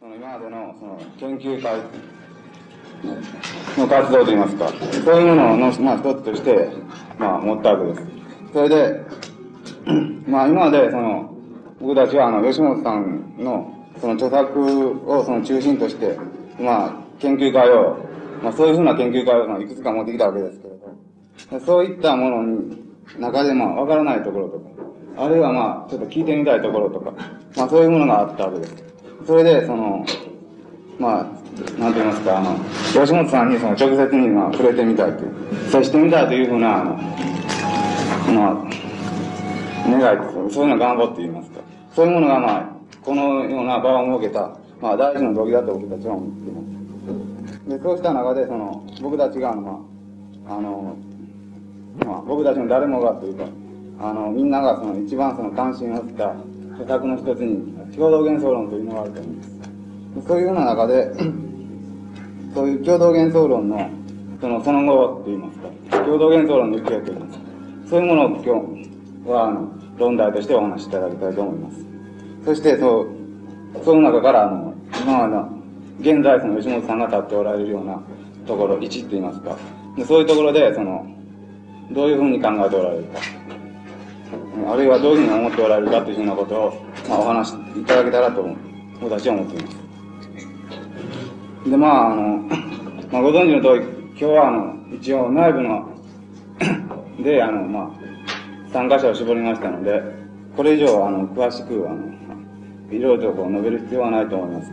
その今までのその研究会の活動といいますか、そういうものの、まあ、一つとして、まあ、持ったわけです。それで、まあ、今まで、その、僕たちは、あの、吉本さんの、その著作をその中心として、まあ、研究会を、まあ、そういうふうな研究会を、いくつか持ってきたわけですけれど、そういったものに、中で、まあ、わからないところとか、あるいはまあ、ちょっと聞いてみたいところとか、まあ、そういうものがあったわけです。それで、その、まあ、なんて言いますか、あの、吉本さんにその直接にまあ触れてみたいという、接してみたいというふうな、あの、まあ、願いそういうの願望って言いますか。そういうものがまあ、このような場を設けた、まあ大事な動機だと僕たちは思っています。で、そうした中で、その、僕たちが、まあ、あの、まあ、僕たちの誰もがというか、あの、みんながその一番その関心を持った施策の一つに、共同幻想論というのがあると思います。そういうような中で、そういう共同幻想論の、その、その後といいますか、共同幻想論の行方といいますか、そういうものを今日は、あの、論題としてお話しいただきたいと思います？そして、そう、その中から、あの、今の、現在その吉本さんが立っておられるようなところ、位置って言いますか、そういうところで、その、どういうふうに考えておられるか、あるいはどういうふうに思っておられるかというふうなことを、まあ、お話しいただけたらと、私は思っています。で、まあ、あの、まあ、ご存知の通り、今日は、あの、一応内部の で、あの、まあ、参加者を絞りましたので、これ以上、あの、詳しく、あの、いろいろとこう述べる必要はないと思います。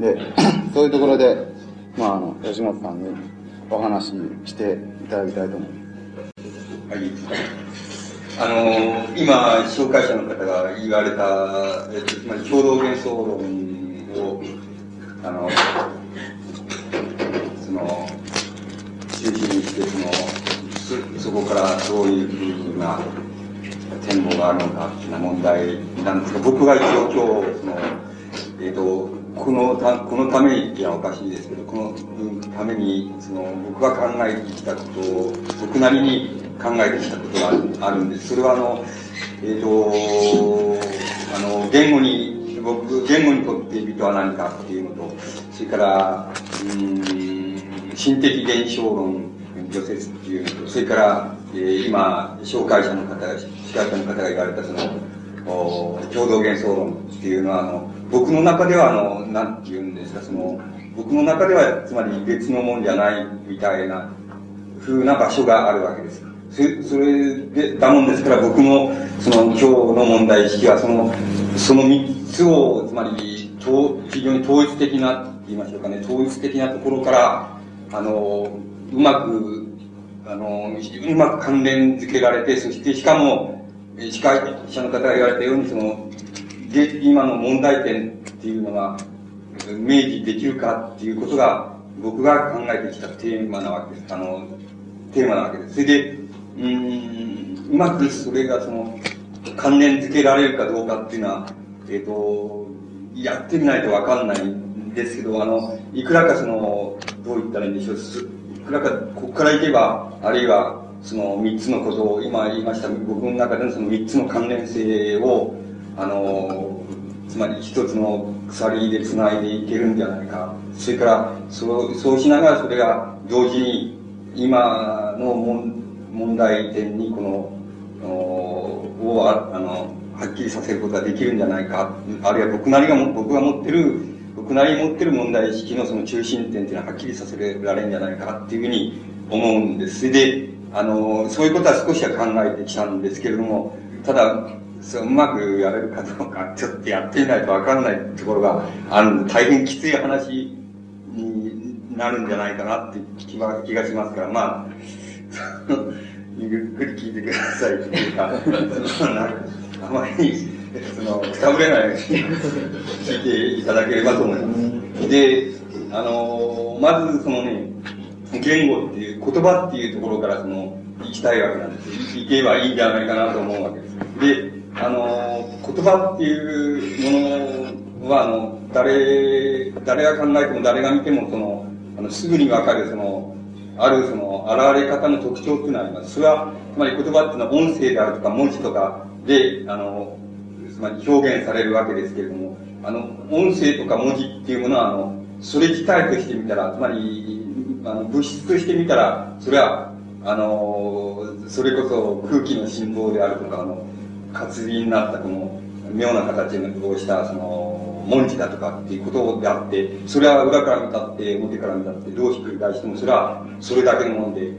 で、そういうところで、まあ、あの、吉本さんにお話ししていただきたいと思います。はい。あの、今、紹介者の方が言われた、えっと、つまり共同幻想論を、あの、その、中心にして、その、そそこからどういうふうな展望があるのかっていう問題なんですが、僕が一応今日、その、えっ、と、このた、このために、いや、おかしいですけど、このために、その、僕が考えてきたことを、僕なりに考えてきたことがあるんです。それは、あの、えっ、ー、と、あの、言語に僕、言語にとって美とは何かっていうのと、それから、うん、心的現象論、除説っていうのと、それから、えー、今、紹介者の方、司会者の方が言われたその、お共同幻想論っていうのは、あの、僕の中では、あの、なんて言うんですか、その、僕の中では、つまり別のもんじゃないみたいな、風な場所があるわけです。それで、だもんですから、僕の、その、今日の問題意識は、その、その三つを、つまり、非常に統一的な、言いましょうかね、統一的なところから、あの、うまく、あの、うまく関連づけられて、そしてしかも、司会者の方が言われたように、その、今の問題点っていうのが、明示できるかっていうことが、僕が考えてきたテーマなわけです。あの、テーマなわけです。それで、うん、うまくそれがその、関連づけられるかどうかっていうのは、えっ、ー、と、やってみないとわかんないんですけど、あの、いくらかその、どう言ったらいいんでしょう、いくらか、ここからいけば、あるいは、その三つのことを、今言いました、僕の中でのその三つの関連性を、あの、つまり一つの鎖で繋いでいけるんじゃないか。それから、そうそうしながらそれが同時に、今の問題問題点にこの、をあのはっきりさせることができるんじゃないか、あるいは僕なりが、僕が持ってる、僕なりに持ってる問題意識のその中心点っていうのははっきりさせられるんじゃないかっていうふうに思うんです。で、あの、そういうことは少しは考えてきたんですけれども、ただ、そううまくやれるかどうか、ちょっとやってみないとわからないところがあるんで、大変きつい話になるんじゃないかなって気がしますから、まあ、ゆっくり聞いてくださいっていうか、あまり、その、くたぶれないように聞いていただければと思います。で、あの、まずそのね、言語っていう、言葉っていうところからその、行きたいわけなんです。行けばいいんじゃないかなと思うわけです。で、あの、言葉っていうものは、あの、誰、誰が考えても誰が見ても、その、あの、すぐにわかる、その、あるその、現れ方の特徴っていうのがあります。それは、つまり言葉っていうのは音声であるとか文字とかで、あの、つまり表現されるわけですけれども、あの、音声とか文字っていうものは、あの、それ自体としてみたら、つまり、あの、物質としてみたら、それは、あの、それこそ空気の振動であるとか、あの、活字になったこの、妙な形をした、その、文字だとかっていうことであって、それは裏から見たって、表から見たって、どうひっくり返しても、それは、それだけのもので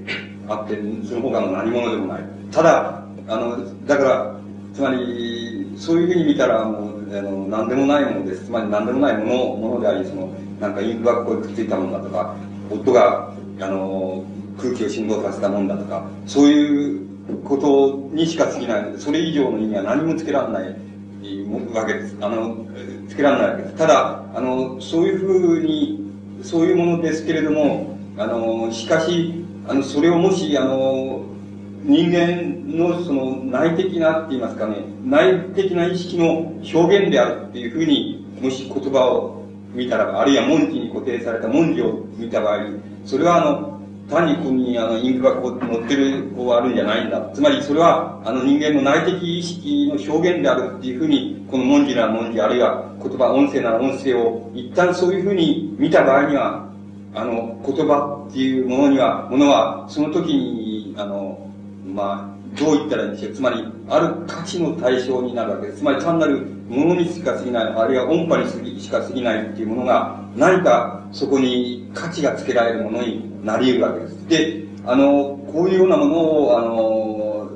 あって、その他の何者でもない。ただ、あの、だから、つまり、そういうふうに見たら、もう、あの、何でもないものです。つまり何でもないもの、ものであり、その、なんかインクがここにくっついたものだとか、音が、あの、空気を振動させたもんだとか、そういうことにしかつきないので、それ以上の意味は何もつけられないわけです。あの、つけられないわけです。ただ、あの、そういうふうに、そういうものですけれども、あの、しかし、あの、それをもし、あの、人間のその内的なって言いますかね、内的な意識の表現であるっていうふうに、もし言葉を見たら、あるいは文字に固定された文字を見た場合、それはあの、単にここにあのインクがこう乗ってる、こうあるんじゃないんだ。つまりそれは、あの人間の内的意識の表現であるっていうふうに、この文字なら文字、あるいは言葉、音声なら音声を、一旦そういうふうに見た場合には、あの、言葉っていうものには、ものは、その時に、あの、まあ、どう言ったらいいんでしょう。つまり、ある価値の対象になるわけです。つまり単なるものにしか過ぎない、あるいは音波にしか過ぎないっていうものが、何かそこに価値がつけられるものになり得るわけです。で、あの、こういうようなものを、あの、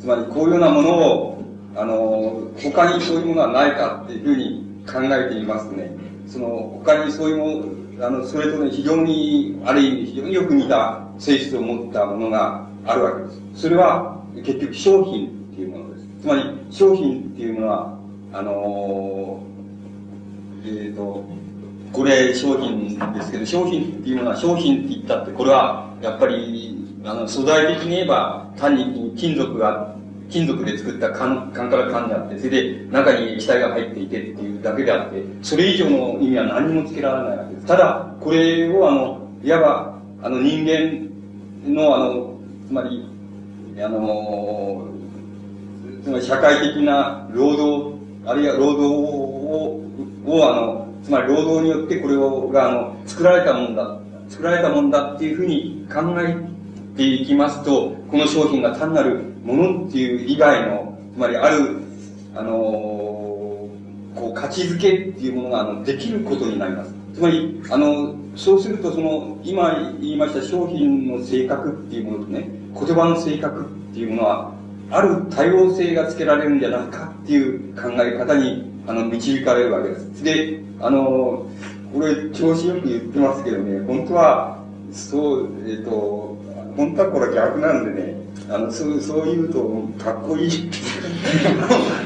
つまりこういうようなものを、あの、他にそういうものはないかっていうふうに考えてみますとね、その、他にそういうもの、あの、それとね、非常に、ある意味非常によく似た性質を持ったものがあるわけです。それは、結局商品っていうものです。つまり、商品っていうのは、あのえっ、ー、と、これ商品ですけど、商品っていうものは商品って言ったって、これはやっぱり、あの、素材的に言えば、単に金属が、金属で作った缶、缶から缶であって、それで中に液体が入っていてっていうだけであって、それ以上の意味は何もつけられないわけです。ただ、これをあの、いわば、あの人間のあの、つまり、あの、つまり社会的な労働、あるいは労働を、をあの、つまり労働によってこれをがあの作られたもんだ作られたもんだっていうふうに考えていきますとこの商品が単なるものっていう以外のつまりあるあのこう価値づけっていうものがあのできることになります。つまりあのそうするとその今言いました商品の性格っていうものとね言葉の性格っていうものはある多様性がつけられるんじゃないかっていう考え方にあの導かれるわけです。であの、これ、調子よく言ってますけどね、本当は、そう、えっ、ー、と、本当はこれ逆なんでね、あの、そう、そう言うと、かっこいい。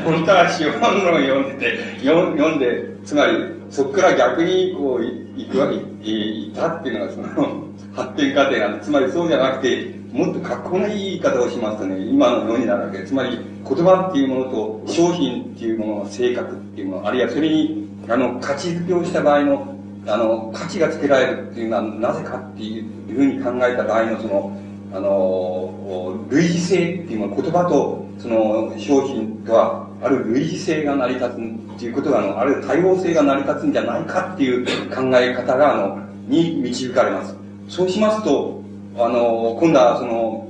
本当は資本論を読んでて、読んで、つまり、そこから逆に、こう、いくわけ、いたっていうのが、その、発展過程なんで、つまりそうじゃなくて、もっとかっこいい言い方をしますとね、今のようになるわけで。つまり、言葉っていうものと、商品っていうものの性格っていうもの、あるいはそれにあの、価値付けをした場合の、あの、価値がつけられるっていうのはなぜかっていうふうに考えた場合のその、あの、類似性っていうのは言葉とその商品とはある類似性が成り立つっていうことが、あの、ある多様性が成り立つんじゃないかっていう考え方が、あの、に導かれます。そうしますと、あの、今度はその、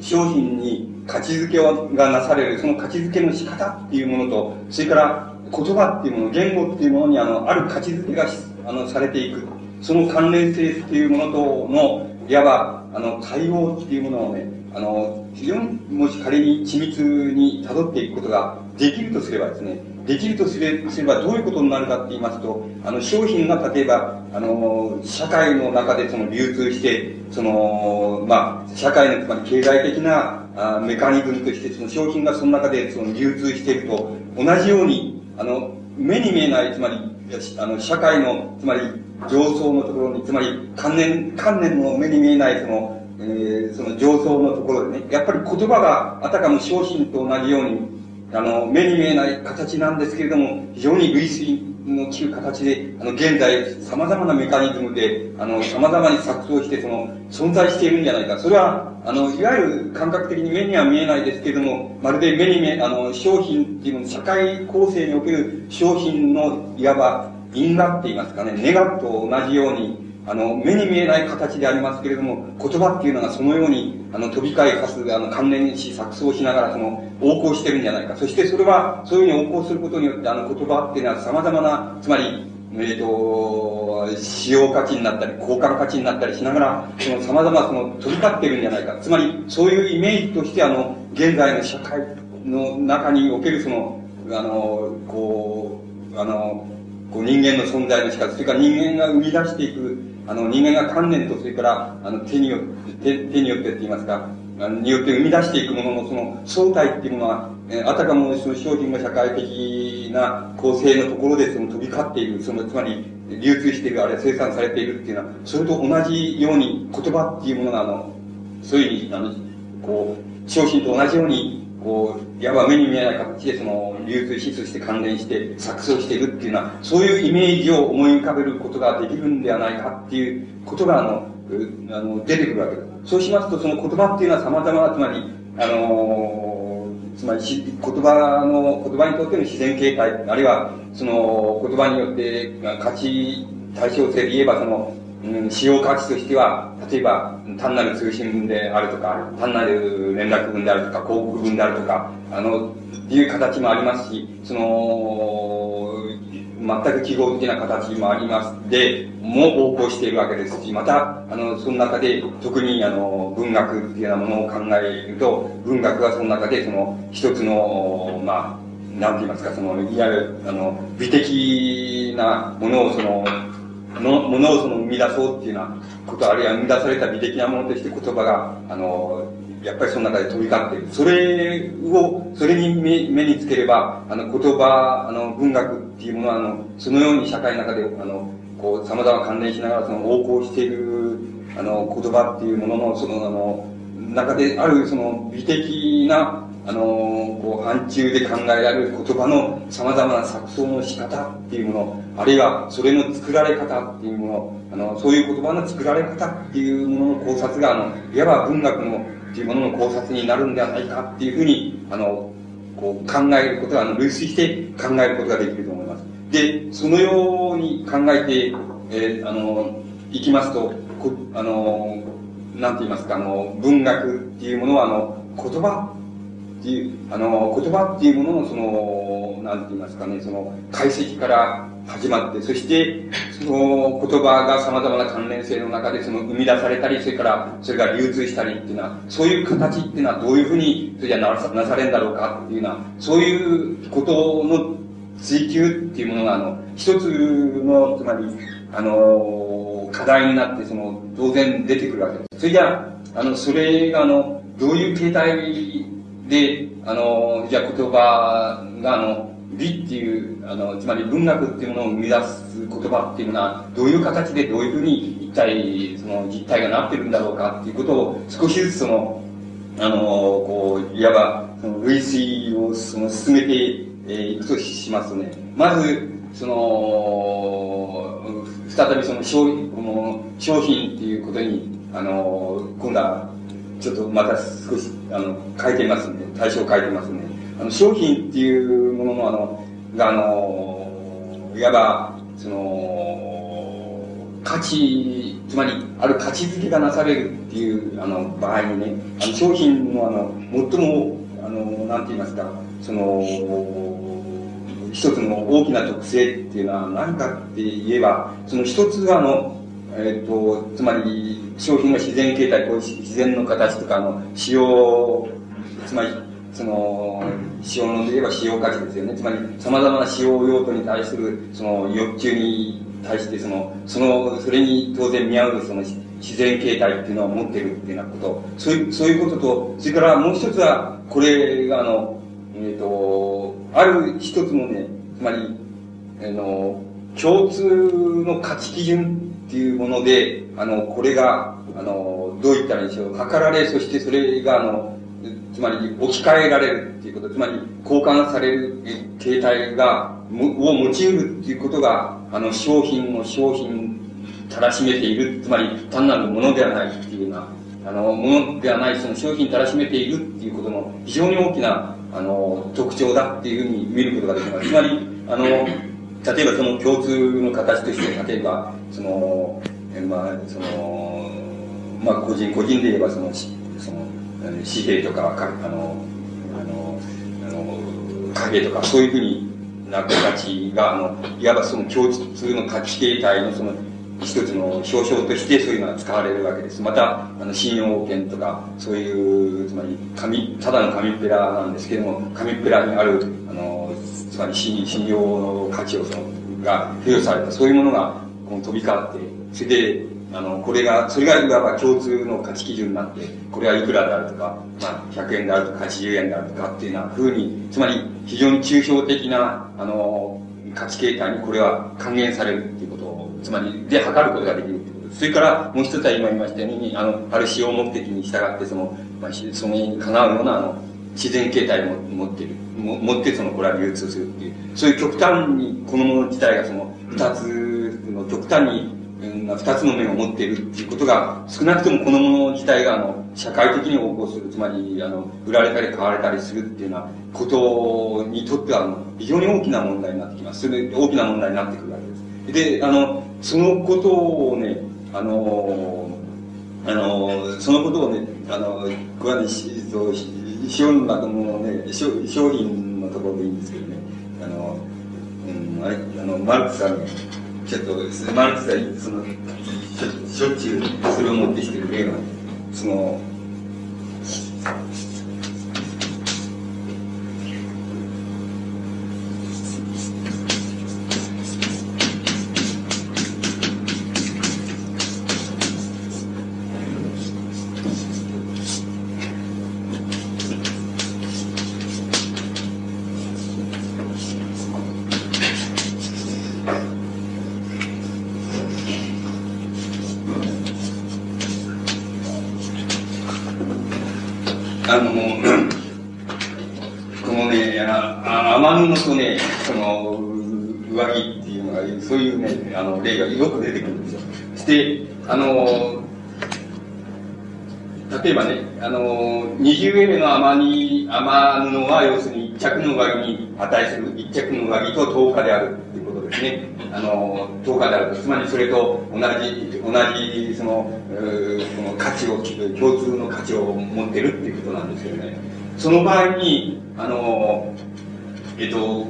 商品に価値づけがなされる、その価値づけの仕方っていうものと、それから言葉っていうもの、言語っていうものにあの、ある価値づけがあの、されていく。その関連性っていうものとの、いわば、あの、対応っていうものをね、あの、非常にもし仮に緻密に辿っていくことができるとすればですね、できるとすれすればどういうことになるかって言いますと、あの、商品が例えば、あの、社会の中でその流通して、その、まあ、社会の、つまり経済的なあメカニズムとして、その商品がその中でその流通していると、同じように、あの、目に見えない、つまり、あの、社会の、つまり、上層のところに、つまり、観念、観念の目に見えない、その、えー、その上層のところでね、やっぱり言葉があたかも商品と同じように、あの、目に見えない形なんですけれども、非常に類推の効く形で、あの、現在、様々なメカニズムで、あの、様々に錯綜して、その、存在しているんじゃないか。それは、あの、いわゆる感覚的に目には見えないですけれども、まるで目に見え、あの、商品っていうの、社会構成における商品の、いわば、因果って言いますかね、ネガと同じように、あの、目に見えない形でありますけれども、言葉っていうのがそのように、あの、飛び交いかす、あの、関連し、錯綜しながら、その、横行してるんじゃないか。そしてそれは、そういうふうに横行することによって、あの、言葉っていうのは様々な、つまり、えっ、ー、と、使用価値になったり、交換価値になったりしながら、その様々その、飛び交ってるんじゃないか。つまり、そういうイメージとして、あの、現在の社会の中におけるその、あの、こう、あの、こう人間の存在の仕方、それから人間が生み出していく、あの、人間が観念と、それから、あの、手によって、手によってって言いますか、によって生み出していくもののその相対っていうものは、えあたかもその商品が社会的な構成のところでその飛び交っている、そのつまり流通している、あるいは生産されているっていうのは、それと同じように言葉っていうものが、あの、そういうふうに、あの、こう、商品と同じようにこう、いわば目に見えない形でその、流通指数して関連して錯綜しているっていうのは、そういうイメージを思い浮かべることができるんではないかっていうことが、あの、あの出てくるわけです。そうしますと、その言葉っていうのは様々な、つまり、あのつまりし、言葉の、言葉にとっての自然形態、あるいは、その、言葉によって価値対象性で言えば、その、うん、使用価値としては、例えば、単なる通信文であるとか、単なる連絡文であるとか、広告文であるとか、あの、いう形もありますし、その、全く記号的な形もあります。で、も横行しているわけですし、また、あの、その中で、特に、あの、文学っていうようなものを考えると、文学はその中で、その、一つの、まあ、なんて言いますか、その、いわゆる、あの、美的なものを、その、のものをその生み出そうっていうようなこと、あるいは生み出された美的なものとして言葉が、あの、やっぱりその中で飛び交っている。それを、それに目目につければ、あの、言葉、あの、文学っていうものは、あの、そのように社会の中で、あの、こう、様々関連しながら、その、横行している、あの、言葉っていうものの、その、あの、中である、その、美的な、あのこう、範疇で考えられる言葉の様々な錯綜の仕方っていうもの、あるいはそれの作られ方っていうもの、あの、そういう言葉の作られ方っていうものの考察が、あの、いわば文学のっていうものの考察になるんではないかっていうふうに、あの、こう考えることが、あの、類推して考えることができると思います。で、そのように考えて、えー、あの、いきますと、こあの、なんて言いますか、あの、文学っていうものは、あの、言葉っていう、あの、言葉っていうもののその、なんて言いますかね、その、解析から始まって、そして、その言葉が様々な関連性の中でその生み出されたり、それから、それが流通したりっていうのは、そういう形っていうのはどういうふうに、それじゃなさなされるんだろうかっていうような、そういうことの追求っていうものが、あの、一つの、つまり、あの、課題になって、その、当然出てくるわけです。それじゃあ、あの、それが、あの、どういう形態で、あの、じゃあ言葉が、あの、美っていう、あの、つまり文学っていうものを生み出す言葉っていうのは、どういう形でどういうふうに一体、その実態がなってるんだろうかっていうことを少しずつその、あの、こう、いわば、その類推をその進めていくとしますね、まず、その、再びその商この商品っていうことに、あの、今度はちょっとまた少し、あの、書いてますんで、対象書いてますんで、あの、商品っていうものの、あの、が、あの、いわば、その、価値、つまり、ある価値づけがなされるっていう、あの、場合にね、あの、商品の、あの、最も、あの、なんて言いますか、その、一つの大きな特性っていうのは何かって言えば、その一つが、あの、え、ー、と、つまり、商品の自然形態、こう自然の形とか、の、使用、つまり、その、使用のといえば使用価値ですよね。つまり、様々な使用用途に対する、その、欲求に対して、その、その、それに当然見合う、その、自然形態っていうのを持ってるっていうようなこと。そういう、そういうことと、それからもう一つは、これが、あの、えっ、ー、と、ある一つのね、つまり、あの、共通の価値基準っていうもので、あの、これが、あの、どう言ったらいいでしょう。測られ、そしてそれが、あの、つまり置き換えられるっていうこと、つまり交換される形態が、を持ち得るっていうことが、あの、商品を商品たらしめている、つまり単なるものではないっていうような、あの、ものではない、その商品たらしめているっていうことの非常に大きな、あの、特徴だっていうふうに見ることができます。つまり、あの、例えばその共通の形として、例えば、その、まあ、その、まあ、個人、個人で言えばその、その、紙幣とか、かあの、あの、あの、影とか、そういうふうにな形が、あの、いわばその共通の価値形態のその、一つの表彰としてそういうのが使われるわけです。また、あの、信用権とか、そういう、つまり、紙、ただの紙っぺらなんですけども、紙っぺらにある、あの、つまり信信用の価値をその、が付与された、そういうものが、この飛び交って、それで、あの、これが、それがいわば共通の価値基準になって、これはいくらであるとか、まあ、100円であるとか、80円であるとかっていうような風に、つまり、非常に抽象的な、あの、価値形態にこれは還元されるっていうことを、つまり、で、測ることができるってこと。それから、もう一つは今言いましたように、あの、ある使用目的に従って、その、まあ、それにかなうような、あの、自然形態を持ってる。も持ってその、これは流通するっていう。そういう極端に、このもの自体がその、二つの極端に二つの面を持っているっていうことが、少なくともこのもの自体が、あの、社会的に横行する、つまり、あの、売られたり買われたりするっていうようなことにとっては、あの、非常に大きな問題になってきます。それで大きな問題になってくるわけです。で、あの、そのことをね、あの、あの、そのことをね、あの、これはね、資本のね、商品のところでいいんですけどね、あの、うん、あれ、あの、マルクさんね、ちょっと、マルクスがそのしょっちゅうそれを持ってきてる例が、その、例がよく出てくるんですよ。して、あの、例えばね、あの、20エレの雨に、雨布は要するに一着の上着に値する、一着の上着と10日であるっていうことですね。あの、10日であると、つまりそれと同じ、同じ、その、その価値を、共通の価値を持ってるっていうことなんですけどね。その場合に、あの、えっと、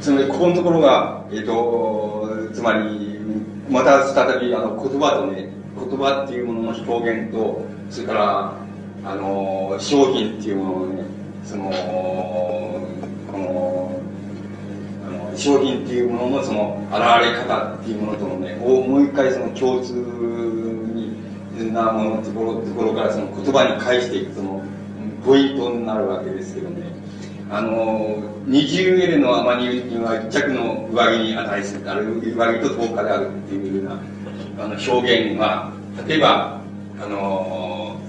つまりここのところが、えっと、つまり、また再びあの言葉とね、言葉っていうものの表現と、それから、あの、商品っていうものをね、その、この、あの、商品っていうもののその、現れ方っていうものとのね、をもう一回その共通になものところ、ところからその言葉に返していくその、ポイントになるわけですけどね。あの、20エルのアマニには一着の上着に値する、ある上着と10日であるっていうようなあの表現は、例えば、あの、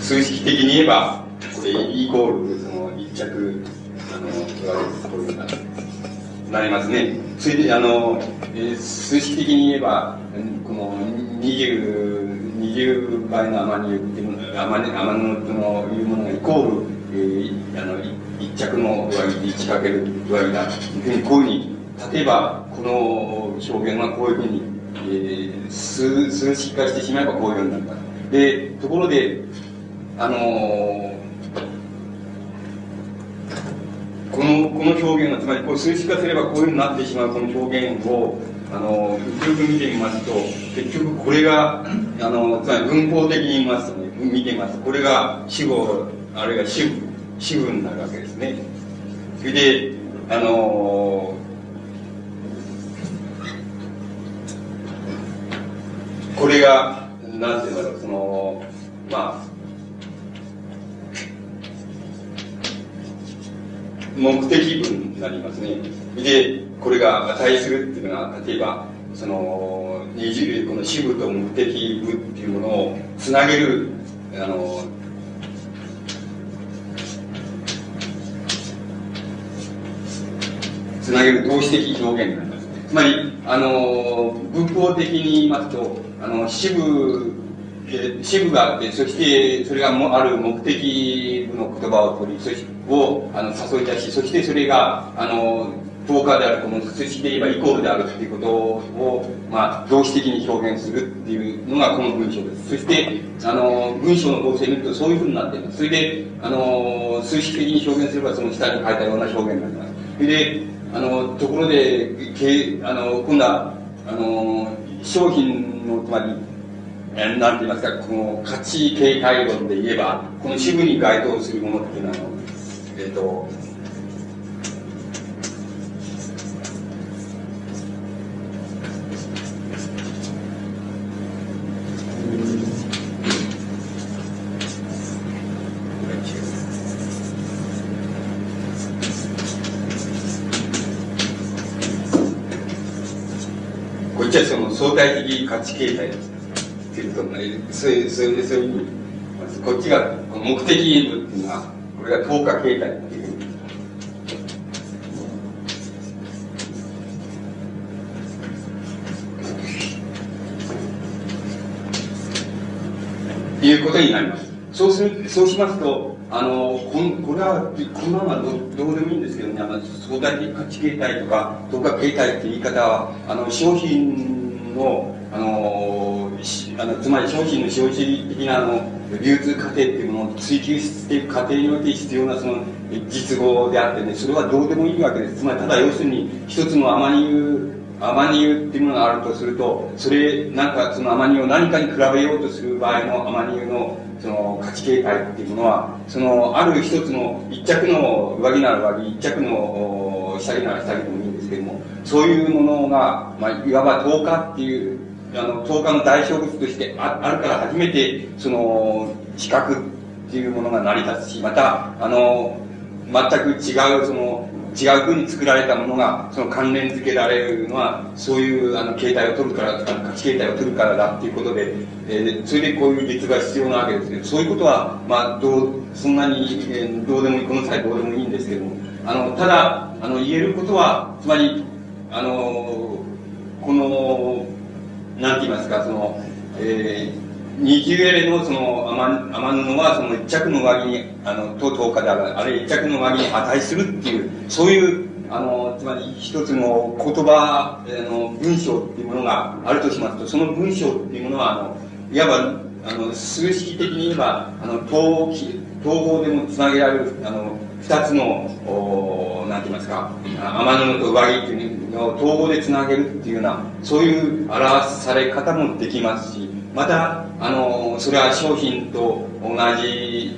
数式的に言えば、これイコール、その一着、あの、こういうな。なりますね。それで、あの、えー、数式的に言えば、この20、20倍のアマニ油っていうもの、アマニ、アマノとのいうものがイコール、えー、あの、一着の上着で1かける上着だ。というふうに、こういうふうに、例えば、この表現はこういうふうに、えー、数、数式化してしまえばこういうふうになるか。で、ところで、あのー、この、この表現が、つまりこう数式化すればこういうふうになってしまうこの表現を、あの、よく見てみますと、結局これが、あの、つまり文法的に言いますとね、見てみますと、これが主語、あるいは主語、主語になるわけですね。それで、あの、これが、なんていうんだろう、その、まあ、目的文になりますね。で、これが値するっていうのは、例えば、その、この支部と目的部っていうものをつなげる、あの、つなげる動詞的表現になります。つまり、あの、文法的に言いますと、あの、支部、え支部があって、そしてそれがもある目的の言葉を取り、そしをあの誘い出し、そしてそれが、あの、10日であるとも、そして言えばイコールであるっていうことを、まあ、動詞的に表現するっていうのがこの文章です。そして、あの、文章の構成を見るとそういうふうになっています。それで、あの、数式的に表現すればその下に書いたような表現になります。それで、あの、ところで、けあの、今度は、あの、商品の、つまり、えなんて言いますか、この価値形態論で言えば、この支部に該当するものっていうのは、えっ、ー、と、じゃその相対的価値形態。っていうと、そういう、そういう、そういう、こっちが目的部っていうのは、これが等価形態っていういうことになります。そうする、そうしますと、あの、こんこれは、こんなのはどどうでもいいんですけどね、あの相対的価値形態とか、等価形態って言い方は、あの、商品の、あの、あのつまり商品の消費的なあの流通過程っていうものを追求していく過程において必要なその実語であってね、それはどうでもいいわけです。つまり、ただ要するに、一つのアマニ油アマニ油っていうものがあるとすると、それ、なんかそのアマニ油を何かに比べようとする場合のアマニ油のその価値形態っていうものは、そのある一つの一着の上着なら上着、一着の下着なら下着でもいいんですけども、そういうものが、まあ、いわば10日っていう、あの、10日の代表物としてああるから初めて、その、比較っていうものが成り立つし、また、あの、全く違う、その、違う風に作られたものが、その関連付けられるのは、そういうあの形態を取るから、価値形態を取るからだっていうことで、えー、それでこういう実が必要なわけですけど、そういうことは、まあ、どう、そんなに、えー、どうでもいい、この際どうでもいいんですけども、あの、ただ、あの、言えることは、つまり、あの、この、なんて言いますか、その、えー、二重エレのその雨布はその一着の上着に、あの、と10日である、あれ一着の上着に値するっていう、そういう、あの、つまり一つの言葉、の、文章っていうものがあるとしますと、その文章っていうものは、あの、いわば、あの、数式的に言えば、あの、統統合でもつなげられる、あの、二つの、おなんて言いますか、雨布と上着っていうのを統合でつなげるっていうような、そういう表され方もできますし、また、あの、それは商品と同じ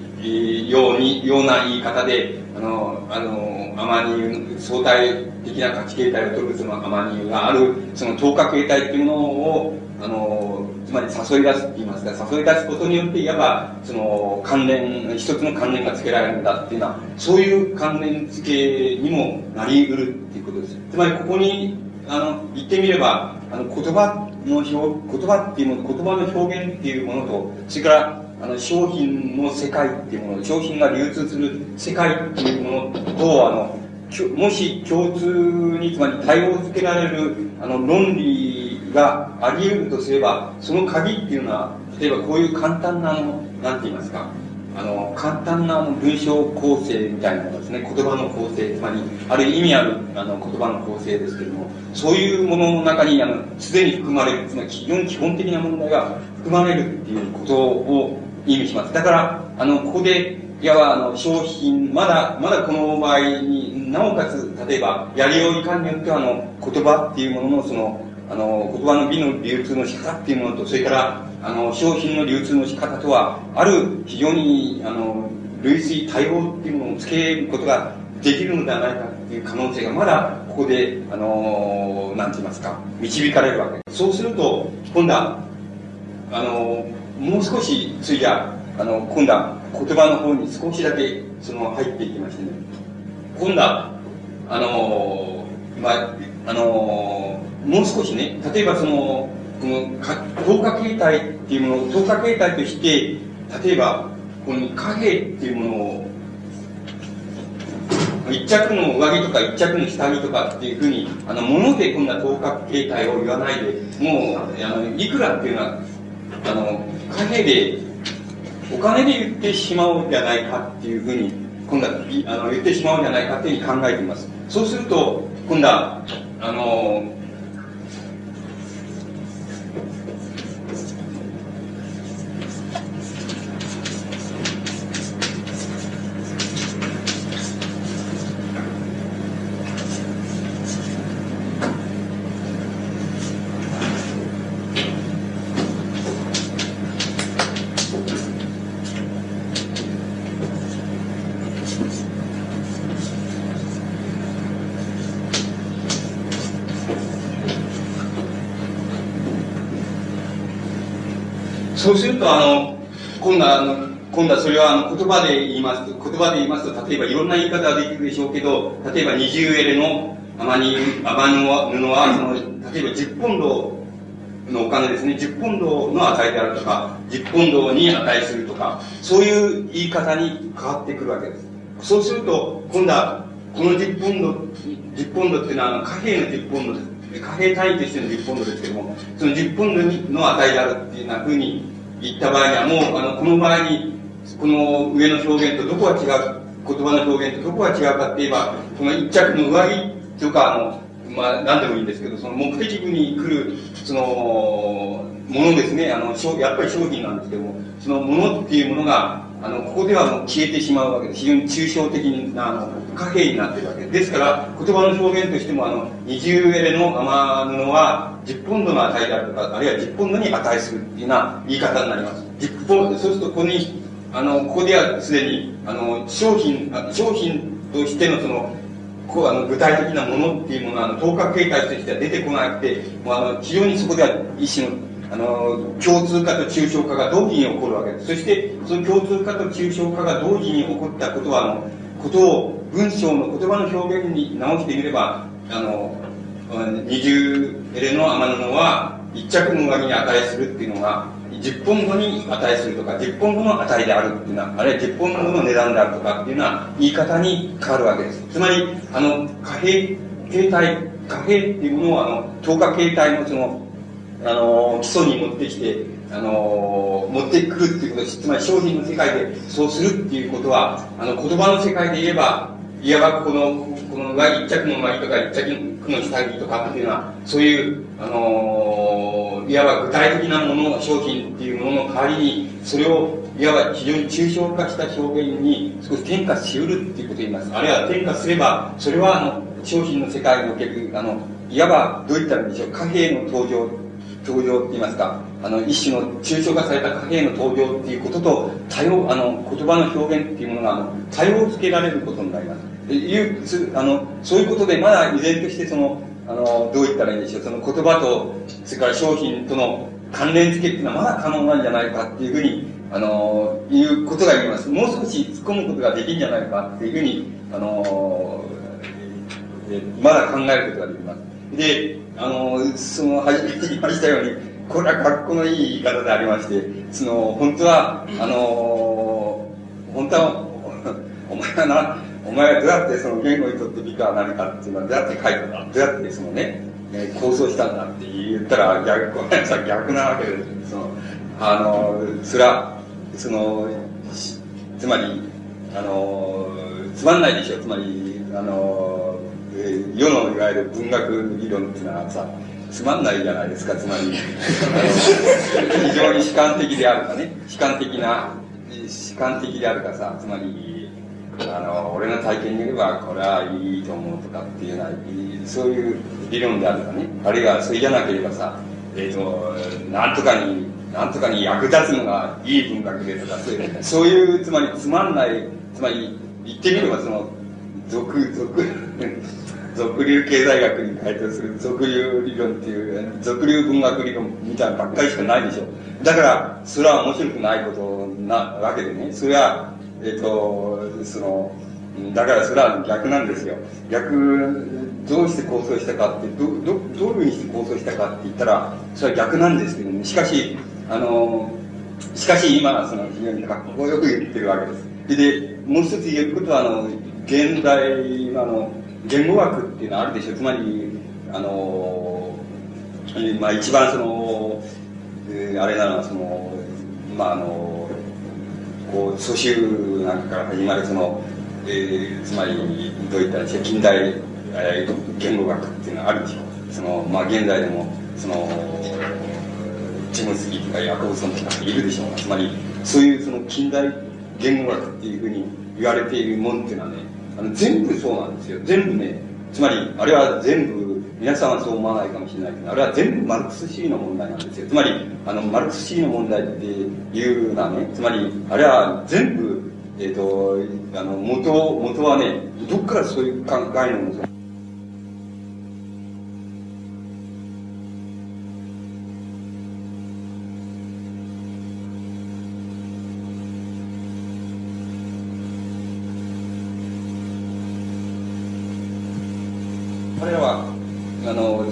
ように、ような言い方で、あの、あの、アマニ油、相対的な価値形態を取るそのアマニ油がある、その等価形態っていうものを、あの、まり誘い出すって言いますか、誘い出すことによって、いわば、その、関連、一つの関連が付けられるんだっていうのは、そういう関連付けにもなり得るっていうことです。つまり、ここに、あの、言ってみれば、あの、言葉の表、言葉っていうもの、言葉の表現っていうものと、それから、あの、商品の世界っていうもの、商品が流通する世界っていうものと、あの、もし共通に、つまり対応付けられる、あの、論理があり得るとすれば、その鍵っていうのは、例えばこういう簡単な、あの、なんて言いますか、あの、簡単な文章構成みたいなものですね、言葉の構成、つまり、ある意味あるあの言葉の構成ですけれども、そういうものの中に、あの、すでに含まれる、つまり非常に基本的な問題が含まれるっていうことを意味します。だから、あの、ここで、いわば、あの、商品、まだ、まだこの場合になおかつ、例えば、やりよういかんによっては、あの、言葉っていうものの、その、あの、言葉の美の流通の仕方っていうものと、それから、あの、商品の流通の仕方とは、ある非常に、あの、類推対応っていうものをつけることができるのではないかっていう可能性がまだここで、あの、なんて言いますか、導かれるわけです。そうすると、今度は、あの、もう少し、ついや、あの、今度は言葉の方に少しだけ、その、入っていきましてね、今度は、あの、まあ、あの、もう少しね、例えばその、この、透過形態っていうものを、透過形態として、例えば、この貨幣っていうものを、一着の上着とか一着の下着とかっていうふうに、あの、物でこんな透過形態を言わないで、もう、あの、いくらっていうのは、あの、貨幣で、お金で言ってしまおうじゃないかっていうふうに、今度はあの言ってしまうんじゃないかっていうふうに考えています。そうすると、今度は、あの、そうすると、あの、今度は、あの、今度はそれはあの言葉で言いますと、言葉で言いますと、例えばいろんな言い方ができるでしょうけど、例えば二重エレの天に、天の布は、その、例えば10ポンドのお金ですね、10ポンドの値であるとか、10ポンドに値するとか、そういう言い方に変わってくるわけです。そうすると、今度は、この10ポンド、10ポンドっていうのは、貨幣の10ポンドです。貨幣単位としての10ポンドですけども、その10ポンドの値であるっていうようなふうに言った場合にはもう、あの、この場合に、この上の表現とどこが違う、言葉の表現とどこが違うかって言えば、その一着の上着とか、あの、まあ、何でもいいんですけど、その目的に来る、その、ものですね、あの、やっぱり商品なんですけども、そのものっていうものが、あの、ここではもう消えてしまうわけで。非常に抽象的な、あの、貨幣になってるわけです。ですから、言葉の表現としても、あの、二重エレの雨布は、10ポンドの値であるとか、あるいは10ポンドに値するっていうような言い方になります。10ポンド、そうするとここに、あの、ここではすでに、あの、商品、商品としてのその、こうあの具体的なものっていうものは、あの、等価形態としては出てこなくて、もうあの、非常にそこでは一種の、あの、共通化と抽象化が同時に起こるわけです。そして、その共通化と抽象化が同時に起こったことは、あの、ことを文章の言葉の表現に直してみれば、あの、二重エレの天布は一着の上着に値するっていうのが、10ポンドに値するとか、10ポンドの値であるっていうのは、あるいは10ポンドの値段であるとかっていうような言い方に変わるわけです。つまり、あの、貨幣、形態、貨幣っていうものを、あの、等価形態のその、あの、基礎に持ってきて、あの、持ってくるっていうことです。つまり商品の世界でそうするっていうことは、あの、言葉の世界で言えば、いわばこの、この上着、一着の上着とか一着の下着とかっていうのは、そういう、あのいわば具体的なもの、商品っていうものの代わりに、それを、いわば非常に抽象化した表現に少し転化しうるっていうことを言います。あるいは転化すれば、それは、あの、商品の世界における、あの、いわば、どういったんでしょう、貨幣の登場登場って言いますか、あの、一種の抽象化された貨幣の登場っていうことと、多様、あの、言葉の表現っていうものが、あの、多様付けられることになります。いうあのそういうことでまだ依然としてそのあのどう言ったらいいんでしょうその言葉とそれから商品との関連付けっていうのはまだ可能なんじゃないかっていうふうにあのいうことが言えますもう少し突っ込むことができるんじゃないかっていうふうにあのまだ考えることができますであのその初めに言いましたようにこれは格好のいい言い方でありましてその本当はあの本当は お前はなお前はどうやってその言語にとって美化は何かっていうのはどうやって書いたんだどうやってそのね、え構想したんだって言ったら逆、ごめんなさい、逆なわけです。その、あの、それは、その、つまり、あの、つまんないでしょ。つまり、あの、世のいわゆる文学理論っていうのはさ、つまんないじゃないですか、つまり。非常に主観的であるかね、主観的な、主観的であるかさ、つまり、あの俺の体験によればこれはいいと思うとかっていうようなそういう理論であるかね。あるいはそれじゃなければさえっ、ー、となんとかになんとかに役立つのがいい文学でとかそういうそういうつまりつまんないつまり言ってみればその俗俗 俗流経済学に該当する俗流理論っていう俗流文学理論みたいなばっかりしかないでしょだからそれは面白くないことなわけでねそれはえっ、ー、と、その、だからそれは逆なんですよ。逆、どうして構想したかって、ど、ど、どういうふうにして構想したかって言ったら、それは逆なんですけどね。しかし、あの、しかし今、その非常にかっこよく言ってるわけです。で、もう一つ言えることは、あの、現代の、あの、言語学っていうのはあるでしょう。つまり、あの、まあ一番その、えー、あれなのは、その、まああの、こう、蘇州なんかから始まるその、えー、つまり、どういったら近代、えー、言語学っていうのはあるでしょう。その、まあ現在でも、その、ジムスギーとかヤコブソンとかいるでしょうが、つまり、そういうその近代言語学っていうふうに言われているもんっていうのはね、あの全部そうなんですよ。全部ね、つまり、あれは全部、皆さんはそう思わないかもしれないけど、あれは全部マルクス主義の問題なんですよ。つまり、あの、マルクス主義の問題っていうのはね、つまり、あれは全部、えっ、ー、と、あの、元、元はね、どっからそういう考えの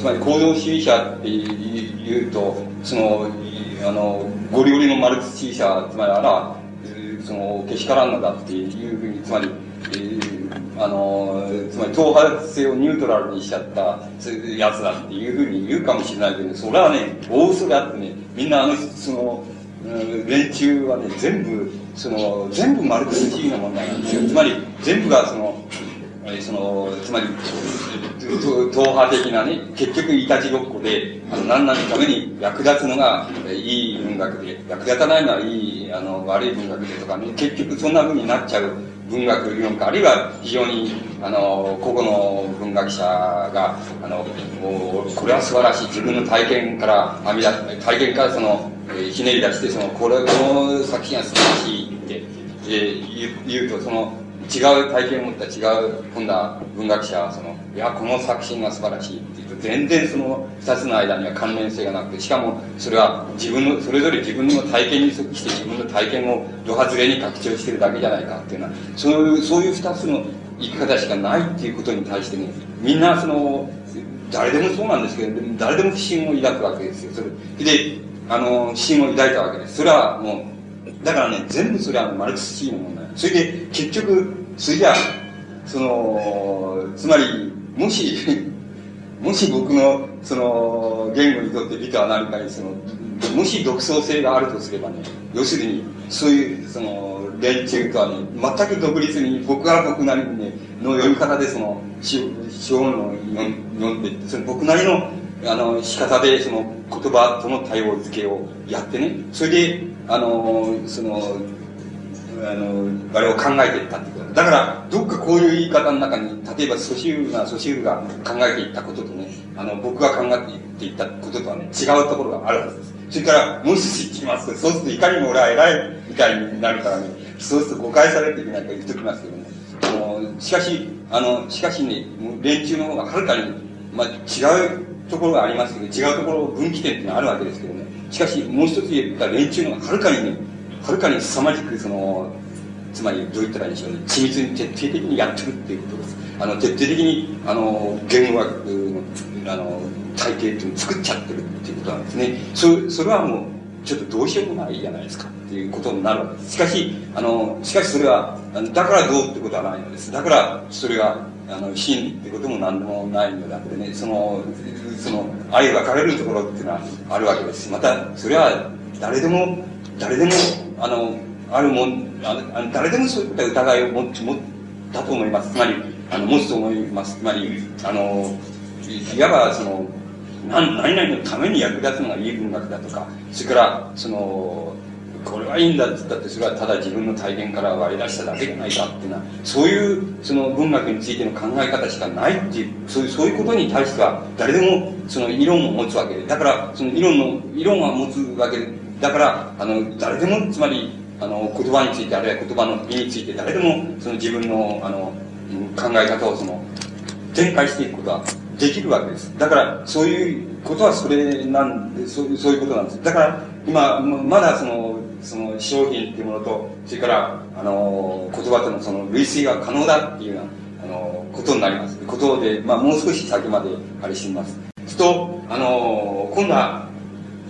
つまり行動主義者っていうと、その、あの、ゴリゴリのマルクス主義者、つまりあら、その、けしからんのだっていうふうに、つまり、えー、あの、つまり党派性をニュートラルにしちゃったやつだっていうふうに言うかもしれないけど、それはね、大嘘であってね、みんなあの、その、連中はね、全部、その、全部マルクス主義の問題なんですよ。つまり、全部がその、その、つまり、党派的なね、結局いたちごっこで、あの、何々のために役立つのがいい文学で、役立たないのはいい、あの、悪い文学でとかね、結局そんな風になっちゃう文学理論か、あるいは非常に、あの、個々の文学者が、あの、もう、これは素晴らしい、自分の体験から編み出す、体験からその、えー、ひねり出して、その、これ、この作品は素晴らしいって、えー、言うと、その、違う体験を持った違う今度は文学者はそのいやこの作品が素晴らしいっていうと全然その二つの間には関連性がなくてしかもそれは自分のそれぞれ自分の体験に即して自分の体験をド外れに拡張してるだけじゃないかっていうのはそういうそういう二つの生き方しかないっていうことに対してねみんなその誰でもそうなんですけど誰でも不信を抱くわけですよ。それであの不信を抱いたわけです。それはもうだからね全部それはマルクス主義の問題。それで結局それじゃそのつまりもし もし僕のその言語にとって美とは何かにそのもし独創性があるとすればね要するにそういうその連中とはね全く独立に僕は僕なりにねの読み方でその詩本を読んでその僕なりのあの仕方でその言葉との対応付けをやってねそれであのそのあの、あれを考えていったってことだから、どっかこういう言い方の中に、例えば、ソシウが、ソシウが考えていったこととね、あの、僕が考えていったこととはね、違うところがあるはずです。それから、もう一つ言ってきますと、そうすると、いかにも俺は偉いみたいになるからね、そうすると誤解されていけないか言っときますけどね。あの、しかし、あの、しかしね、連中の方がはるかに、まあ、違うところがありますけど、違うところ、分岐点っていうのはあるわけですけどね。しかし、もう一つ言った連中のはるかにね、はるかに凄まじくそのつまりどう言ったらいいんでしょうね。緻密に徹底的にやってるっていうことです。あの徹底的にあの言語学のあの体系っていうのを作っちゃってるっていうことなんですね。そそれはもうちょっとどうしようもないじゃないですかっていうことになるわけです。しかしあのしかしそれはだからどうってことはないのです。だからそれがあの真ってことも何でもないのであってねそのその愛分かれるところっていうのはあるわけですしまたそれは誰でも誰でもあのあるもんあの誰でもそういった疑いを持持ったと思います。つまりあの持つと思います。つまりあのいわばその何何々のために役立つのがいい文学だとかそれからそのこれはいいんだって言ったってそれはただ自分の体験から割り出しただけじゃないかっていうのはそういうその文学についての考え方しかないっていうそういうそういうことに対しては誰でもその理論を持つわけでだからその理論の理論は持つわけだから、あの、誰でも、つまり、あの、言葉について、あるいは言葉の意について、誰でも、その自分の、あの、考え方を、その、展開していくことはできるわけです。だから、そういうことはそれなんで、そうそういうことなんです。だから、今、まだその、その商品っていうものと、それから、あの、言葉とのその類推が可能だっていうような、あの、ことになります。ことで、まあ、もう少し先まであれしてみます。すと、あの、今度は、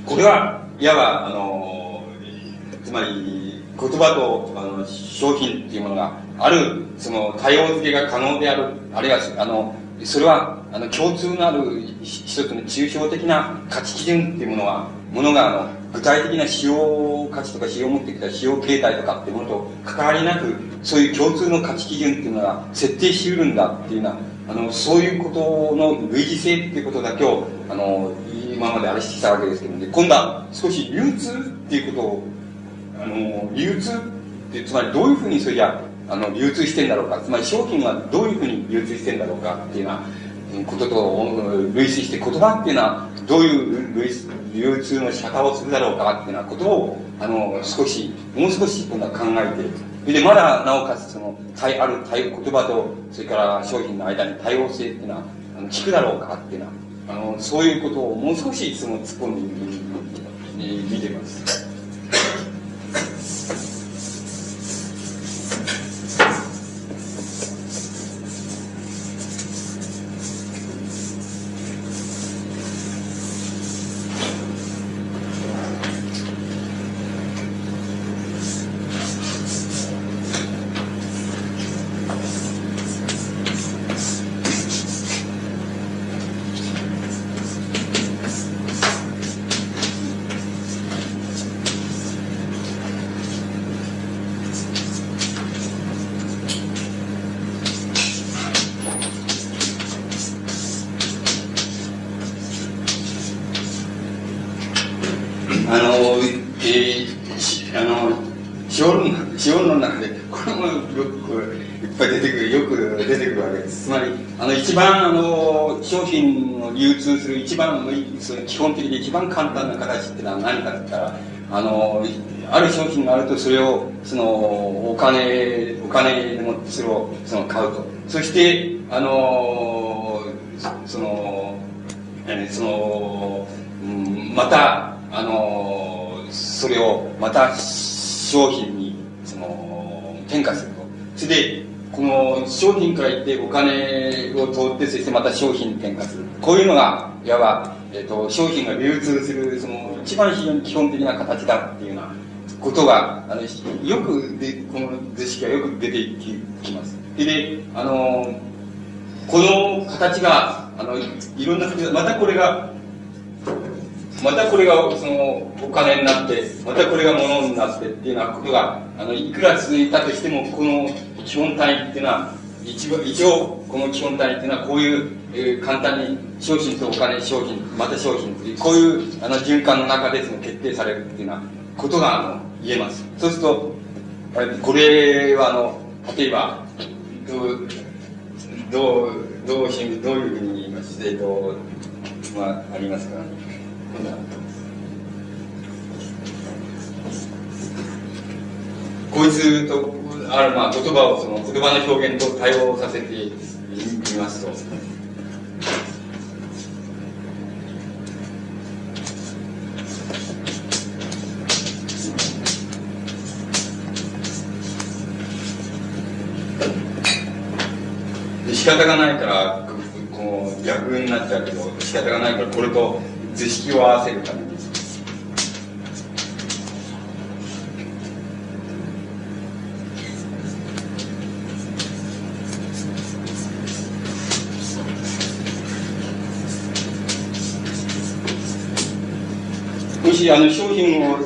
これは、いわば、あの、つまり、言葉とあの商品っていうものがある、その多様付けが可能である、あるいは、あの、それは、あの、共通のある一つの抽象的な価値基準っていうものは、ものが、あの、具体的な使用価値とか使用目的とか使用形態とかっていうものと関わりなく、そういう共通の価値基準っていうのが設定しうるんだっていうような、あの、そういうことの類似性っていうことだけを、あの、今まであれしてきたわけですけどね、今度は少し流通っていうことを、あの、流通って、つまりどういうふうにそれじゃあの、流通してんだろうか、つまり商品はどういうふうに流通してんだろうかっていうようなことと類似して言葉っていうのはどういう流通の仕方をするだろうかっていうようなことを、あの、少し、もう少し今度は考えて、それでまだなおかつその、対ある対言葉と、それから商品の間に多様性っていうのは、あの、聞くだろうかっていうのは、あの、そういうことをもう少しその突っ込んで見てます。その基本的で一番簡単な形っていうのは何かって言ったらあのある商品があるとそれをそのお金お金でもそれをその買うと。そしてあのそのその、うん、またあのそれをまた商品にその転化すると。それでこの商品から言ってお金を通ってそしてまた商品に転化する。こういうのがいわば、えーと、商品が流通するその一番非常に基本的な形だっていうようなことがあのよくでこの図式がよく出てきます。でであのこの形があのいろんなまたこれがまたこれがそのお金になってまたこれが物になってっていうようなことがあのいくら続いたとしてもこの基本単位っていうのは一応一応この基本単位っていうのはこういう、えー、簡単に商品とお金商品また商品というこういうあの循環の中でその決定されるっていうようなことがあの言えます。そうするとこれはあの例えばどうどうどうどういうふうに言いますえっとまあありますか、ねこいつとあるまあ言葉をその言葉の表現と対応させてみますと。仕方がないからこう逆になっちゃうけど仕方がないからこれと図式を合わせるためしあの商品を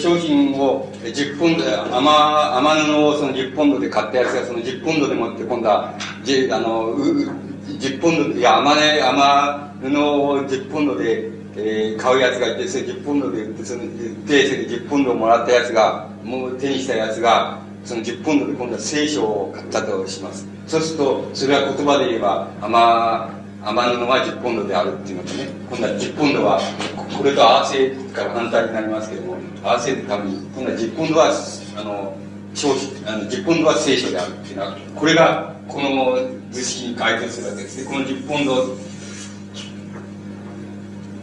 商品を10ポンド雨雨布をその10ポンドで買ったやつがその10ポンドでもって今度はあの10ポンドいや雨,、ね、雨布を10ポンドでえー、買うやつがいて、それ10ポンドで売って、その、売って、それ10ポンドをもらったやつが、もう手にしたやつが、その10ポンドで今度は聖書を買ったとします。そうすると、それは言葉で言えば、甘、甘布は10ポンドであるっていうのとね、今度は10ポンドは、これと合わせから反対になりますけども、合わせるために、今度は10ポンドは、あの、消費、あの、10ポンドは聖書であるっていうのは、これが、この図式に該当するわけですね。この10ポンド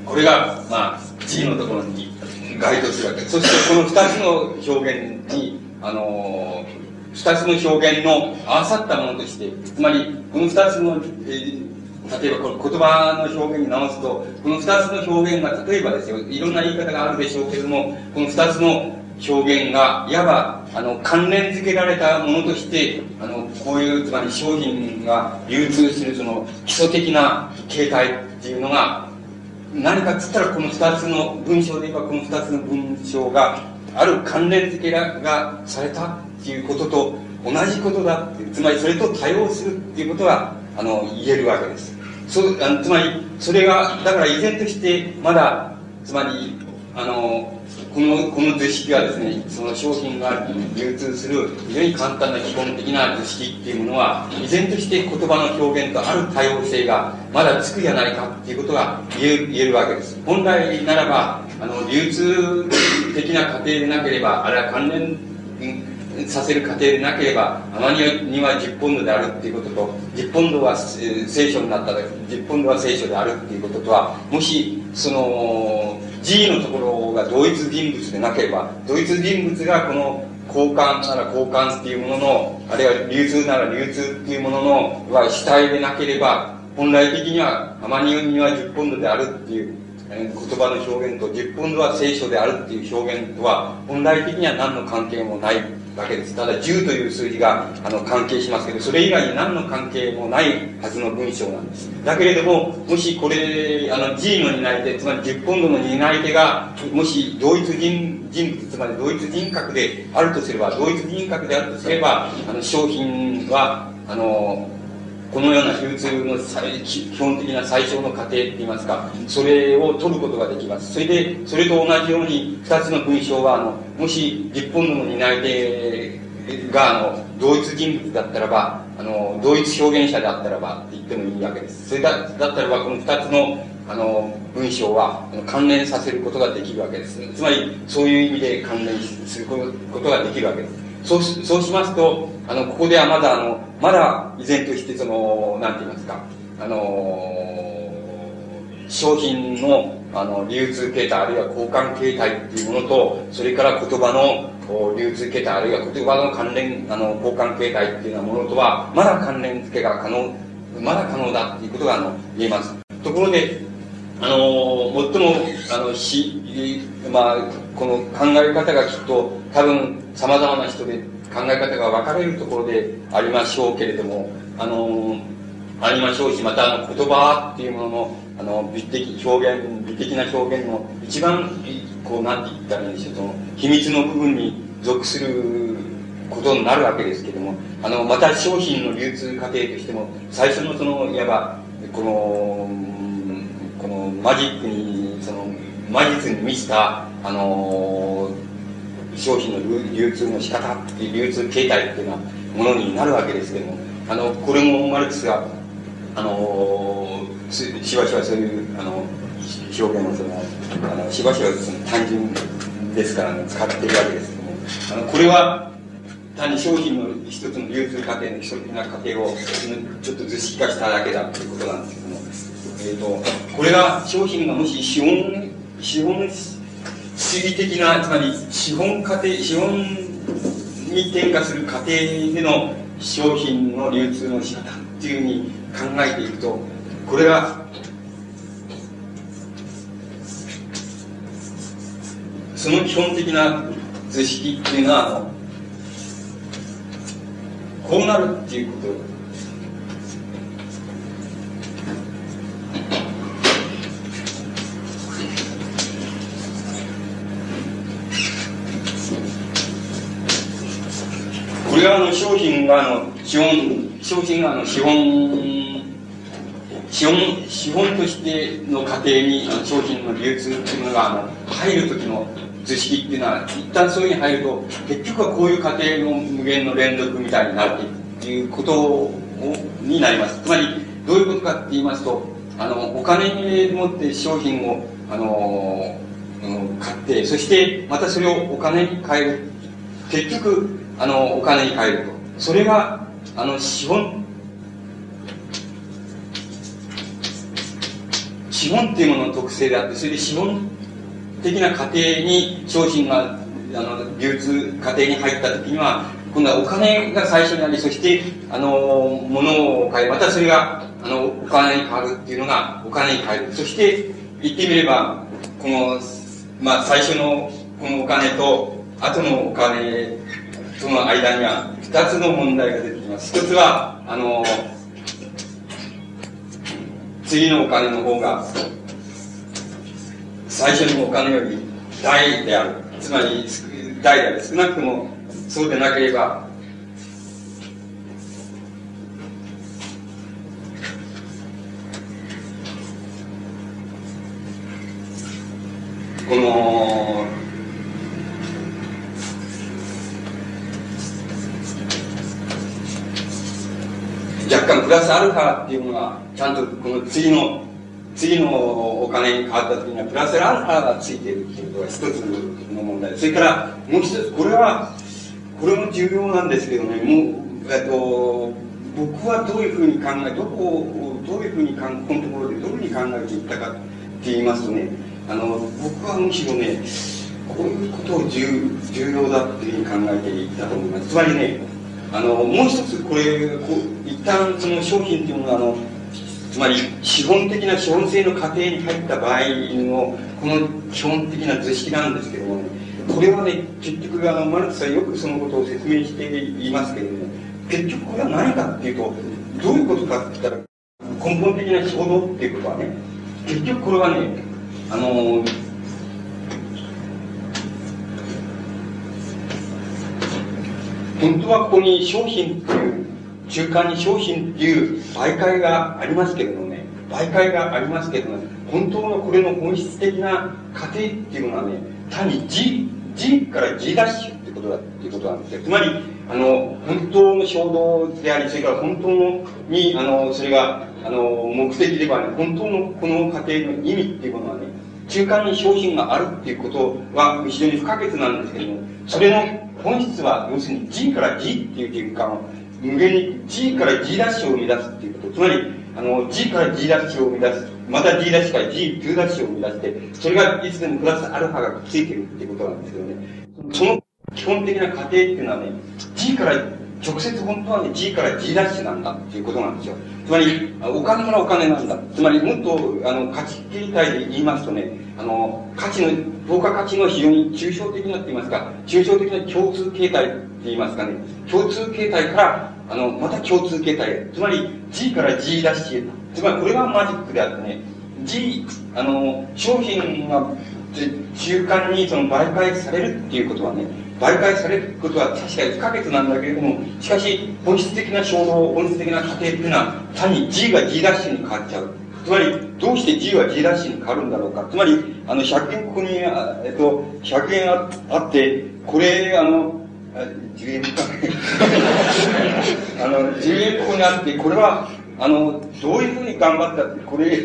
これが、まあ、G のところに該当するわけです。そしてこの二つの表現に、あの二つの表現の合わさったものとして、つまり、この二つの、えー例えばこの言葉の表現に直すと、この二つの表現が、例えばですよ、いろんな言い方があるでしょうけれども、この二つの表現が、いわば、あの、関連付けられたものとして、あの、こういう、つまり商品が流通するその基礎的な形態っていうのが、何かっつったらこの二つの文章で言えばこの二つの文章がある関連付けがされたっていうことと同じことだってつまりそれと対応するっていうことがあの言えるわけです。そあつまりそれがだから依然としてまだつまりあのこのこの図式はですねその商品が流通する非常に簡単な基本的な図式っていうものは依然として言葉の表現とある多様性がまだつくじゃないかっていうことが言え言えるわけです。本来ならばあの流通的な過程でなければあれは関連させる過程でなければアマニには10ポンドであるっていうことと10ポンドは聖書になったら10ポンドは聖書であるっていうこととはもしその G のところが同一人物でなければ同一人物がこの交換なら交換っていうもののあるいは流通なら流通っていうものの主体でなければ本来的にはアマニには10ポンドであるっていう言葉の表現と10ポンドは聖書であるっていう表現とは本来的には何の関係もない。わけです。ただ10という数字があの関係しますけど、それ以外に何の関係もないはずの文章なんです。だけれども、もしこれ、あの G の担い手、つまり10ポンドの担い手が、もし同一人人物、つまり同一人格であるとすれば、同一人格であるとすれば、あの商品は、あの、このような流通の基本的な最小の過程って言いますか、それを取ることができます。それで、それと同じように、二つの文章は、あの、もし、日本の担い手が、あの、同一人物だったらば、あの、同一表現者であったらば、って言ってもいいわけです。それだだったらば、この二つの、あの、文章は、関連させることができるわけです。つまり、そういう意味で関連することができるわけです。そうしそうしますと、あの、ここではまだ、あの、まだ依然として、その、なんて言いますか、あの、商品の、あの、流通形態、あるいは交換形態っていうものと、それから言葉の流通形態、あるいは言葉の関連、あの、交換形態っていうようなものとは、まだ関連付けが可能、まだ可能だっていうことが、あの、言えます。ところで、あの、最も、あの、し、まあ、この考え方がきっと、多分、様々な人で考え方が分かれるところでありましょうけれども、あの、ありましょうし、またあの言葉っていうものの、あの、美的表現、美的な表現の一番、こう、なんて言ったらいいんでしょう、その、秘密の部分に属することになるわけですけれども、あの、また商品の流通過程としても、最初のその、いわば、この、このマジックに、その、魔術に満ちた、あの商品の流通の仕方流通形態っていうようなものになるわけですけどもあのこれもマルクスがあのしばしばそういうあの表現をそのあのしばしばその単純ですから、ね、使っているわけですけどもあのこれは単に商品の一つの流通過程の基礎的な過程をちょっと図式化しただけだということなんですけども、えーと、これが商品がもし資本資本主義的なつまり資本家庭資本に転化する過程での商品の流通の仕方っていうふうに考えていくとこれがその基本的な図式っていうのはこうなるっていうことれはあの商品があの資本商品があの資本資本資本としての過程に商品の流通っていうのがあの入る時の図式っていうのは一旦そういうふうに入ると結局はこういう過程の無限の連続みたいになるっていうことになります。つまりどういうことかって言いますとあのお金に持って商品をあの買ってそしてまたそれをお金に変える。結局あのお金に変えるとそれがあの資本資本っていうものの特性であってそれで資本的な過程に商品が、あの、流通過程に入った時には、今度はお金が最初にあり、そして、あの、物を買い、またそれが、あの、お金に変わるっていうのが、お金に変える。そして、言ってみれば、この、まあ、最初のこのお金と、後のお金との間には、二つの問題が出てきます。一つは、あの、次のお金の方が、最初のお金より大である。つまり、大である。少なくとも、そうでなければ、この、プラスアルファっていうのが、ちゃんとこの次の、次のお金に変わった時には、プラスアルファがついているっていうことが一つの問題。それから、もう一つ、これは、これも重要なんですけどね、もう、えっと、僕はどういうふうに考え、どこを、どういうふうに、このところでどういうふうに考えていったかって言いますとね、あの、僕はむしろね、こういうことを重要だっていうふうに考えていたと思います。つまりね、あの、もう一つこれ、こ一旦その商品っていうのは、あの、つまり資本的な資本性の過程に入った場合の、この基本的な図式なんですけどもね、これはね、結局、あの、マルクスはよくそのことを説明していますけれども、結局これは何かっていうと、どういうことかって言ったら、根本的な衝動っていうことはね、結局これはね、あの本当はここに商品っていう中間に商品っていう媒介がありますけれどもね媒介がありますけれども、ね、本当のこれの本質的な過程っていうのはね単に G, G から G ダッシュってことだっていうことなんですよ。つまりあの本当の衝動でありそれから本当のにあのそれがあの目的ではね本当のこの過程の意味っていうものはね中間に商品があるっていうことは非常に不可欠なんですけども、それの本質は、要するに G から G っていう循環を、無限に G から G ダッシュを生み出すっていうこと。つまり、あの、G から G ダッシュを生み出す。また G ダッシュから G2 ダッシュを生み出して、それがいつでもプラスアルファがくっついてるっていうことなんですよね。その基本的な過程っていうのはね、G から直接本当はね、G から G ダッシュなんだっていうことなんですよ。つまり、お金からお金なんだ。つまり、もっと、あの、価値形態で言いますとね、あの、価値の、等価価値の非常に抽象的なって言いますか、抽象的な共通形態って言いますかね、共通形態から、あの、また共通形態へ。つまり、G から G ダッシュへ。つまり、これがマジックであってね、G、あの、商品が中間にその媒介されるっていうことはね、媒介されることは確かに不可欠なんだけれども、しかし、本質的な衝動、本質的な過程っていうのは、単に G が G ダッシュに変わっちゃう。つまり、どうして G は G ダッシュに変わるんだろうか。つまり、あの、100円ここに、えっと、100円ああって、これ、あの、10円か。あの、10円ここにあって、これは、あの、どういうふうに頑張ったって、これ、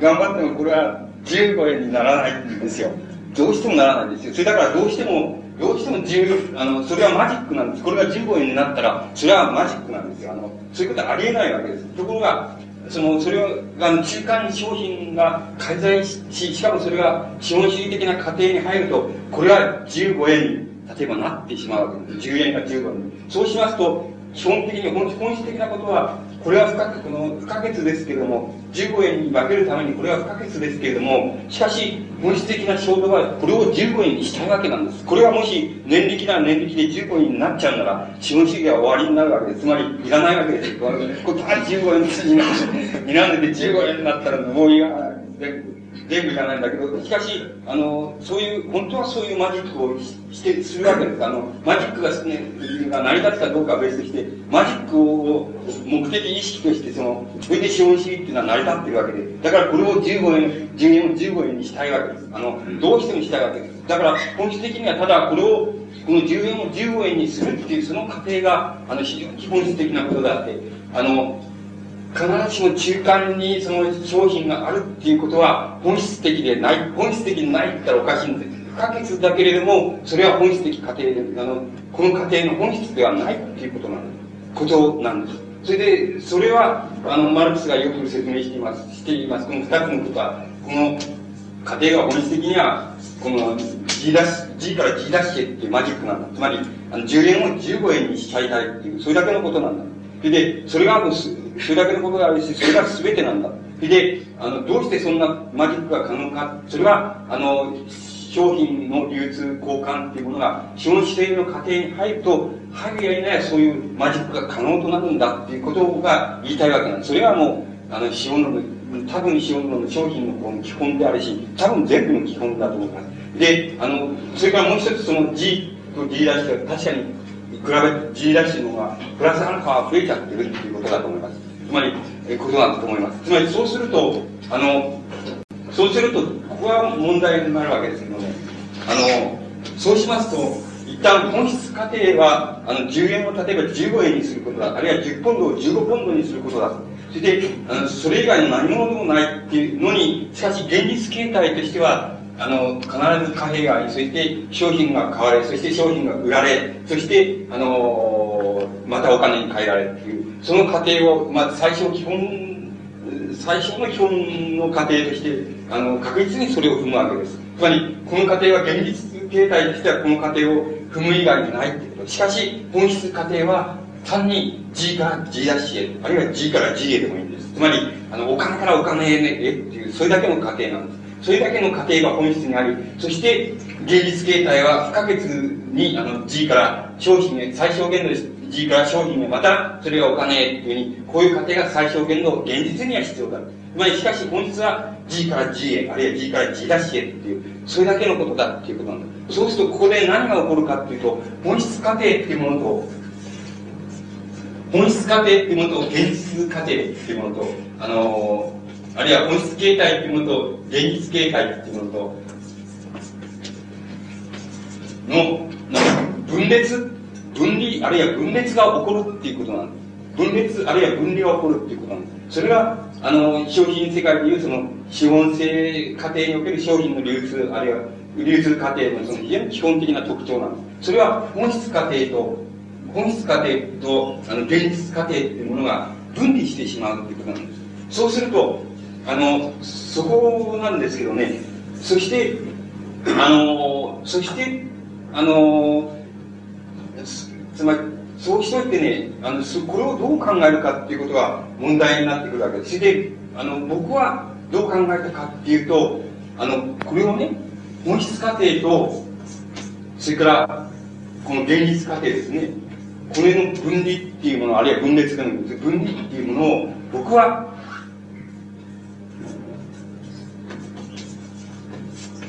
頑張ってもこれは15円にならないんですよ。どうしてもならないんですよ。それだからどうしても、どうしても10、あの、それはマジックなんです。これが15円になったら、それはマジックなんですよ。あの、そういうことはありえないわけです。ところが、その、それを、あの、中間に商品が介在し、しかもそれが資本主義的な過程に入ると、これは15円に、例えばなってしまうわけです。10円が15円そうしますと、基本的に、本質的なことは、これは不可この不可欠ですけれども、15円に分けるためにこれは不可欠ですけれども、しかし、本質的な衝動はこれを15円にしたいわけなんです。これはもし年力なら年力で15円になっちゃうなら、資本主義は終わりになるわけです。つまり、いらないわけです。これ、単15円になんで15円になったら、もういらな。全部じゃないんだけど、しかし、あの、そういう、本当はそういうマジックをして、するわけです。あの、マジックが、ね、が成り立つかどうかは別として、マジックを目的意識として、その、それで資本主義っていうのは成り立っているわけで、だからこれを15円、10円を15円にしたいわけです。あの、どうしてもしたいわけです。だから、本質的にはただこれを、この10円を15円にするっていうその過程が、あの、非常に本質的なことであって、あの、必ずしも中間にその商品があるっていうことは本質的でない、本質的にないって言ったらおかしいんです。不可欠だけれども、それは本質的過程で、あの、この過程の本質ではないっていうことなんです。ことなんです。それで、それは、あの、マルクスがよく説明しています、しています。この二つのことは、この過程が本質的には、この G ダッシュ、G から G ダッシュっていうマジックなんだ。つまり、あの10円を15円にしちゃいたいっていう、それだけのことなんだ。で、それがもうすそれだけのことがあるし、それが全てなんだ。で、あの、どうしてそんなマジックが可能か。それは、あの、商品の流通交換っていうものが資本主義の過程に入ると、入るやいないそういうマジックが可能となるんだっていうことが言いたいわけなんです。それはもう、あの、資本論の、多分資本論の商品のこの基本であるし、多分全部の基本だと思います。で、あの、それからもう一つその G と D ダッシュは確かに比べて G ダッシュの方がプラスアルファが増えちゃってるっていうことだと思います。つまり、えことだと思います。つまりそうすると、あの、そうすると、ここは問題になるわけですけどね。あの、そうしますと、一旦本質過程は、あの、10円を例えば15円にすることだ。あるいは10ポンドを15ポンドにすることだ。それで、あの、それ以外の何者でもないっていうのに、しかし現実形態としては、あの、必ず貨幣があり、そして商品が買われ、そして商品が売られ、そして、あの、またお金に換えられるっていう、その過程を、まあ、最初基本最初の基本の過程として、あの、確実にそれを踏むわけです。つまり、この過程は現実形態としてはこの過程を踏む以外にないってこと。しかし、本質過程は単に G から G ダッシュへ、あるいは G から G へでもいいんです。つまり、あの、お金からお金へっていう、それだけの過程なんです。それだけの過程が本質にあり、そして、現実形態は不可欠に、あの、G から商品へ、最小限度です。G から商品へ、また、それがお金へっていうふうに、こういう過程が最小限の現実には必要だ。まり、しかし本質は G から G へ、あるいは G から G ダッシュへっていう、それだけのことだっていうことなんだ。そうすると、ここで何が起こるかっていうと、本質過程っていうものと、本質過程っていうものと、現実過程っていうものと、あのー、あるいは本質形態っていうものと、現実形態っていうものと、の、分裂？分離、あるいは分裂が起こるっていうことなんです。分裂、あるいは分離が起こるっていうことなんです。それが、あの、商品世界でいうその、資本性過程における商品の流通、あるいは流通過程のその非常に基本的な特徴なんです。それは本質過程と、本質過程と、あの、現実過程っていうものが分離してしまうっていうことなんです。そうすると、あの、そこなんですけどね、そして、あの、そして、あの、つまり、そうしといてね、あの、これをどう考えるかっていうことが問題になってくるわけです。それで、あの、僕はどう考えたかっていうと、あの、これをね、本質過程と、それから、この現実過程ですね。これの分離っていうもの、あるいは分裂でも分離っていうものを、僕は、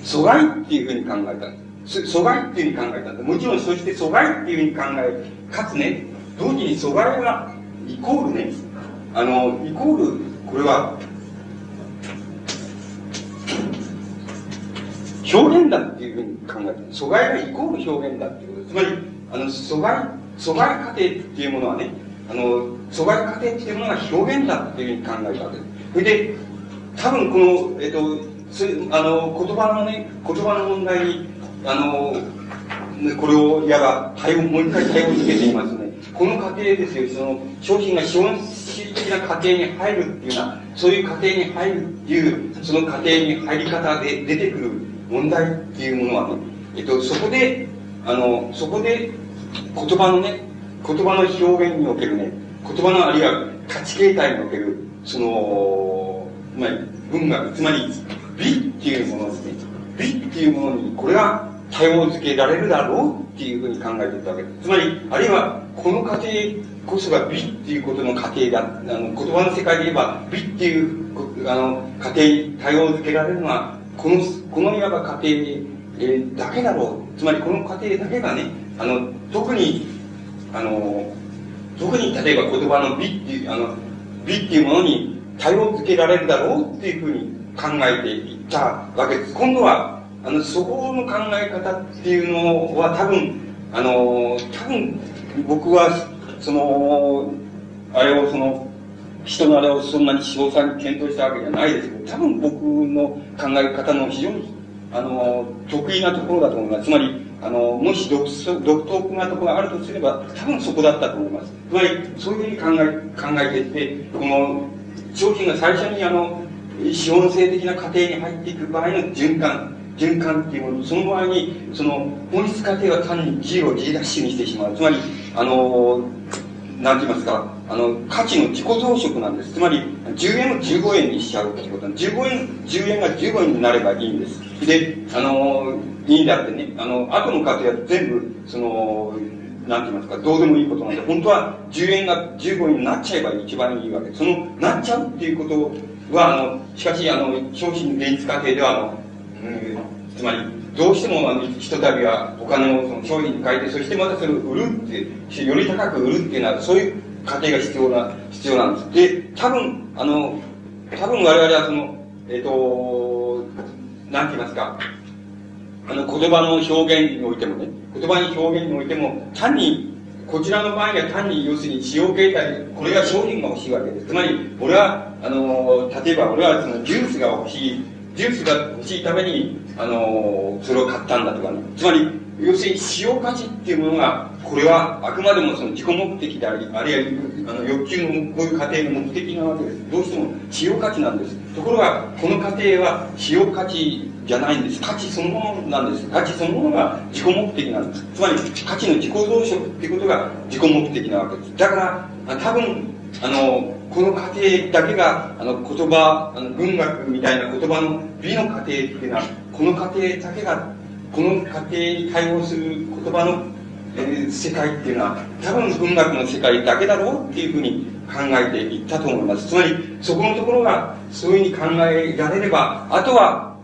阻害っていうふうに考えた。阻害っていうふうに考えた。もちろん、そして阻害っていうふうに考え、かつね、同時に阻害が、イコールね、あの、イコール、これは、表現だっていうふうに考えた。阻害がイコール表現だっていうこと。つまり、あの、阻害、阻害過程っていうものはね、あの、阻害過程っていうものが表現だっていうふうに考えたわけです。それで、多分この、えっと、それあの、言葉のね、言葉の問題にあの、これをいわば対応、もう一回対応つけていますね。この過程ですよ、その商品が資本主義的な過程に入るっていうような、そういう過程に入るっていう、その過程に入り方で出てくる問題っていうものはね、えっと、そこで、あの、そこで言葉のね、言葉の表現におけるね、言葉のあるいは価値形態における、その、まあ、文学、つまり美っていうものですね。美っていうものに、これが対応づけられるだろうっていうふうに考えていたわけです。つまり、あるいは、この過程こそが美っていうことの過程だ。あの、言葉の世界で言えば、美っていう、あの、過程に対応づけられるのは、この、このいわば過程、えー、だけだろう。つまり、この過程だけがね、あの、特に、あの、特に例えば言葉の美っていう、あの、美っていうものに対応づけられるだろうっていうふうに考えていったわけです。今度は、あの、そこの考え方っていうのは多分、あの、多分、僕は、その、あれをその、人のあれをそんなに詳細に検討したわけじゃないですけど、多分僕の考え方の非常に、あの、得意なところだと思います。つまり、あの、もし独独特なところがあるとすれば、多分そこだったと思います。つまり、そういうふうに考え、考えていて、この、商品が最初にあの、資本性的な過程に入っていく場合の循環、循環っていうもの、その場合に、その、本質過程は単に G を G ダッシュにしてしまう。つまり、あの、なんて言いますか、あの、価値の自己増殖なんです。つまり、10円を15円にしちゃうってことなんです。15円、10円が15円になればいいんです。で、あの、いいんであってね、あの、後の過程は全部、その、なんて言いますか、どうでもいいことなんで、本当は10円が15円になっちゃえば一番いいわけその、なっちゃうっていうことは、あの、しかし、あの、商品現実過程では、あの、うん、つまり、どうしても、あの、ひとたびはお金をその商品に変えて、そしてまたそれを売るって、より高く売るっていうのは、そういう過程が必要な、必要なんです。で、多分、あの、多分我々はその、えっ、ー、と、なんて言いますか、あの、言葉の表現においてもね、言葉に表現においても、単に、こちらの場合には単に、要するに使用形態、これが商品が欲しいわけです。つまり、俺は、あの、例えば俺はそのジュースが欲しい、ジュースが欲しいために、あの、それを買ったんだとかね。つまり、要するに使用価値っていうものが、これはあくまでもその自己目的であり、あるいはあの欲求のこういう過程の目的なわけです。どうしても使用価値なんです。ところが、この過程は使用価値じゃないんです。価値そのものなんです。価値そのものが自己目的なんです。つまり、価値の自己増殖っていうことが自己目的なわけです。だから、多分、あの、この過程だけが、あの、言葉、あの、文学みたいな言葉の美の過程っていうのは、この過程だけが、この過程に対応する言葉の、えー、世界っていうのは、多分文学の世界だけだろうっていうふうに考えていったと思います。つまり、そこのところが、そういうふうに考えられれば、あとは、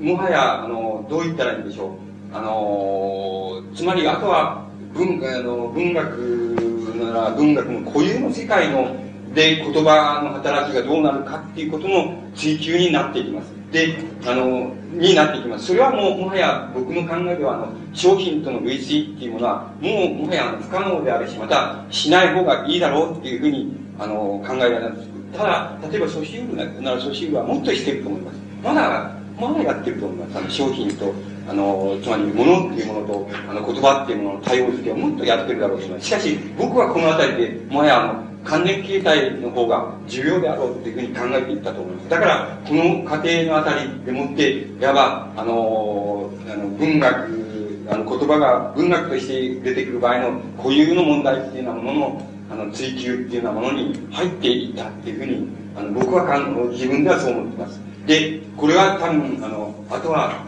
もはや、あの、どう言ったらいいんでしょう。あの、つまり、あとは、文あの文学なら文学の固有の世界ので言葉の働きがどうなるかっていうことの追求になっていきます。で、あの、になってきます。それはもう、もはや僕の考えでは、あの、商品との類推っていうものは、もう、もはや不可能であるし、また、しない方がいいだろうっていうふうに、あの、考えられます。ただ、例えば、ソシールならソシールはもっとしてると思います。まだ、まだやってると思います。あの商品と、あの、つまり物っていうものと、あの言葉っていうものの対応付けをもっとやってるだろうと思います。しかし、僕はこのあたりで、もはやあの、関連形態の方が重要であろうっていうふうに考えていったと思います。だから、この過程のあたりでもって、いわば、あの、あの文学、あの言葉が文学として出てくる場合の固有の問題っていうようなものの、あの追求っていうようなものに入っていったっていうふうに、あの僕はかん自分ではそう思ってます。で、これは多分、あの、あとは、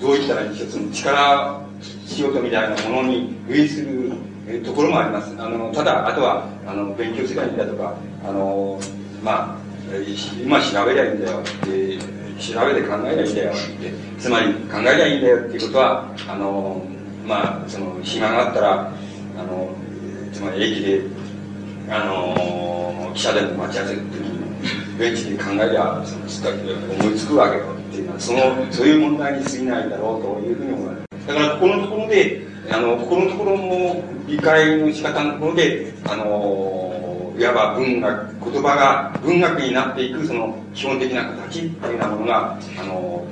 どう言ったらいいでしょう、その力仕事みたいなものに類するところもあります。あの、ただ、あとは、あの、勉強すればいいんだとか、あの、まあ、今調べりゃいいんだよって、調べて考えりゃいいんだよって、つまり考えりゃいいんだよっていうことは、あの、まあ、その、暇があったら、あの、つまり駅で、あの、記者でも待ち合わせる時に、ベンチで考えりゃ、その、思いつくわけよっていうのは、その、そういう問題に過ぎないだろうというふうに思います。だから、ここのところで、あの、ここのところの理解の仕方のところで、あの、いわば文学、言葉が文学になっていく、その、基本的な形っていうようなものが、あの、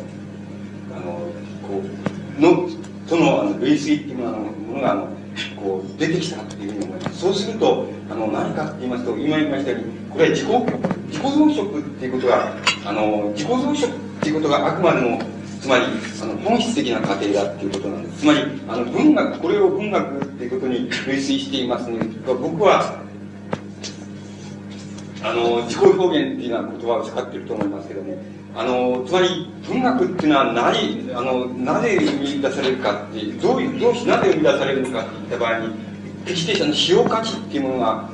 あの、こう、の、との、あの、類推っていうようなものが、あの、こう、出てきたっていうふうに思います。そうすると、あの、何かって言いますと、今言いましたように、これは自己、自己増殖っていうことが、あの、自己増殖っていうことがあくまでも、つまり、あの、本質的な過程だっていうことなんです。つまり、あの、文学、これを文学っていうことに類推していますので、僕は、あの、自己表現っていうような言葉を使ってると思いますけども、あの、つまり、文学っていうのは何、あの、なぜ生み出されるかって、どういう、どうしてなぜ生み出されるのかっていった場合に、決してその使用価値っていうものが、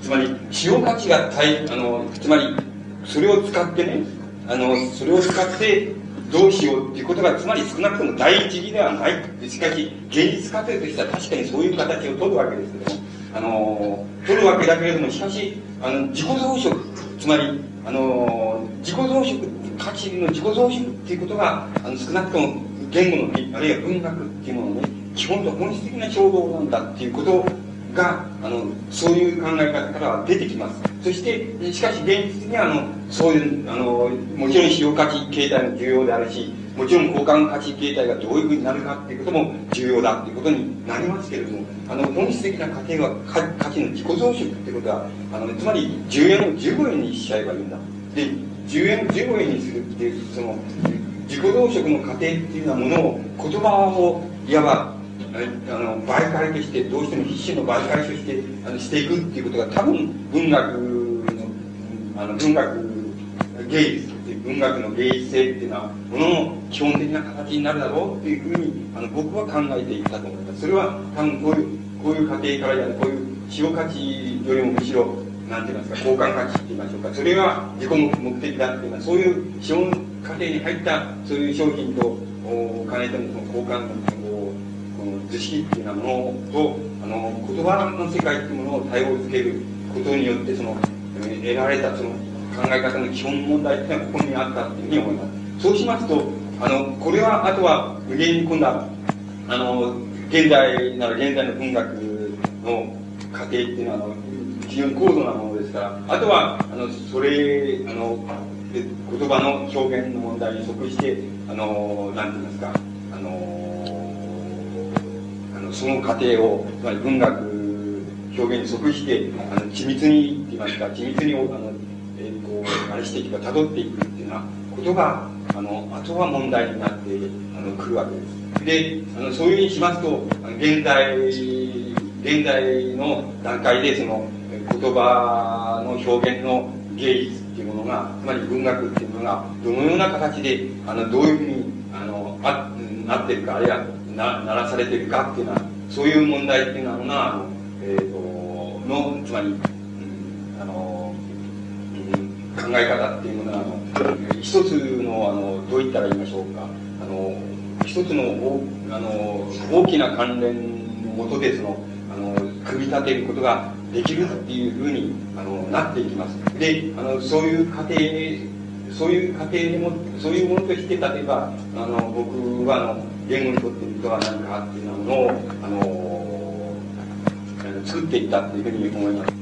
つまり、使用価値が大、あの、つまり、それを使ってね、あの、それを使って、どうしようっていうことが、つまり少なくとも第一義ではない。しかし、現実過程としては確かにそういう形を取るわけですけども、あの、取るわけだけれども、しかし、あの、自己増殖、つまり、あの、自己増殖、価値の自己増殖っていうことが、あの、少なくとも言語の、あるいは文学っていうもののね、基本と本質的な衝動なんだっていうことをが、あの、そういう考え方からは出てきます。そして、しかし現実には、あの、そういう、あの、もちろん使用価値形態も重要であるし、もちろん交換価値形態がどういうふうになるかっていうことも重要だっていうことになりますけれども、あの、本質的な過程は価値の自己増殖っていうことは、あの、つまり10円を15円にしちゃえばいいんだ。で、10円を、15円にするっていう、その、自己増殖の過程っていうようなものを、言葉を、いわば、あの、媒介として、どうしても必死の媒介として、あの、していくっていうことが、多分、文学の、あの、文学、芸術って文学の芸術性っていうのは、ものの基本的な形になるだろうっていうふうに、あの、僕は考えていたと思います。それは、多分こういう、こういう過程からやる、こういう使用価値よりもむしろ、なんて言いますか、交換価値って言いましょうか。それが自己目的だっていうのは、そういう資本過程に入った、そういう商品と、お金との交換、の図式っていうようなものと、あの、言葉の世界っていうものを対応づけることによって、その、得られたその考え方の基本問題っていうのはここにあったっていうふうに思います。そうしますと、あの、これは、あとは、無限に今度は、あの、現代なら現代の文学の過程っていうのは、あの、非常に高度なものですから、あとは、あの、それ、あの、言葉の表現の問題に即して、あの、なんて言いますか、その過程を、つまり文学表現に即して、あの、緻密に、言いますか、緻密に、あの、えっ、ー、と、あれしていくか、辿っていくっていうようなことが、あの、あとは問題になって、あの、来るわけです。で、あの、そういうふうにしますと、現代、現代の段階で、その、言葉の表現の芸術っていうものが、つまり文学っていうものが、どのような形で、あの、どういうふうに、あの、あなってるか、あるいは、な、ならされてるかっていうのは、そういう問題っていうのが、あの、えっ、ー、と、の、つまり、うん、あの、うん、考え方っていうものが、あの、一つの、あの、どう言ったら言いましょうか、あの、一つの、おあの、大きな関連のもとで、その、あの、組み立てることができるっていうふうにあのなっていきます。で、あのそういう過程そういう過程にも、そういうものとして、例えば、あの僕はあの言語にとってみては何かっていうものをあの作っていったというふうに思います。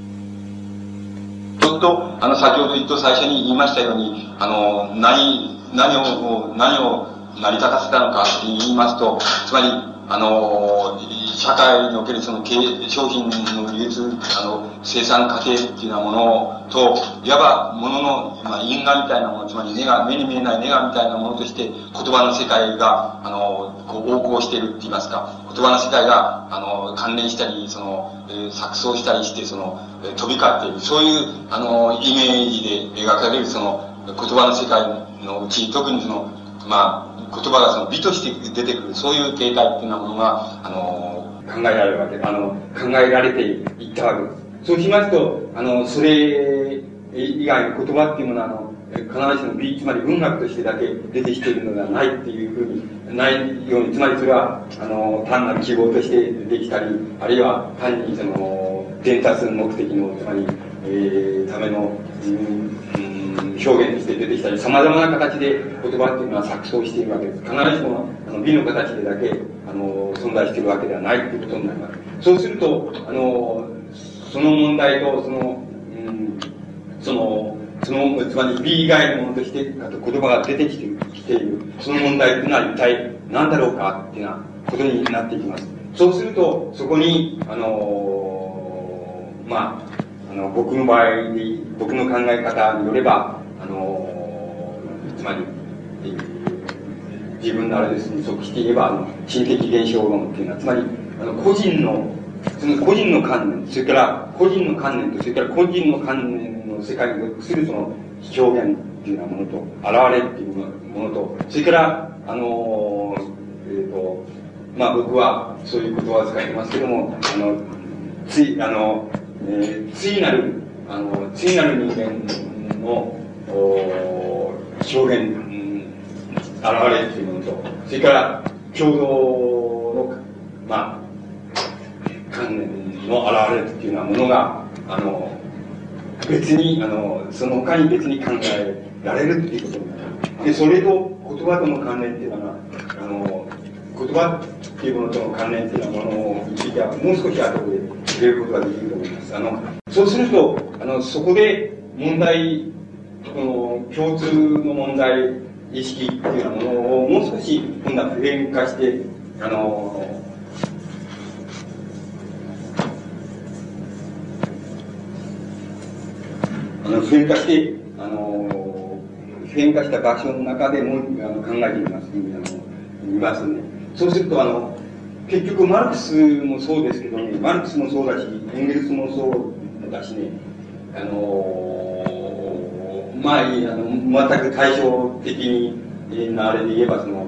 ちょっと、あの、先ほど言った最初に言いましたように、あの、何、何を、何を成り立たせたのかって言いますと、つまり、あの、社会におけるその商品の流通、あの、生産過程っていうようなものと、いわば物の、まあ、因果みたいなもの、つまり根が、目に見えない根がみたいなものとして、言葉の世界が、あの、こう、横行しているって言いますか、言葉の世界が、あの、関連したり、その、えー、錯綜したりして、その、飛び交っている、そういう、あの、イメージで描かれる、その、言葉の世界のうち、特にその、まあ、言葉がその美として出てくる、そういう形態っていうようなものが、あの、考えられるわけ、あの、考えられていったわけです。そうしますと、あの、それ以外の言葉っていうものは、あの、必ずしも美、つまり文学としてだけ出てきているのではないっていうふうに、ないように、つまりそれは、あの、単なる記号としてできたり、あるいは単にその、伝達目的の、つまり、えー、ための、うん表現として出てきたり、様々な形で言葉っていうのは錯綜しているわけです。必ずしも、あの、美の形でだけ、あの、存在しているわけではないということになります。そうすると、あの、その問題と、その、うん、その、その、つまり美以外のものとして、あと言葉が出てきてきている、その問題っていうのは一体何だろうかっていうようなことになっていきます。そうすると、そこに、あの、まあ、あの、僕の場合に、僕の考え方によれば、つまり、自分のあれですに属して言えば、あの、心的現象論っていうのは、つまり、あの、個人の、その個人の観念、それから個人の観念と、それから個人の観念の世界に属するその表現っていうようなものと、現れっていうものと、それから、あのえっ、ー、と、まあ僕はそういうことを扱ってますけども、あの、つい、あの、えー、ついなる、あの、ついなる人間の、お表現、うん、現れっていうものと、それから共同の、まあ、観念の現れっていうようなものが、あの、別に、あの、その他に別に考えられるっていうことになる。で、それと言葉との関連っていうのは、あの、言葉っていうものとの関連っていうようなものについては、もう少し後で触れることができると思います。あの、そうすると、あの、そこで問題この共通の問題意識っていうようなものをもう少し今度は普遍化して、あの、あの普遍化して、あの、変化した場所の中でもあの考えてみます、あの見ますね。そうすると、あの、結局マルクスもそうですけどね、マルクスもそうだし、エンゲルスもそうだしね、あの、まあ、あの全く対照的なあれで言えば、その、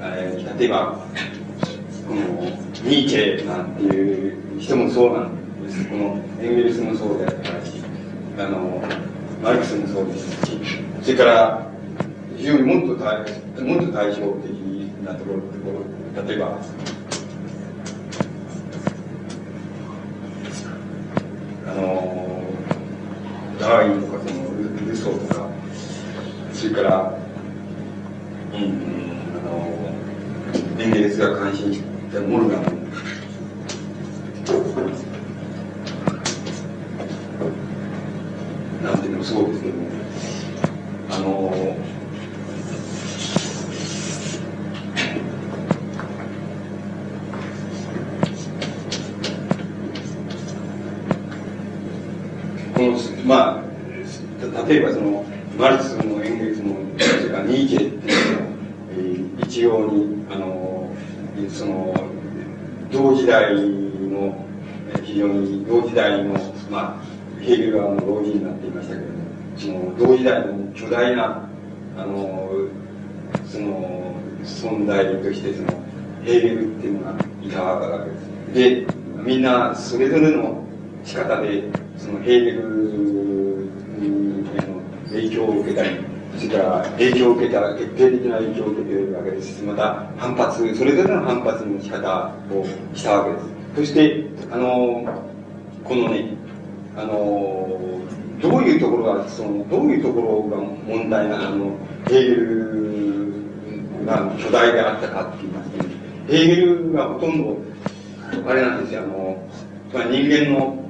えー、例えば、この、ニーチェなんていう人もそうなんです。この、エンゲルスもそうであったし、あの、マルクスもそうですし、それから、非常にもっと対、もっと対照的なところ、例えば、あの、ダーウィンとかそのルソーとか、それから、うん、あの、エンゲルスが関心したモルガン。なんていうのもそうですけども、あの、例えばその、マルクスもエンゲルスも、それからニーチェっていうのは、えー、一様に、あの、その、同時代の、非常に同時代の、まあ、ヘーゲル側の同時になっていましたけれども、その、同時代の巨大な、あの、その、存在として、その、ヘーゲルっていうのがいたわけです。で、みんなそれぞれの仕方で、そのヘーゲル影響を受けたり、それから影響を受けた、決定的な影響を受けているわけですし、また反発、それぞれの反発の仕方をしたわけです。そして、あの、このね、あの、どういうところが、その、どういうところが問題な、あの、ヘーゲルが巨大であったかって言いますと、ね、ヘーゲルがほとんど、あれなんですよ、あの、人間の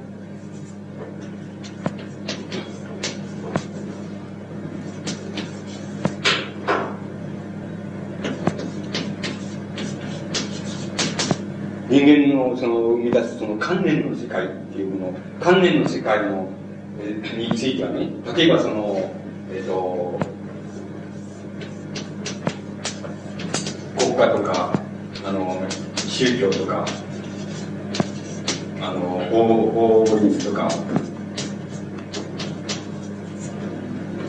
人間のその生み出すその観念の世界っていうもの、観念の世界の、えについてはね、例えばその、えっ、ー、と、国家とか、あの、宗教とか、あの、法法律とか、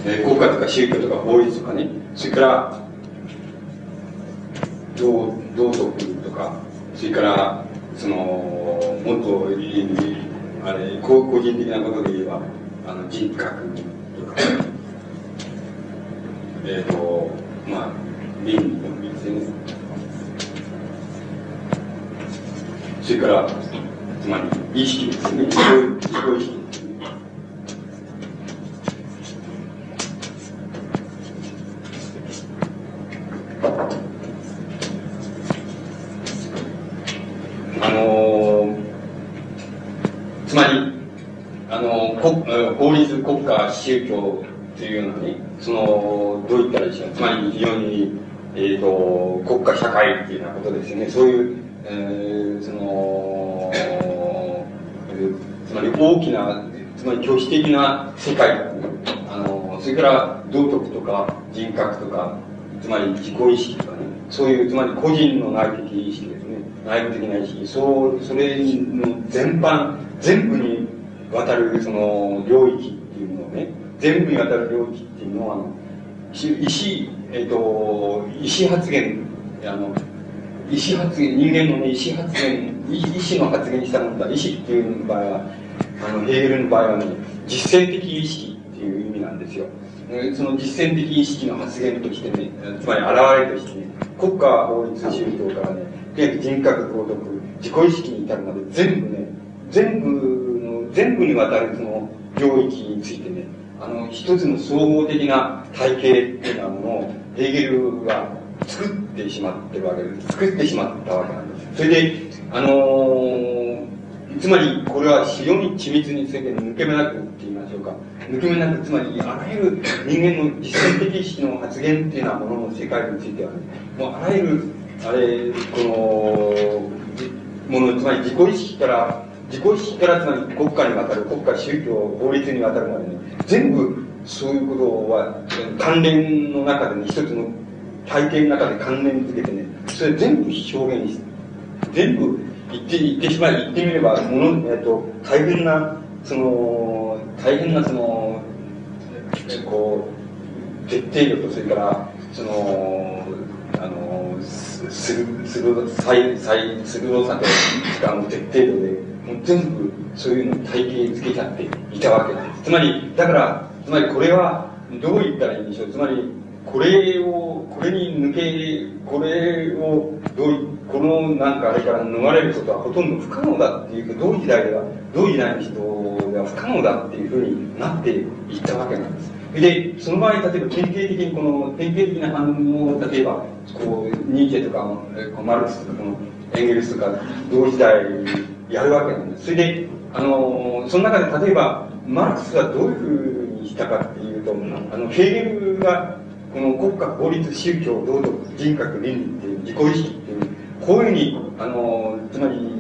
えー、国家とか宗教とか法律とかね、それから、道道徳とか、それから、その、もっと、あれ、個人的なことで言えば、あの、人格とか、えっ、と、まあ、倫理の意ですね。それから、つまり、意識ですね。自己意識。宗教というのはね、その、どういったらいいでしょう。つまり非常に、えっ、ー、と、国家社会っていうようなことですよね。そういう、えー、その、つまり大きな、つまり拒否的な世界、あの、それから道徳とか人格とか、つまり自己意識とかね、そういう、つまり個人の内的意識ですね。内部的な意識、そう、それの全般、全部にわたるその領域ね、全部にわたる領域っていうのは、あの、意思、えっ、ー、と、意思発言、あの、意思発言、人間のね、意思発言、意思の発言にしたものだ。意思っていう場合は、あの、ヘーゲルの場合はね、実践的意識っていう意味なんですよ。その実践的意識の発言としてね、つまり現れとしてね、国家法律宗教からね、人格道徳、自己意識に至るまで全部ね、全部の全部にわたるその領域についてね、あの、一つの総合的な体系っていうようなものをヘーゲルは作ってしまってるわけです。作ってしまったわけなんです。それで、あのー、つまりこれは非常に緻密について抜け目なくって言いましょうか。抜け目なく、つまりあらゆる人間の実践的意識の発言っていうようなものの世界についてはね、もうあらゆる、あれ、この、もの、つまり自己意識から自己意識からつまり国家にわたる、国家宗教、法律にわたるまでね、全部、そういうことは、関連の中でね、一つの体験の中で関連づけてね、それ全部表現して、全部言って、言ってしまい、言ってみれば、もの、えっと、大変な、その、大変なその、こう、徹底力と、それから、その、あの、す、する、する、再、再、鋭さと、しか徹底度で、もう全部、そういうのを体系づけちゃっていたわけです。つまり、だから、つまりこれは、どう言ったらいいんでしょう。つまり、これを、これに抜け、これを、どうこのなんかあれから逃れることはほとんど不可能だっていう、同時代では、同時代の人では不可能だっていうふうになっていったわけなんです。で、その場合、例えば典型的にこの、典型的な反応を、例えば、こう、ニーチェとか、マルクスとか、この、エンゲルスとか、同時代やるわけなんです。それで、あの、その中で例えば、マルクスはどういうふうにしたかっていうと、あの、ヘーゲルが、この国家、法律、宗教、道徳、人格、倫理っていう、自己意識っていう、こういうふうに、あの、つまり、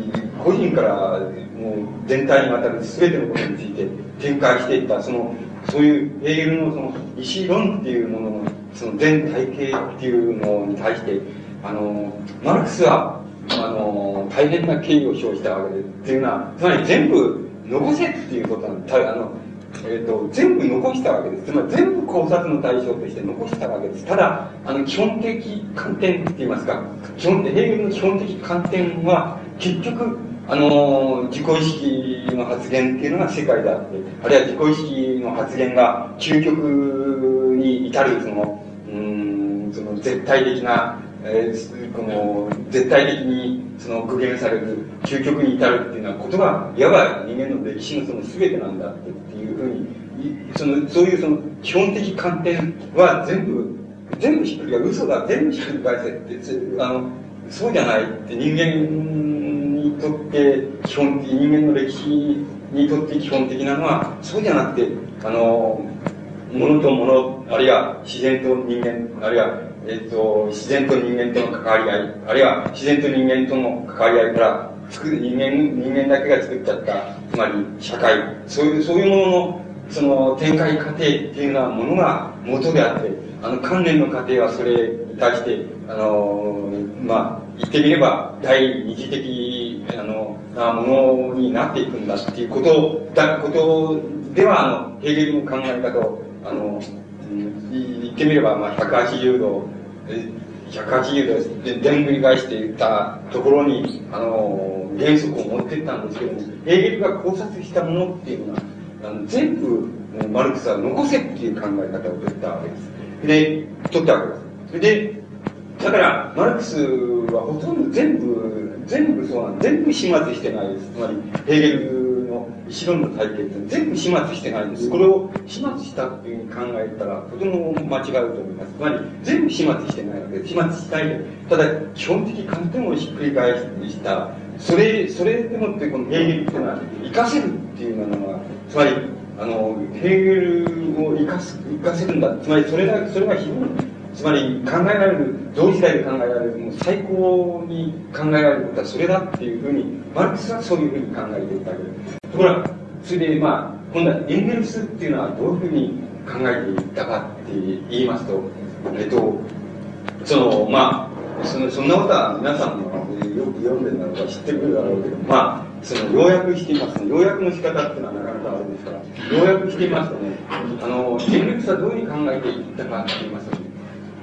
個人からもう全体にわたる全てのことについて展開していった、その、そういうヘーゲルのその意思論っていうものの、その全体系っていうのに対して、あの、マルクスは、あの、大変な敬意を表したわけで、っていうのは、つまり全部残せっていうことなんだ。あの、えっ、ー、と、全部残したわけです。つまり全部考察の対象として残したわけです。ただ、あの、基本的観点って言いますか、基本、ヘーゲルの基本的観点は、結局、あの、自己意識の発言っていうのが世界であって、あるいは自己意識の発言が究極に至る、その、うん、その絶対的な、えー、この、絶対的に、その、具現される、究極に至るっていうのはことが、いわば人間の歴史のその全てなんだっていうふうに、その、そういうその、基本的観点は全部、全部ひっくり返せ、嘘だ、全部ひっくり返せって、あの、そうじゃないって人間にとって基本的、人間の歴史にとって基本的なのは、そうじゃなくて、あの、物と物、あるいは自然と人間、あるいは、えっ、と、自然と人間との関わり合い、あるいは自然と人間との関わり合いから、作る人間、人間だけが作っちゃった、つまり社会、そういう、そういうものの、その展開過程っていうようなものが元であって、あの関連の過程はそれに対して、あの、まあ、言ってみれば、第二次的、あの、なものになっていくんだっていうことだ、ことでは、あの、ヘーゲルの考え方を、あの、ってみれば、まあ、180度、180度で、でんぐり返していったところに、あの、原則を持っていったんですけども、ヘーゲルが考察したものっていうのは、あの全部、マルクスは残せっていう考え方を取ったわけです。で、取ったわけです。それで、だから、マルクスはほとんど全部、全部そうなん全部始末してないです。つまり、ヘーゲルの一論の体系って全部始末してないんです。これを始末したっていうふうに考えたら、とても間違うと思います。つまり、全部始末してないわけで。始末したいで。ただ、基本的観点をひっくり返した、それ、それでもってこのヘーゲルっていうのは、活かせるっていうのは、つまり、あの、ヘーゲルを生かす、生かせるんだ。つまり、それだ、それが非常につまり考えられる、同時代で考えられる、もう最高に考えられることはそれだっていうふうに、マルクスはそういうふうに考えていたわけです。ところが、それでまあ、今度はエンゲルスっていうのはどういうふうに考えていったかって言いますと、えっと、その、まあ、そのそんなことは皆さんもよく読んでるだろうか知ってるだろうけど、まあ、その要約していますね。要約の仕方っていうのはなかなかあれですから、要約していますとね、あの、エンゲルスはどういうふうに考えていったかって言いますと、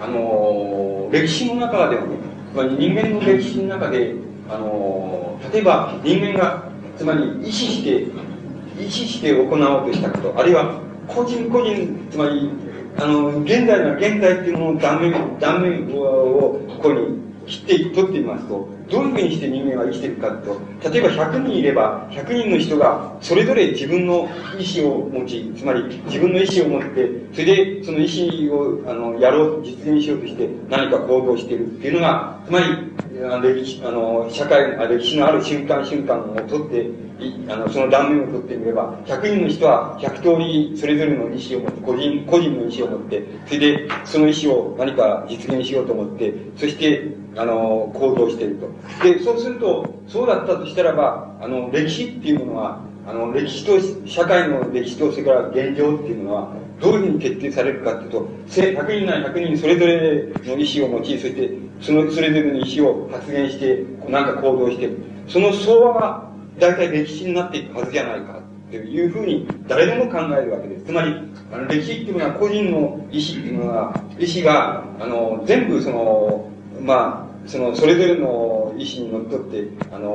あの歴史の中でもね、つまり人間の歴史の中で、あの例えば人間が、つまり意思して、意思して行おうとしたこと、あるいは個人個人、つまり、あの、現代の現代っていうものを断面、断面をここに切って取ってみますと、どういうふうにして人間は生きていくかと、例えば100人いれば、100人の人がそれぞれ自分の意思を持ち、つまり自分の意思を持って、それでその意思をあのやろう、実現しようとして何か行動しているっていうのが、つまり、歴史、あの、社会、歴史のある瞬間瞬間をとって、あの、その断面を取ってみれば、100人の人は100通りそれぞれの意思を持って、個人、個人の意思を持って、それでその意思を何か実現しようと思って、そして、あの、行動していると。で、そうすると、そうだったとしたらば、あの、歴史っていうものは、あの、歴史と、社会の歴史と、それから現状っていうのは、どういうふうに決定されるかっていうと、100人なら100人それぞれの意思を持ち、そして、そのそれぞれの意思を発言して、なんか行動して、その相和が大体歴史になっていくはずじゃないか。というふうに誰でも考えるわけです。つまり、あの歴史っていうのは個人の意思っていうのは、意思が、あの、全部その、まあ、その、それぞれの意思にのっとって、あの、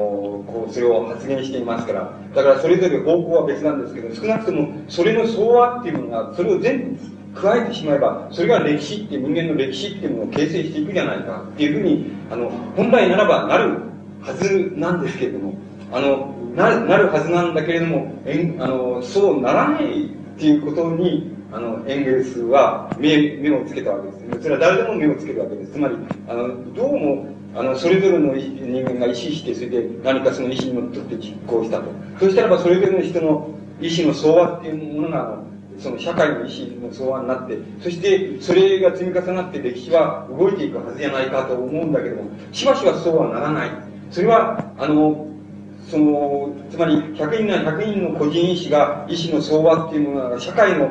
こう、それを発言していますから、だからそれぞれ方向は別なんですけど、少なくとも、それの相和っていうものが、それを全部加えてしまえば、それが歴史って、人間の歴史っていうものを形成していくじゃないかっていうふうに、あの、本来ならばなるはずなんですけれども、あの、ななるはずなんだけれども、えんあのそうならないっていうことに、あの、エンゲルスは目目をつけたわけです。それは誰でも目をつけるわけです。つまり、あの、どうも、あの、それぞれの人間が意思して、それで何かその意思にのっとって実行したと。そうしたらば、それぞれの人の意思の相和っていうものが、その社会の意思の相和になって、そしてそれが積み重なって歴史は動いていくはずじゃないかと思うんだけども、しばしばそうはならない。それは、あの、その、つまり100人なら100人の個人意思が、意思の相和っていうものが、社会の、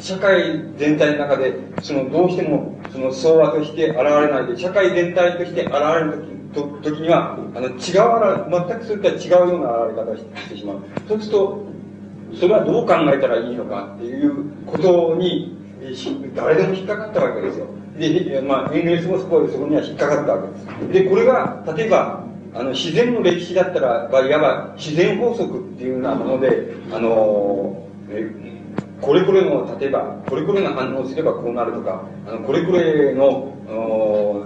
社会全体の中で、その、どうしても、その相和として現れないで、社会全体として現れるとき、と時には、あの、違う、全くそういった違うような現れ方をしてしまう。そうすると、それはどう考えたらいいのかっていうことに、誰でも引っかかったわけですよ。で、まあ、エンゲルスもそこそこには引っかかったわけです。で、これが、例えば、あの、自然の歴史だったらば、いわば自然法則っていうようなもので、あの、えこれこれの、例えば、これこれの反応すればこうなるとか、あの、これこれの、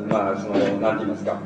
まあ、その、なんて言いますか、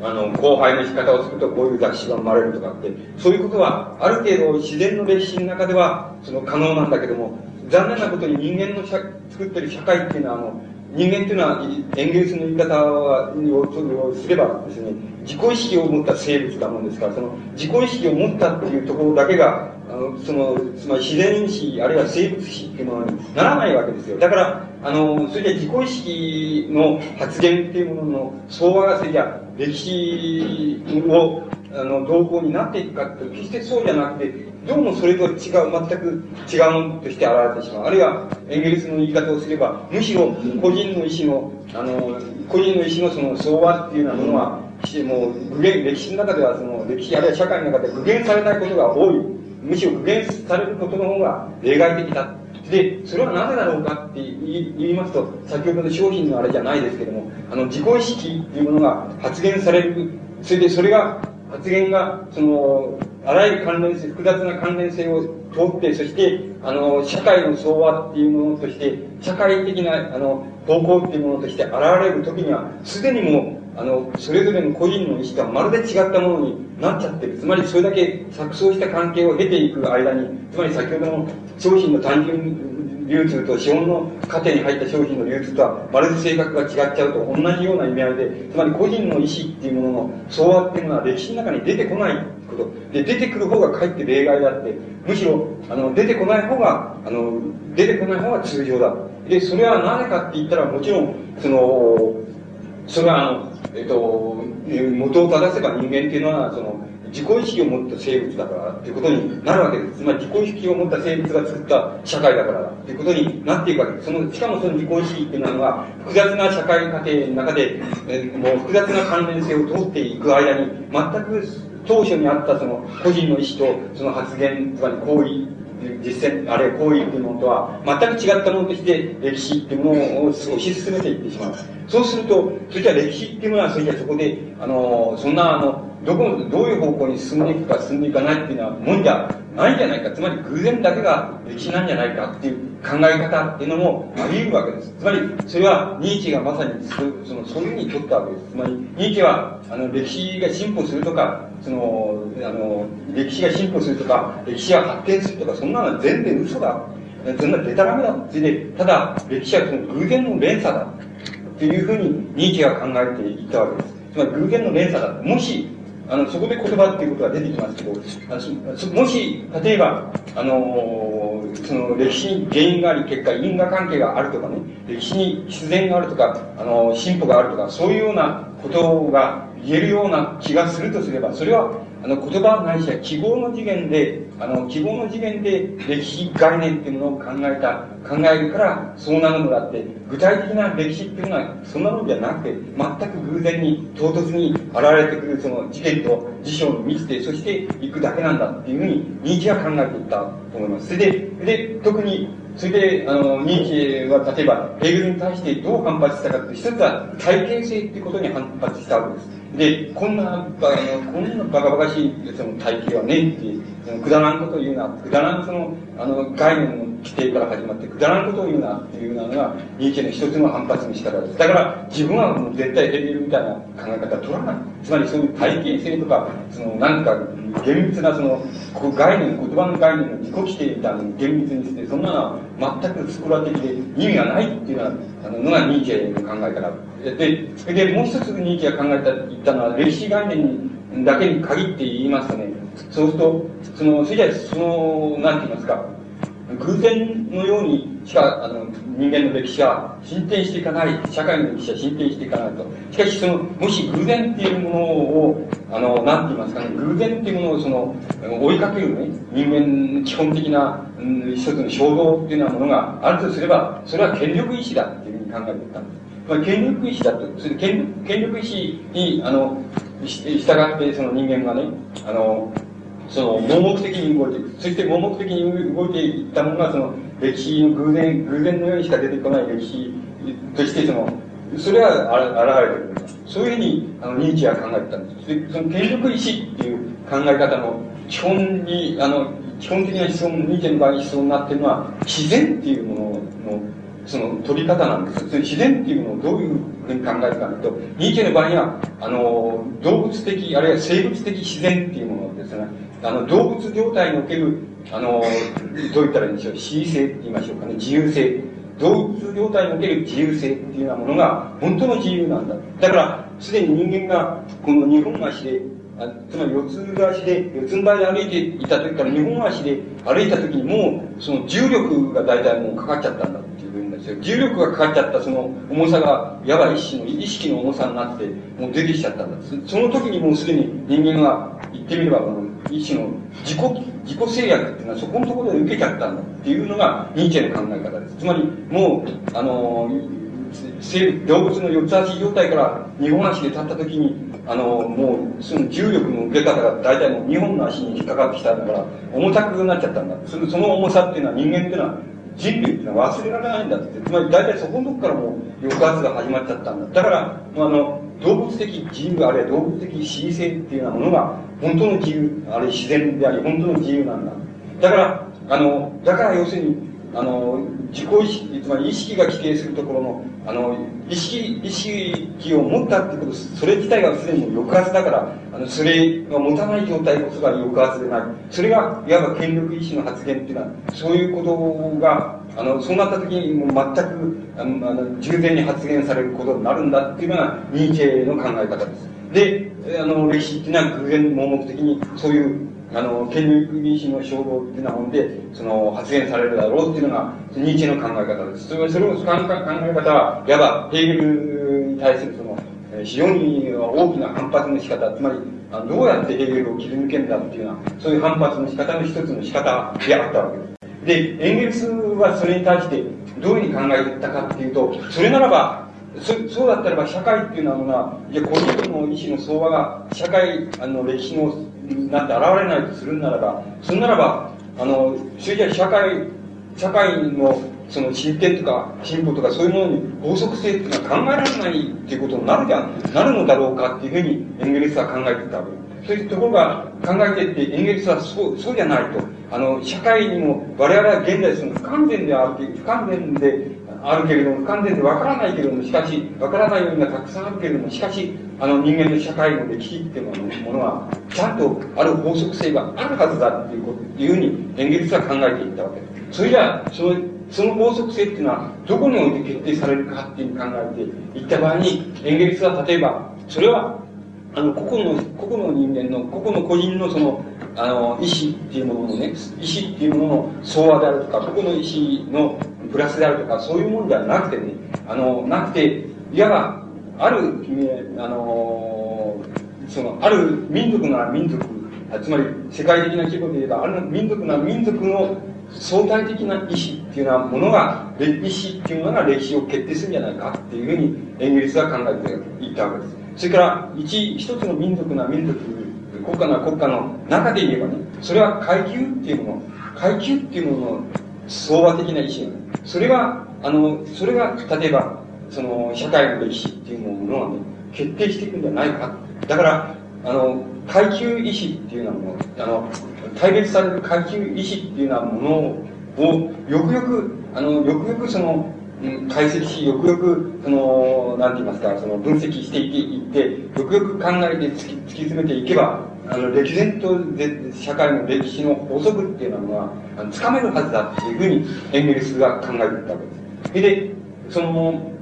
あの、後輩の仕方をするとこういう雑誌が生まれるとかって、そういうことは、ある程度自然の歴史の中では、その可能なんだけども、残念なことに人間の作ってる社会っていうのは、あの、人間というのは、エンゲルスの言い方をすればですね、自己意識を持った生物だもんですから、その自己意識を持ったっていうところだけが、あの、その、つまり自然史、あるいは生物史っていうものにならないわけですよ。だから、あの、それじゃ自己意識の発言っていうものの相和がそれじゃ歴史を、あの、動向になっていくかって、決してそうじゃなくて、どうもそれと違う、全く違うものとして現れてしまう。あるいは、エンゲルスの言い方をすれば、むしろ個人の意思の、あの、個人の意思のその相和っていうようなものは、もう具現、歴史の中ではその歴史あるいは社会の中で具現されないことが多い。むしろ具現されることの方が例外的だ。で、それはなぜだろうかって言いますと、先ほどの商品のあれじゃないですけども、あの、自己意識っていうものが発言される。それで、それが、発言が、その、あらゆる関連性、複雑な関連性を通って、そして、あの、社会の相和っていうものとして、社会的な、あの、方向っていうものとして現れるときには、すでにもう、あの、それぞれの個人の意思がまるで違ったものになっちゃってる。つまり、それだけ錯綜した関係を経ていく間に、つまり先ほどの商品の単純流通と資本の過程に入った商品の流通とはまるで性格が違っちゃうと同じような意味合いで、つまり個人の意思っていうものの相和っていうのは歴史の中に出てこないこと。で、出てくる方がかえって例外であって、むしろ、あの、出てこない方が、あの、出てこない方が通常だ。で、それはなぜかって言ったら、もちろん、その、それはあの、えっと、元を正せば人間っていうのは、その、自己意識を持った生物だからっていうことになるわけです。つまり自己意識を持った生物が作った社会だからっていうことになっていくわけです。その、しかもその自己意識っていうのは、複雑な社会過程の中で、えもう複雑な関連性を通っていく間に、全く当初にあったその個人の意思とその発言、つまり行為、実践、あるいは行為っていうものとは、全く違ったものとして歴史っていうものを推し進めていってしまう。そうすると、それじゃ歴史っていうものは、それじゃそこで、あの、そんな、あの、どこ、どういう方向に進んでいくか進んでいかないっていうのは、もんじゃないんじゃないか。つまり偶然だけが歴史なんじゃないかっていう考え方っていうのもあり得るわけです。つまり、それはニーチェがまさにその、そういうふうに取ったわけです。つまり、ニーチェは、あの、歴史が進歩するとか、その、あの、歴史が進歩するとか、歴史が発展するとか、そんなのは全然嘘だ。そんなデタラメだ。それで、ただ、歴史はその偶然の連鎖だ。っていうふうにニーチェが考えていったわけです。つまり偶然の連鎖だ。もし、あの、そこで言葉っていうことが出てきますけど、もし、例えば、あのー、その歴史に原因があり、結果因果関係があるとかね、歴史に必然があるとか、あのー、進歩があるとか、そういうようなことが言えるような気がするとすれば、それは、あの、言葉ないしは記号の次元で、あの、記号の次元で歴史概念っていうものを考えた、考えるからそうなるのだって、具体的な歴史っていうのはそんなのじゃなくて、全く偶然に、唐突に現れてくるその事件と事象の密で、そして行くだけなんだっていうふうに、ニーチェは考えていったと思います。それで、で、特に、それで、あの、ニーチェは例えば、ヘーゲルに対してどう反発したかって、一つは体系性ってことに反発したわけです。で、こんな、バこんなバカバカしいその体系はねって、そのくだらんことを言うな、くだらんその、あの、概念の規定から始まって、くだらんことを言うなっていうのが、ニーチェの一つの反発の仕方です。だから、自分はもう絶対ヘーゲルみたいな考え方は取らない。つまりそういう体系性とか、その、なんか、厳密なその、概念、言葉の概念の自己規定みたいなのを厳密にして、そんなのは全くスコラ的で意味がないっていうのがニーチェの考え方。でそれ、で、もう一つニーチェが考えた、言ったのは、歴史概念だけに限って言いますとね、そうすると、その、それじゃその、なんて言いますか、偶然のようにしか、あの、人間の歴史は進展していかない、社会の歴史は進展していかないと。しかし、その、もし偶然っていうものを、あの、なんて言いますかね、偶然っていうものを、その、追いかけるね、人間の基本的な、うん、一つの衝動っていうようなものがあるとすれば、それは権力意志だっていうふうに考えていたんです。まあ、権力意志だと、それ権権力意志に、あの、従って、その人間がね、あの、その、盲目的に動いていく。そして盲目的に動いていったものが、その、歴史の偶然、偶然のようにしか出てこない歴史として、その、それは現れてくる。そういうふうに、あの、ニーチェは考えてたんです。で、その権力意志っていう考え方の基本に、あの、基本的な思想、ニーチェの場合に思想になってるのは、自然っていうもののその取り方なんです。自然っていうのをどういうふうに考えるかというと、ニーチェの場合には、あの、動物的、あるいは生物的自然っていうものですね。あの、動物状態における、あの、どう言ったらいいんでしょう、恣意性って言いましょうかね、自由性。動物状態における自由性っていうようなものが、本当の自由なんだ。だから、すでに人間が、この日本足で、あつまり四つ足で、四つん這いで歩いていた時から日本足で歩いた時にもう、その重力が大体もうかかっちゃったんだ。ですよ。重力がかかっちゃったその重さが、やばい一種の意識の重さになって、もう出てきちゃったんだ。その時にもうすでに人間が言ってみれば、この一種の自己、自己制約っていうのはそこのところで受けちゃったんだっていうのがニーチェの考え方です。つまり、もう、あの、動物の四つ足状態から二本足で立った時に、あの、もう、その重力の受け方が大体もう二本の足に引っかかってきたんだから、重たくなっちゃったんだ。そのその重さっていうのは人間っていうのは人類っていうのは忘れられないんだって。つまり大体そこのとこからもう抑圧が始まっちゃったんだ。だから、あの、動物的自由、あるいは動物的恣意性っていうようなものが、本当の自由、あるいは自然であり、本当の自由なんだ。だから、あの、だから要するに、あの、自己意識、つまり意識が規定するところの、あの、意識、意識を持ったってこと、それ自体がすでに抑圧だから、あの、それが持たない状態こそが抑圧でない。それが、いわば権力意志の発言っていうのは、そういうことが、あの、そうなった時にもう全く、あの、あの従前に発言されることになるんだっていうのが、ニーチェの考え方です。で、あの、歴史っていうのは偶然盲目的に、そういうあの、権力民主の衝動っていうようなもんで、その、発言されるだろうっていうのが、ニーチェの考え方です。それそれを、考え方は、いわば、ヘーゲルに対するその、非常に大きな反発の仕方、つまり、どうやってヘーゲルを切り抜けるんだっていうような、そういう反発の仕方の一つの仕方であったわけです。で、エンゲルスはそれに対して、どういうふうに考えたかっていうと、それならば、そそうだったらば社会っていうのは、いや、個人の意思の相場が社会、あの、歴史のなって現れないとするならば、それならば、あの、それじゃ社会、社会のその進展とか進歩とかそういうものに法則性っていうのは考えられないっていうことになるじゃん、なるのだろうかっていうふうにエンゲルスは考えてたわけ。そういうところが考えていってエンゲルスはそう、そうじゃないと。あの、社会にも我々は現在その不完全である不完全であるけれども、不完全でわからないけれども、しかし、わからないようなたくさんあるけれども、しかし、あの人間の社会の歴史っていうものは、ちゃんとある法則性があるはずだっていうこと、いうふうにエンゲルスは考えていったわけです。それじゃあ、その、その法則性っていうのは、どこにおいて決定されるかっていうふうに考えていった場合に、エンゲルスは例えば、それは、あの、個々の、個々の人間の、個々の個人のその、あの、意思っていうもののね、意思っていうものの総和であるとか、個々の意思のプラスであるとか、そういうものではなくてね、あの、なくて、いわば、ある、あのその、ある民族なら民族、つまり世界的な規模で言えば、ある民族なら民族の相対的な意思っていうようなものが、歴史っていうのが歴史を決定するんじゃないかっていうふうにエンゲリスは考えていったわけです。それから、一、一つの民族な民族、国家な国家の中で言えばね、それは階級っていうもの、階級っていうものの相和的な意思それが、あの、それが、例えば、その、社会の歴史っていうものはね、決定していくんじゃないか。だから、あの、階級意志っていうようなもの、あの、対別される階級意志っていうようなものを、よくよく、あの、よくよくその、解析し、よくよく、その、なんて言いますか、その分析していって、いってよくよく考えて突き突き詰めていけば、あの、歴然とで社会の歴史の法則っていうのは、あのつかめるはずだっていうふうにエンゲルスが考えていったわけです。で、その、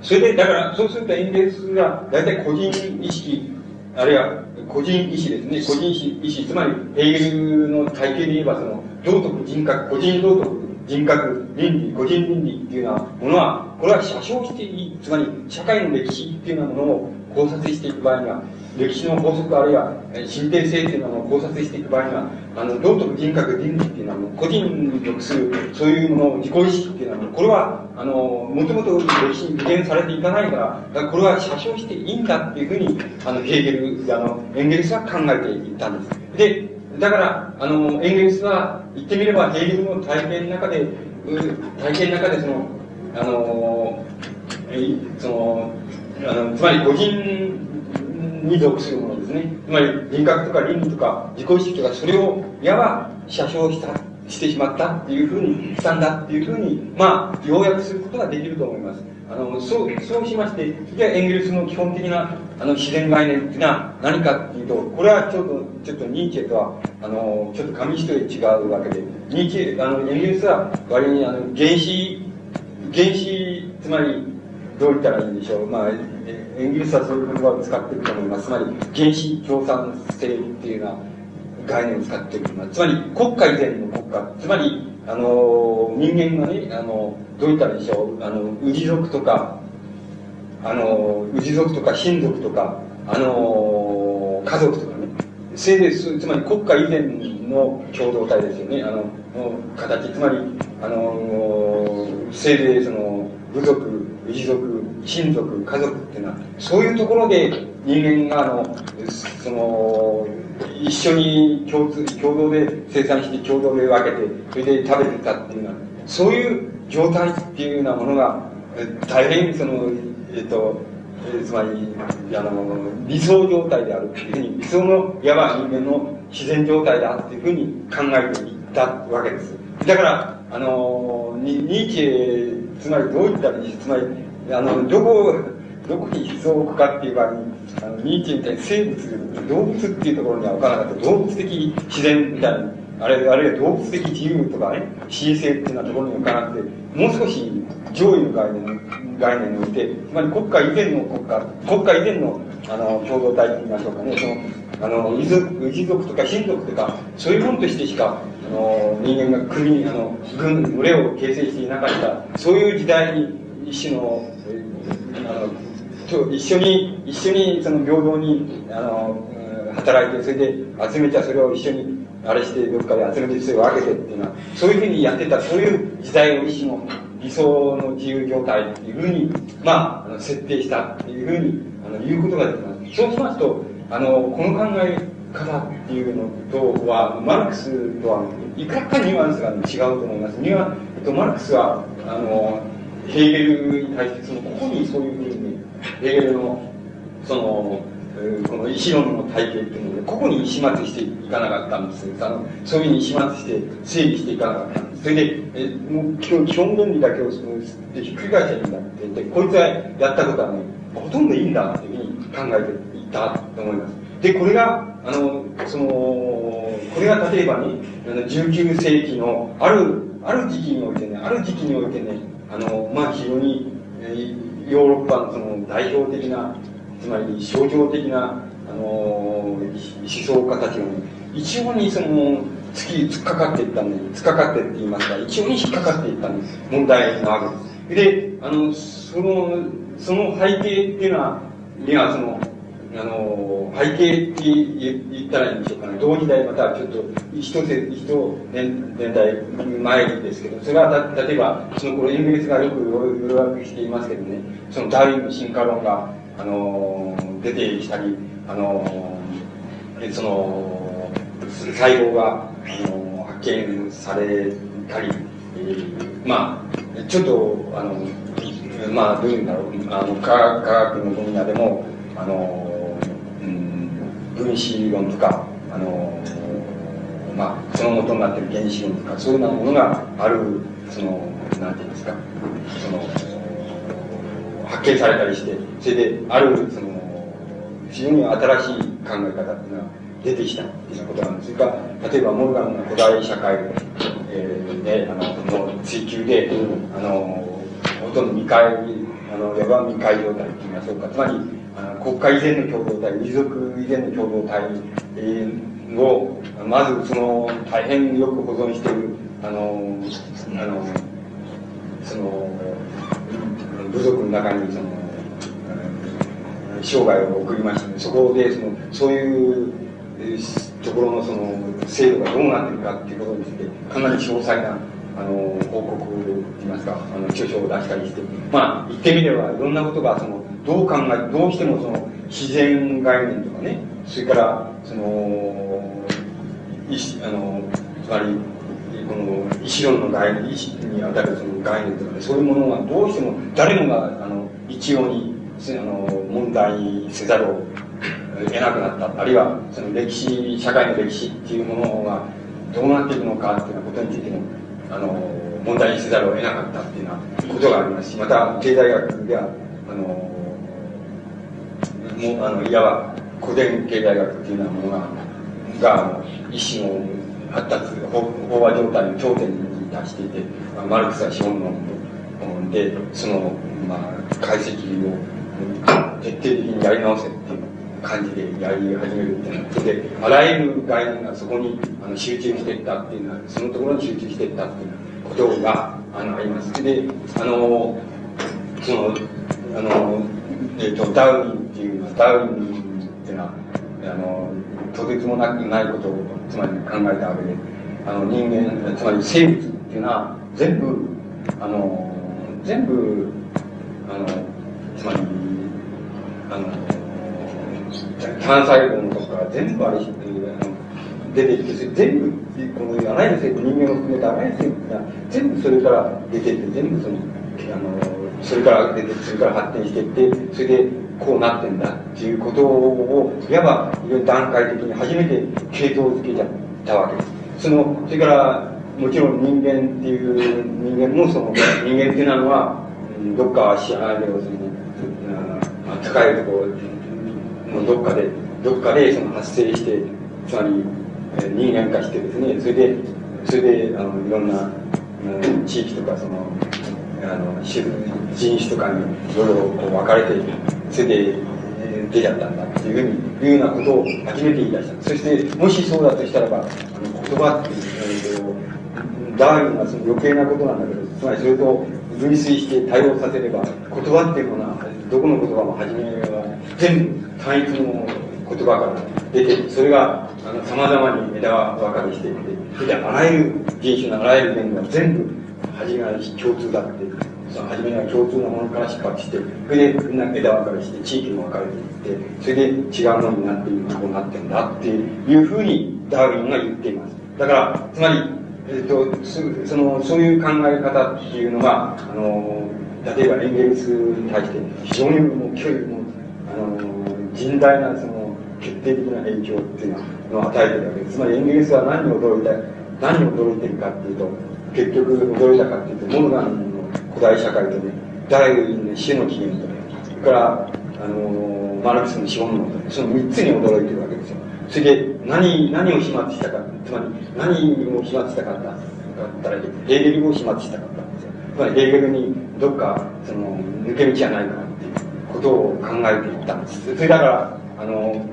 それで、だから、そうするとエンゲルスが、大体個人意識、あるいは個人意志ですね、個人意志、つまり、ヘーゲルの体系で言えば、その、道徳、人格、個人道徳、人格、倫理、個人倫理っていうようなものは、これは写生していい、つまり、社会の歴史っていうようなものを考察していく場合には、歴史の法則あるいは進展性っていうのを考察していく場合には、あの、道徳、人格、倫理っていうのは、個人に属する、そういうもの、自己意識っていうのは、これは、あの、もともと歴史に具現されていかないから、からこれは写生していいんだっていうふうに、あの、ヘーゲル、あの、エンゲルスは考えていったんです。で、だから、あの、エンゲルスは、言ってみれば、ヘーゲルの体験の中で、体験の中で、その、あの、えその、あの、つまり個人に属するものですね。つまり人格とか倫理とか自己意識とかそれをいわば写生した、してしまったっていうふうにしたんだっていうふうに、まあ、要約することができると思います。あの、そう、そうしまして、じゃエンゲルスの基本的な、あの、自然概念っていうのは何かっていうと、これはちょっと、ちょっとニーチェとは、あの、ちょっと紙一重違うわけで、ニーチェ、あの、エンゲルスは割に、あの、原子、原子、つまり、どう言ったらいいんでしょう。まあ、エンゲルスはそういう言葉を使っていると思います。つまり、原子共産性っていうような概念を使っている。つまり、国家以前の国家。つまり、あの、人間がね、あの、どういったらいいでしょう。あの、氏族とか、あの、氏族とか親族とか、あの、家族とかね。せいでつまり国家以前の共同体ですよね。あの、の形。つまり、あの、せいでその、部族、一族、親族、家族っていうのは、そういうところで人間が、あの、その、一緒に共通、共同で生産して共同で分けて、それで食べてたっていうのは、そういう状態っていうようなものが、大変その、えっと、つまり、あの、理想状態であるっていうふうに、理想の、いわば人間の自然状態だっていうふうに考えていったわけです。だから、あの、ニーチェつまりどういったらいいつまり、あの、どこ、どこに質を置くかっていう場合に、あの、ニーチェみたいに生物、動物っていうところには置かなかった。動物的自然みたいな、あれ、あるいは動物的自由とかね、恣意性っていうようなところに置かなくて、もう少し上位の概念、概念において、つまり国家以前の国家、国家以前の、あの、共同体と言いましょうかね、その、あの、遺族、遺族とか親族とか、そういうものとしてしか、あの、人間が国、あの、軍、群れを形成していなかった、そういう時代に、一種の、あの、と一緒に、一緒にその平等に、あの、働いて、それで集めたそれを一緒に、あれしてどっかで集めてそれを分けてっていうのは、そういうふうにやってた、そういう時代を一種の理想の自由状態っていうふうに、まあ、あの設定したっていうふうに、あの、言うことができます。そうしますと、あの、この考え方っていうのとは、マルクスとはいくらかニュアンスが違うと思います。ニュアンとマルクスは、あの、ヘーゲルに対して、その、ここにそういうふうに、ヘーゲルの、その、この石論の体系っていうので、ここに始末していかなかったんです。あの、そういうふうに始末して整理していかなかったんです。それで、えもう基本基本原理だけをそのひっくり返しゃいいんだって言って、こいつはやったことはね、ほとんどいいんだっていうふうに考えていたと思います。で、これが、あの、その、これが例えばね、あの19世紀のある、ある時期においてね、ある時期においてね、あの、まあ、非常に、えー、ヨーロッパのその代表的な、つまり象徴的な、あの、思想家たちがね、一応にその、突き、突っかかっていったんで、突っかかってって言いますか、一応に引っかかっていったんです。問題なわけです。で、あの、その、その背景っていうのは、にはその、あの、背景って言ったらいいんでしょうかね。同時代またはちょっと一つ、一年年代前ですけど、それは例えば、その頃イギリスがよく要約していますけどね、そのダーウィンの進化論が、あの、出てきたり、あの、その、細胞が、あの、発見されたり、えー、まあ、ちょっと、あの、まあ、どういうんだろう、あの、科学の分野でも、あの、分子論とか、あのまあ、その元になっている原子論とか、そういうようなものがある、その、なんていうんですか、その、発見されたりして、それで、ある、その、非常に新しい考え方っていうのが出てきたっていうことなんですが、例えば、モルガンの古代社会、えー、で、あの、の追求で、あの、ほとんど未開、あの、いわば未開状態って言いましょうか。つまり、国家以前の共同体、遺族以前の共同体を、まずその大変よく保存している、あの、あの、その、部族の中にその、生涯を送りましたね。そこで、その、そういうところのその制度がどうなっているかっていうことについて、かなり詳細なあの、報告といいますか、あの、著書を出したりして、まあ、言ってみれば、いろんなことが、その、どう考え、どうしてもその、自然概念とかね、それから、その、いあの、つまり、この、意志論の概念、意志にあたるその概念とかね、そういうものがどうしても、誰もが、あの、一様に、あの、問題せざるを得なくなった。あるいは、その歴史、社会の歴史っていうものが、どうなっていくのかっていうことについても、あの、問題にせざるを得なかったっていうようなことがありますし、また、経済学では、あの、もう、あの、いわば古典経済学っていうようなものが、が、一種の発達、飽和状態の頂点に達していて、あマルクスは資本論で、その、まあ、解析を徹底的にやり直せっていう感じでやり始めるみたいなことで、あらゆる概念がそこにあの集中していったっていうのは、そのところに集中していったっていうことがあのあります。で、あの、その、あの、えっ、と、ダウニンっていうのは、ダウニンっていうのは、あの、とてつもなくないことを、つまり考えたわけで、あの、人間、つまり生物っていうのは、全部、あの、全部、あの、つまり、あの、単細胞のとこから全部あれして、出てきて、全部、このあらゆる生物、人間を含めたあらゆる生物が全部それから出てきて、全部その、あの、それから出て、それから発展していって、それでこうなってんだっていうことを、いわば段階的に初めて系統づけちゃったわけです。その、それから、もちろん人間っていう人間もその人間っていうのは、どっか知らないけど、その、高いところのどっかで、どっかでその発生して、つまり、人間化してですね、それで、それで、あの、いろんな、地域とか、その、あの、人種とかにいろいろこう分かれて、それで、出ちゃったんだっていうふうに、いうようなことを初めて言い出した。そして、もしそうだとしたらば、あの言葉っていう、ダーウィンはその余計なことなんだけど、つまりそれと類推して対応させれば、言葉っていうものは、どこの言葉も初めは全部単一の言葉から出てそれがあの様々に枝分かれしていってあらゆる人種のあらゆる言語が全部初めは共通だってその初めは共通のものから出発してそれでみんな枝分かれして地域も分かれていってそれで違うものになっているこうなってんだっていうふうにダーウィンが言っています。だからつまりえーと、とそのそういう考え方っていうのがあの例えばエンゲルスに対して非常にもう距離もあの甚大なその決定的な影響っていうのを与えてるわけです。つまりエンゲルスは何に驚いた何に驚いてるかっていうと結局驚いたかっていうとモルガンの？古代社会とねダイウィンの死の起源とねそれからあのマルクスの資本論とねその3つに驚いてるわけですよ。それで何何を始末したかつまり何を始末したかったったらヘーゲルを始末したかったんですよ。つまりヘーゲルにどっかその抜け道はないかっていうことを考えていったんです。それだからあの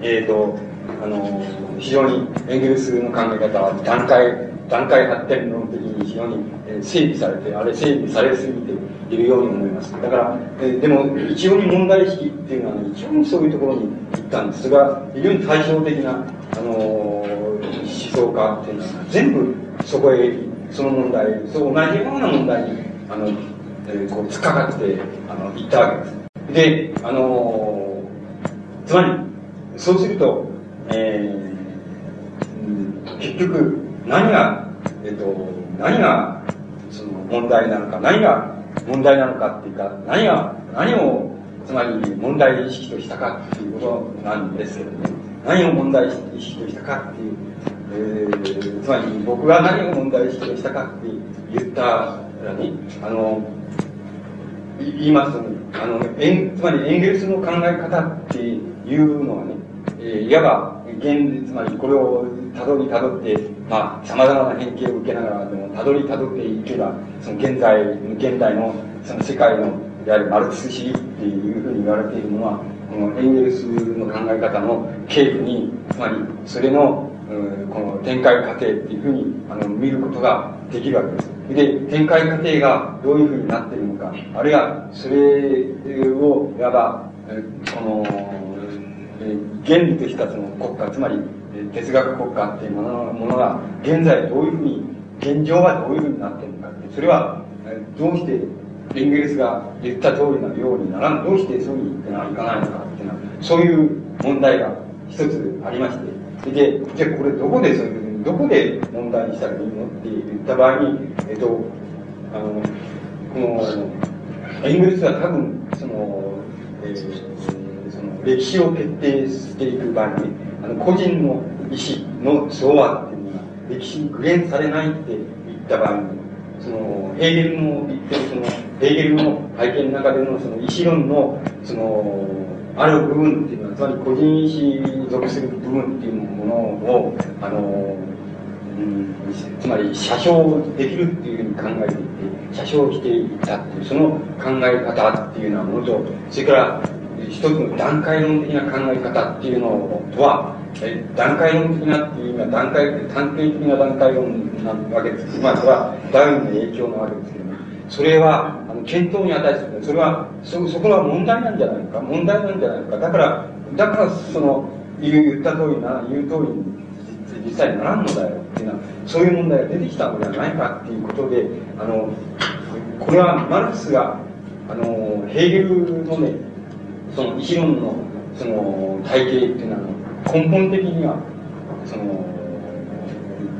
えっ、ー、とあの非常にエンゲルスの考え方は段階段階発展論的に非常にえ整備されて、あれ整備されすぎているように思います。だから、えでも、一応に問題意識っていうのは、ね、一応にそういうところに行ったんです。が非常に対照的な、あの思想家っていうのは、全部そこへ、その問題、そう同じような問題に、あの、えーこう、突っかかって、あの、行ったわけです。で、あのつまり、そうすると、えー結局、何が、えっ、と、何が、その問題なのか、何が問題なのかっていうか、何が、何を、つまり問題意識としたかっていうことなんですけどね。何を問題意識としたかっていう、えーつまり僕が何を問題意識としたかって言ったらね、あの、言いますとね、あの、エンつまりエンゲルスの考え方っていうのはね、えーいわば、現、つまりこれをたどりたどって、まあ、様々な変形を受けながらでも、たどりたどっていけば、その現在、現代の、その世界の、いわゆるマルクス主義っていうふうに言われているのは、このエンゲルスの考え方の系譜に、つまり、それの、うんこの展開過程っていうふうにあの見ることができるわけです。で、展開過程がどういうふうになっているのか、あるいはそれを、いわば、この、原理としたその国家、つまり哲学国家っていうものものが、現在どういうふうに、現状はどういうふうになっているのか、それは、どうしてエンゲルスが言った通りのようにならん、どうしてそういうふうにいかないのかっていうのは、そういう問題が一つありまして、で、じゃあこれどこでそういうふうに、どこで問題にしたらいいのって言った場合に、えっと、あの、この、エンゲルスは多分、その、えー歴史を決定していく場合に、あの個人の意思の昭和っていうのが歴史に具現されないって言った場合に、そのヘーゲルの言ってるそのヘーゲルの体験の中でのその意思論のそのある部分っていうのはつまり個人意思に属する部分っていうものをあのうんつまり写生できるっていうふうに考えていて写生していたっていうその考え方っていうようなものとそれから一つの段階論的な考え方っていうのとはえ段階論的なっていうのは段階探偵的な段階論なわけです。まあそれはダウンの影響なわけですけども。それはあの検討に値する。それはそそこは問題なんじゃないか。問題なんじゃないか。だからだからその言った通りな言う通りに実際にならんのだよっていうのはそういう問題が出てきたのではないかっていうことであのこれはマルクスがあのヘーゲルのねその意思論のその体系っていうのは根本的にはその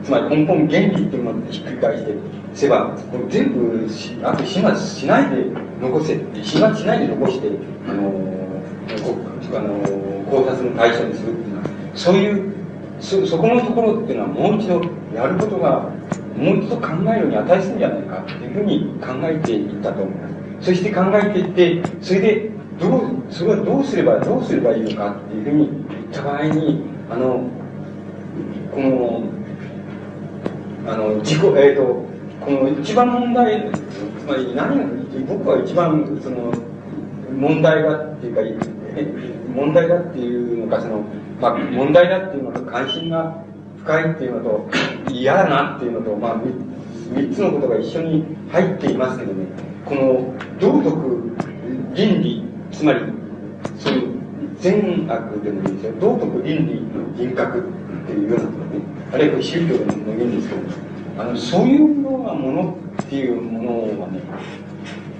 つまり根本原理っていうものをひっくり返してせばこれ全部しあと始末しないで残せ始末しないで残してあのあの考察の対象にするっていうのはそういうそそこのところっていうのはもう一度やることがもう一度考えるに値するんじゃないかっていうふうに考えていったと思いますそして考えていってそれでどうそれはどうすればどうすればいいのかっていうふうに言った場合にあのこのあの自己えっ、とこの一番問題つまり何が僕は一番その問題だっていうか問題だっていうのかその、まあ、問題だっていうのと関心が深いっていうのと嫌だなっていうのと、まあ、三つのことが一緒に入っていますけどね。この道徳倫理つまりそういう善悪でもいいですよ。道徳倫理人格っていうようなことね。あるいは宗教でもいいんですけどあのそういうようなものっていうものはね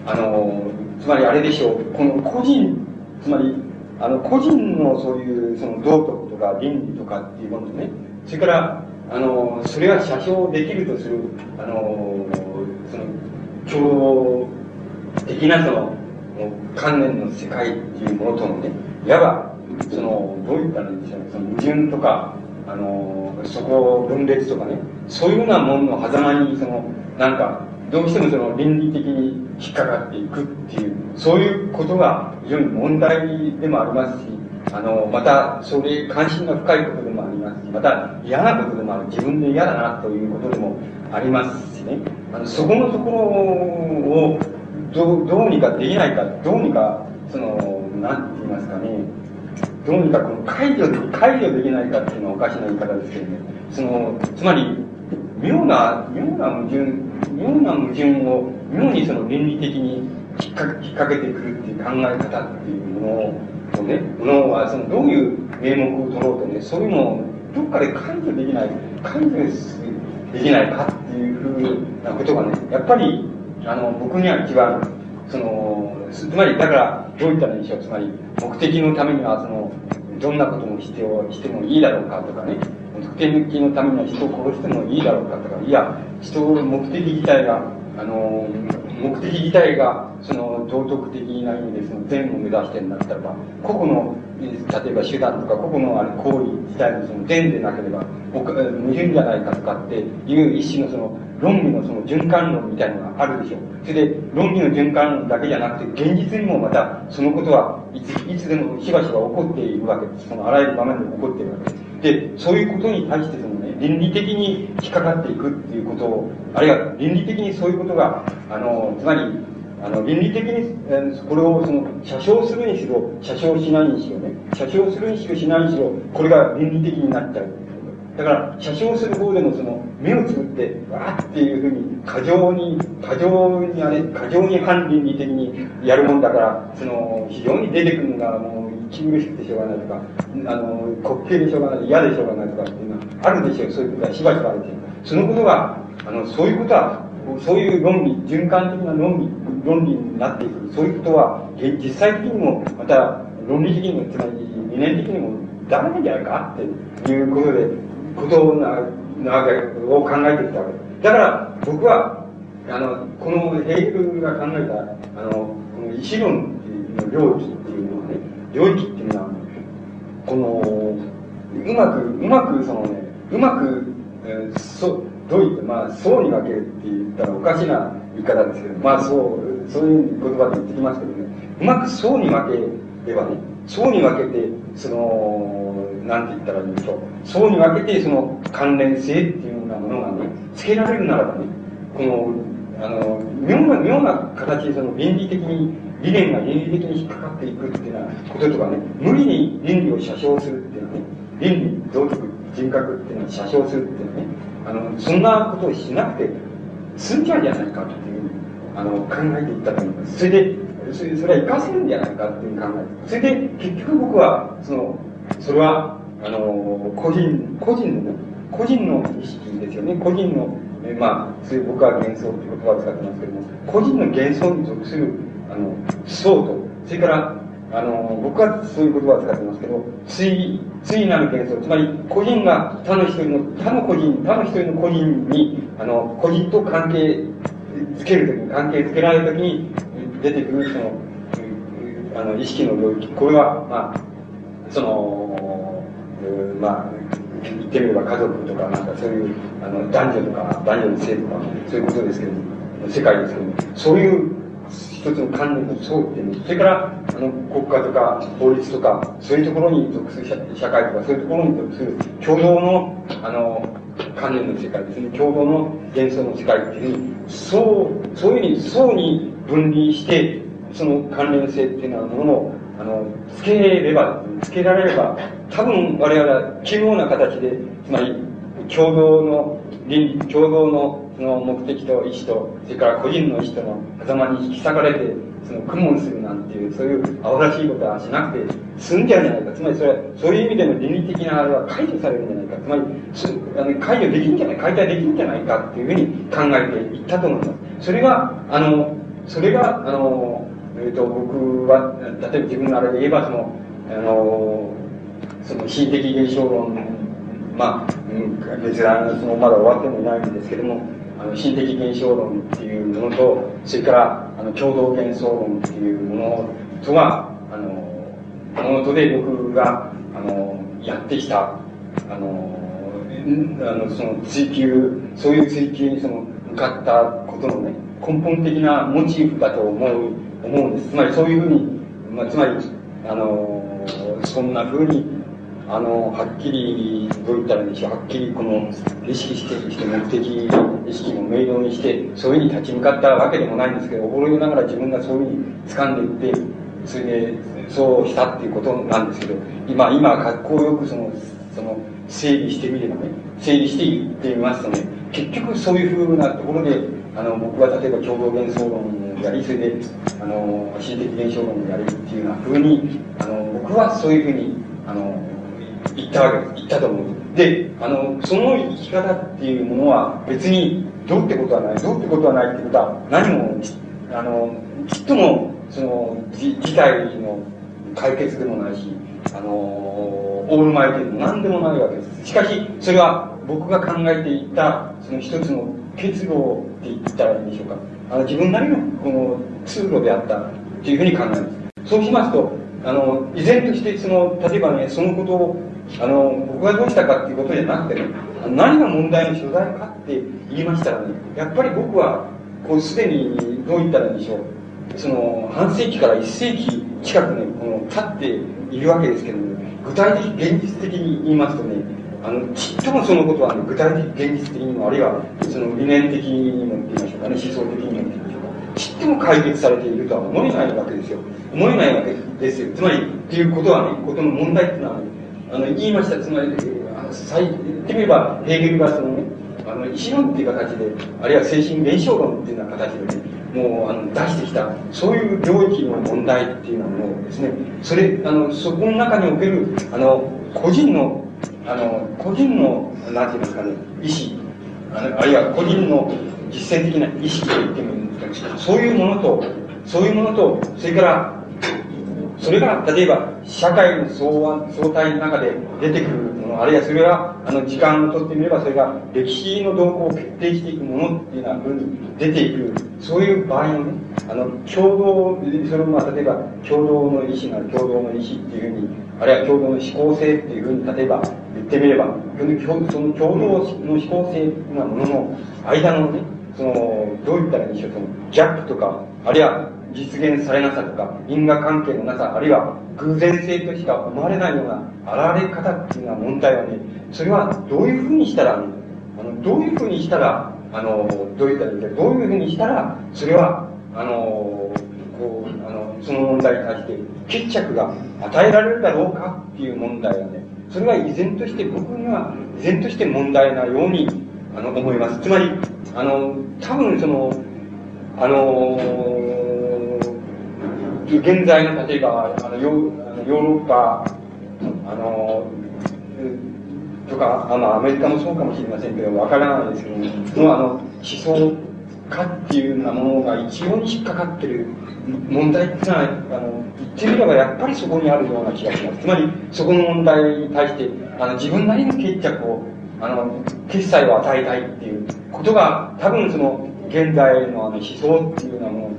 あのつまりあれでしょう。この個人つまりあの個人のそういうその道徳とか倫理とかっていうものとね。それからあのそれが写生できるとするあのその共的なその観念の世界っていうものとのねいわばそのどういったらいいんでしょうねその矛盾とかあのそこ分裂とかねそういうようなものの狭間にそのなんかどうしてもその倫理的に引っかかっていくっていうそういうことが非常に問題でもありますしあのまたそれ関心が深いことでもありますしまた嫌なことでもある自分で嫌だなということでもありますしね。あのそこのところをどうどうにかできないかどうにかそのなんて言いますかねどうにかこの解除解除できないかっていうのはおかしな言い方ですけどね。そのつまり妙な、妙な矛盾、妙な矛盾を、妙にその倫理的に引っか引っ掛けてくるっていう考え方っていうものをね、ものは、その、どういう名目を取ろうとね、そういうのを、どっかで解除できない、解除できないかっていうふうなことがね、やっぱり、あの、僕には一番、その、つまり、だから、どういったらいいでしょう。つまり、目的のためには、その、どんなこともしてしてもいいだろうかとかね、特定のためには人を殺してもいいだろうかとか、いや、人を目的自体が、あの、目的自体が、その、道徳的な意味で、その善を目指してるんだったらば、個々の、例えば手段とか、個々のあれ行為自体のその善でなければ、矛盾じゃないかとかっていう一種のその、論理のその循環論みたいなのがあるでしょう。それで、論理の循環論だけじゃなくて、現実にもまた、そのことはいつ、いつでもしばしば起こっているわけです。そのあらゆる場面で起こっているわけです。で、そういうことに対してその、倫理的に引っかかっていくっていうことを、あるいは倫理的にそういうことが、あの、つまり、あの、倫理的に、え、これをその、写生するにしろ、写生しないにしろね、写生するにしろしないにしろ、これが倫理的になっちゃう。だから、写真する方でもその、目をつぶって、わーっていうふうに、過剰に、過剰にあれ、過剰に反倫理的にやるもんだから、その、非常に出てくるのが、もう、息苦しくてしょうがないとか、あの、滑稽でしょうがない、嫌でしょうがないとかっていうのは、あるでしょう、そういうことはしばしばあるでしょう。そのことが、あの、そういうことは、そういう論理、循環的な論理、論理になっていく。そういうことは、実際的にも、また、論理的にも、つまり、理念的にも、ダメなんじゃないかっていうことで、ことななわけを考えてきたわけだから僕はあのこのヘーゲルが考えたあのこの意思論の領域っていうのは領域っていうのはこのうまくうまくそのねうまく、えー、そどういったまあ層に分けるって言ったらおかしな言い方ですけどまあそうそういう言葉で言ってきますけどねうまく層に分ければね層に分けてそのなんて言ったらいいんでしょう。層に分けて、その関連性っていうようなものがね、つけられるならばね、この、あの、妙な、妙な形でその倫理的に、理念が倫理的に引っかかっていくっていうようなこととかね、無理に倫理を写生するっていうのはね、倫理、道徳、人格っていうのを写生するっていうのはね、あの、そんなことをしなくて済んじゃうんじゃないかっていう、あの、考えていったと思います。それで、それそれは活かせるんじゃないかっていう考え。それで、結局僕は、その、それは、あの、個人、個人のね、個人の意識ですよね。個人の、えまあ、そういう僕は幻想という言葉を使ってますけども、個人の幻想に属する、あの、層と、それから、あの、僕はそういう言葉を使ってますけど、対、対なる幻想、つまり、個人が他の一人の、他の個人、他の一人の個人に、あの、個人と関係づけるときに、関係づけられるときに出てくる、その、あの、意識の領域、これは、まあ、その、まあ、言ってみれば家族とか、なんかそういう、あの、男女とか、男女の性とか、そういうことですけど、世界ですけど、そういう一つの観念の層っていうそれから、あの、国家とか法律とか、そういうところに属する社会とか、そういうところに属する共同の、あの、観念の世界ですね、共同の幻想の世界っていうふうに、そう、そういうふうに層に分離して、その関連性っていうのはものをあの、つければ、つけられれば、多分我々は奇妙な形で、つまり、共同の倫理、共同のの目的と意思と、それから個人の意思との狭間に引き裂かれて、その苦悶するなんていう、そういう青らしいことはしなくて済んじゃうんじゃないか。つまりそれは、そういう意味での倫理的なあれは解除されるんじゃないか。つまり、あの解除できるんじゃない解体できるんじゃないかっていうふうに考えていったと思います。それが、あの、それが、あの、えーと、僕は例えば自分のあれで言えばそのあのその心的現象論まあ、うん、別にそのまだ終わってもいないんですけどもあの心的現象論っていうものとそれからあの共同幻想論っていうものとがあのものとで僕があのやってきたあのあのその追求そういう追求にその向かったことのね根本的なモチーフだと思う思うんです。つまりそういうふうに、まあ、つまり、あの、そんなふうに、あの、はっきり、どう言ったらいいんでしょう、はっきりこの、意識して、して目的、意識も明瞭にして、そういうふうに立ち向かったわけでもないんですけど、驚いながら自分がそういうふうに掴んでいって、それで、そうしたっていうことなんですけど、今、今、格好よくその、その、整理してみればね、整理していってみますとね、結局そういうふうなところで、あの、僕が例えば共同幻想論をやり、それで、あの、心的現象論をやるっていうようなふうに、あの、僕はそういうふうに、あの、言ったわけです。言ったと思う。で、あの、その生き方っていうものは別にどうってことはない。どうってことはないってことは何も、あの、ちっとも、その、事態の解決でもないし、あの、オールマイティでも何でもないわけです。しかし、それは僕が考えていた、その一つの結露って言ったらいいんでしょうか。あの、自分なりのこの通路であったというふうに考えます。そうしますと、あの、依然としてその、例えばね、そのことを、あの、僕がどうしたかっていうことじゃなくてね、何が問題の所在かって言いましたらね、やっぱり僕は、こう、すでに、どう言ったらいいんでしょう。その、半世紀から一世紀近くね、この、経っているわけですけども、ね、具体的、現実的に言いますとね、あの、ちっともそのことは、ね、具体的、現実的にも、あるいは、その理念的にもって言いましょうかね、思想的にもって言いましょうか。ちっとも解決されているとは思えないわけですよ。思えないわけですよ。つまり、っていうことはね、ことの問題っていうのは、ね、あの、言いました。つまり、あの、言ってみれば、ヘーゲルがそのね、あの、意思論っていう形で、あるいは精神現象論っていうような形でね、もう、あの、出してきた、そういう領域の問題っていうのはもうですね、それ、あの、そこの中における、あの、個人の、あの、個人の、なんていうんですかね、意思、あのあるいは個人の実践的な意識と言ってもいいんですけど、そういうものと、そういうものと、それから、それが、例えば、社会の相相対の中で出てくるもの、あるいはそれが、あの、時間をとってみれば、それが歴史の動向を決定していくものっていうような風に出ていく、そういう場合のね、あの、共同、それも、まあ、例えば、共同の意思がある、共同の意思っていうふうに、あるいは共同の思考性っていうふうに、例えば、言ってみれば、その共同の思考性なものの間のね、その、どう言ったらいいんでしょう、その、ギャップとか、あるいは、実現されなさとか、因果関係のなさ、あるいは偶然性としか思われないような現れ方っていうような問題はね、それはどういうふうにしたら、あのどういうふうにしたら、あの、どう言ったらいいか、どういうふうにしたら、それは、あの、こう、あの、その問題に対して決着が与えられるだろうかっていう問題はね、それは依然として僕には依然として問題なようにあの思います。つまり、あの、多分その、あの現在の例えばあのヨーロッパあのとかあのアメリカもそうかもしれませんけどわからないですけどもあの思想家っていうようなものが一様に引っかかってる問題っていうのはあの言ってみればやっぱりそこにあるような気がします。つまりそこの問題に対してあの自分なりの決着をあの決済を与えたいっていうことが多分その現代のあの思想っていうようなもの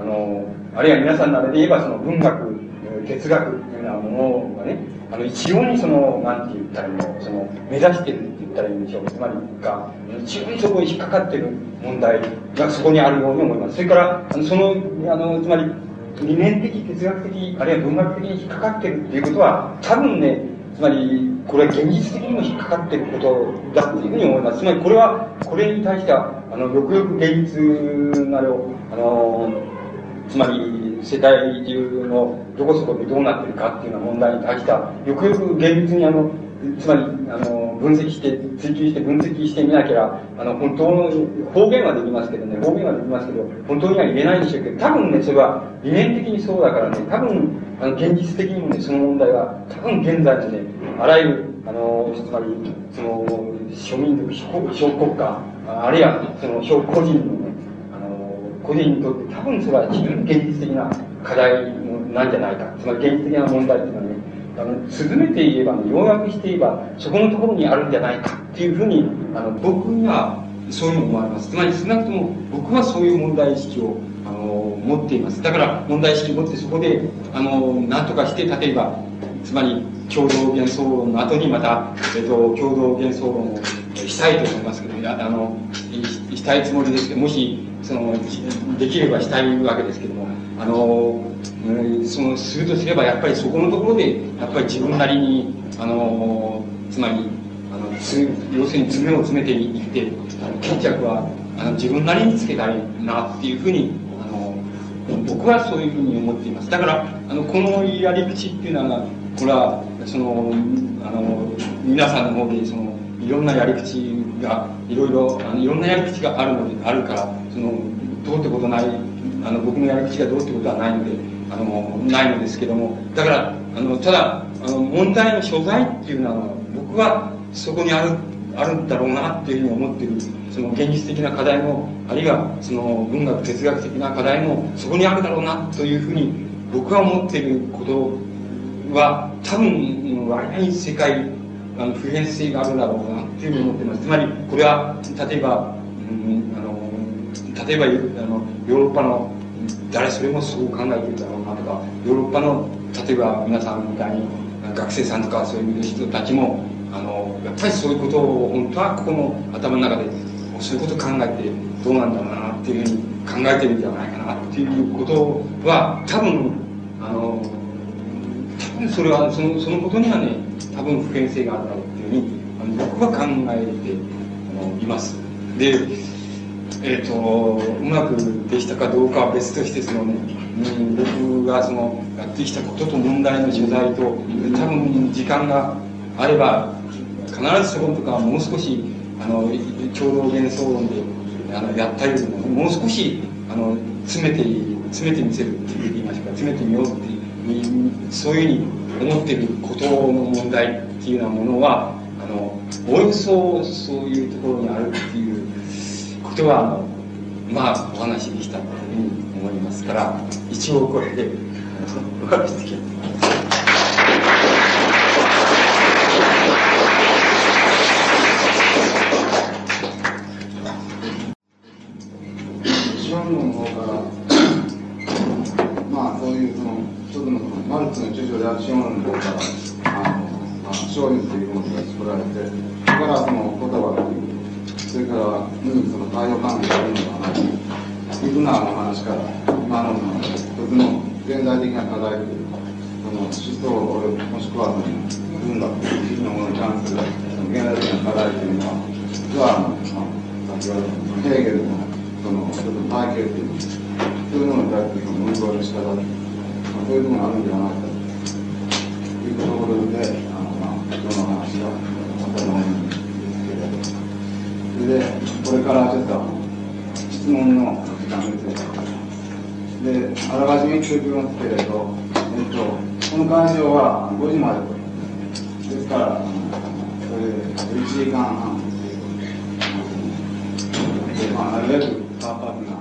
あのあるいは皆さんのあれで言えばその文学、哲学っていうようなものがね、あの一様にその、なんて言ったらいいの、その、目指してるって言ったらいいんでしょう。つまりが、一様にそこに引っかかってる問題がそこにあるように思います。それから、あのその、あの、つまり、理念的、哲学的、あるいは文学的に引っかかってるっていうことは、多分ね、つまり、これは現実的にも引っかかっていることだというふうに思います。つまり、これは、これに対しては、あの、よくよく現実なれを、あの、つまり世界中のどこそこでどうなってるかっていうような問題に対しては、よくよく現実にあの、つまり、あの、分析して、追求して分析してみなければ、あの、本当の、方言はできますけどね、方言はできますけど、本当には言えないんでしょうけど、多分ね、それは理念的にそうだからね、多分、あの、現実的にもね、その問題は、多分現在のね、あらゆる、あの、つまり、その、庶民族、小国家、あるいは、その、小個人のね、あの個人にとって多分それは非常に現実的な課題なんじゃないか。つまり現実的な問題っていうのはね、あの、進めて言えば、ね、要約して言えば、そこのところにあるんじゃないかっていうふうに、あの、僕にはそういうのを思われます。つまり少なくとも僕はそういう問題意識を、あの、持っています。だから問題意識を持ってそこで、あの、何とかして、例えば、つまり共同幻想論の後にまた、えっと、共同幻想論をしたいと思いますけど、あの、したいつもりですけど、もし、その、できればしたいわけですけども、あの、その、するとすれば、やっぱりそこのところで、やっぱり自分なりに、あの、つまり、あの、つ要するに爪を詰めていって、あの決着は、あの、自分なりにつけたいなっていうふうに、あの、僕はそういうふうに思っています。だから、あの、このやり口っていうのは、これは、その、あの、皆さんの方で、その、いいろんなやり口が、いろいろ、あのいろんなやり口があるので、あるから、その、どうってことない、あの、僕のやり口がどうってことはないので、あの、ないのですけども、だから、あの、ただ、あの、問題の所在っていうのは、僕はそこにある、あるんだろうなっていうふうに思ってる、その現実的な課題も、あるいはその文学哲学的な課題もそこにあるだろうなというふうに僕は思っていることは多分割合に世界あの普遍性があるだろうなっていうふうに思ってます。つまりこれは例えば、うん、例えばあのヨーロッパの誰それもそう考えてるだろうなとかヨーロッパの例えば皆さんみたいに学生さんとかそういう人たちもあのやっぱりそういうことを本当はここの頭の中でそういうことを考えてどうなんだろうなっていうふうに考えてるんじゃないかなっていうことは多分あの多分それはそのそのことにはね多分普遍性があるだろうっていうふうに僕は考えています。でえーと、うまくできたかどうかは別としてそのね、僕がそのやってきたことと問題の取材と多分時間があれば必ずそことかもう少しあの共同幻想論であのやったよりももう少しあの詰めて詰めてみせるって言いましょうか詰めてみようってうそういうふうに思っていることの問題っていうようなものはあのおよそそういうところにあるっていうはあのまあお話できたと思いますから一応これでおわりしてきます。あ、そういうその、一つのそのマルクスの著書である資本の方から、あの、まあ、勝利というものが作られて、そこからその言葉という、それからにその対応関係があるのではない、イブナーの話から、今の一つの現代的な課題という、その思想もしくはその文学、のものに関する現代的な課題というのは、実は、まあ、先ほどヘーゲルのそのちょっと体系っていうそういうものに対するその運動の仕方、まあ、そういうものがあるんではないかというところで、あのまあ、今日の話が分かるんですけれど、それで、これからちょっと質問の時間についてで、あらかじめ言っておきますけれど、えっと、この会場は5時まで。ですから、それで1時間半ですけど、まあ、なるべくパーパーな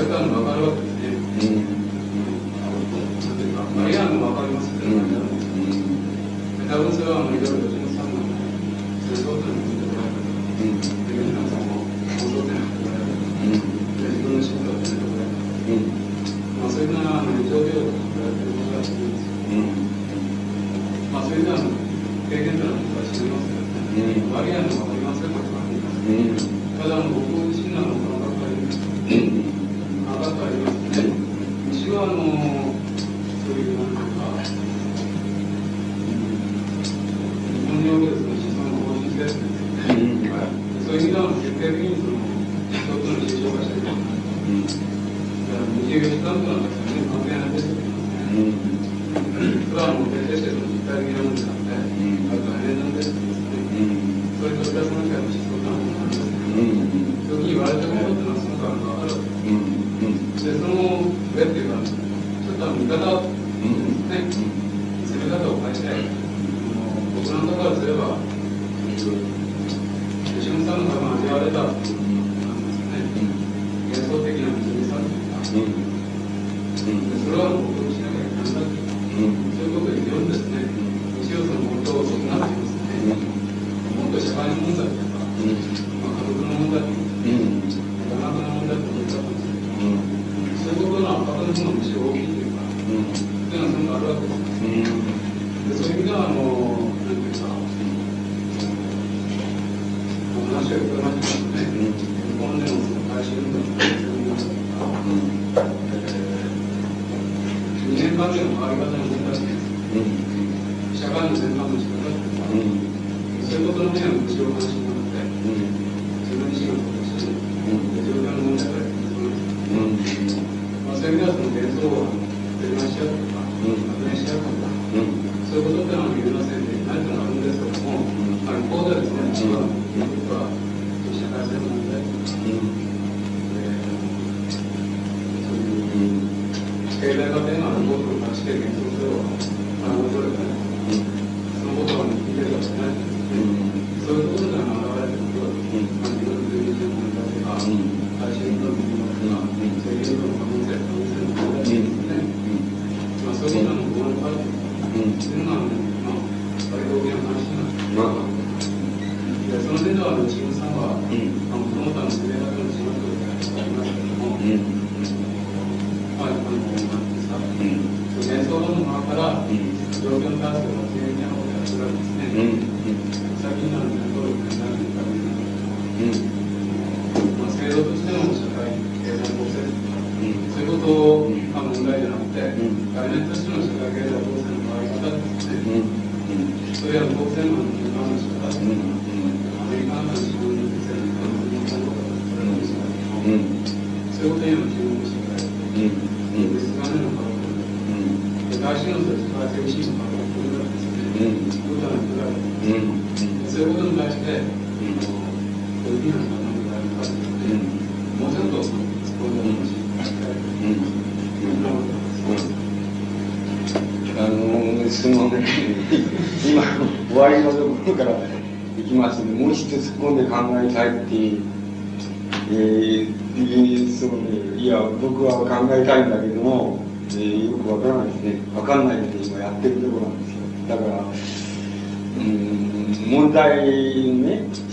れからわけで。す、ね、うん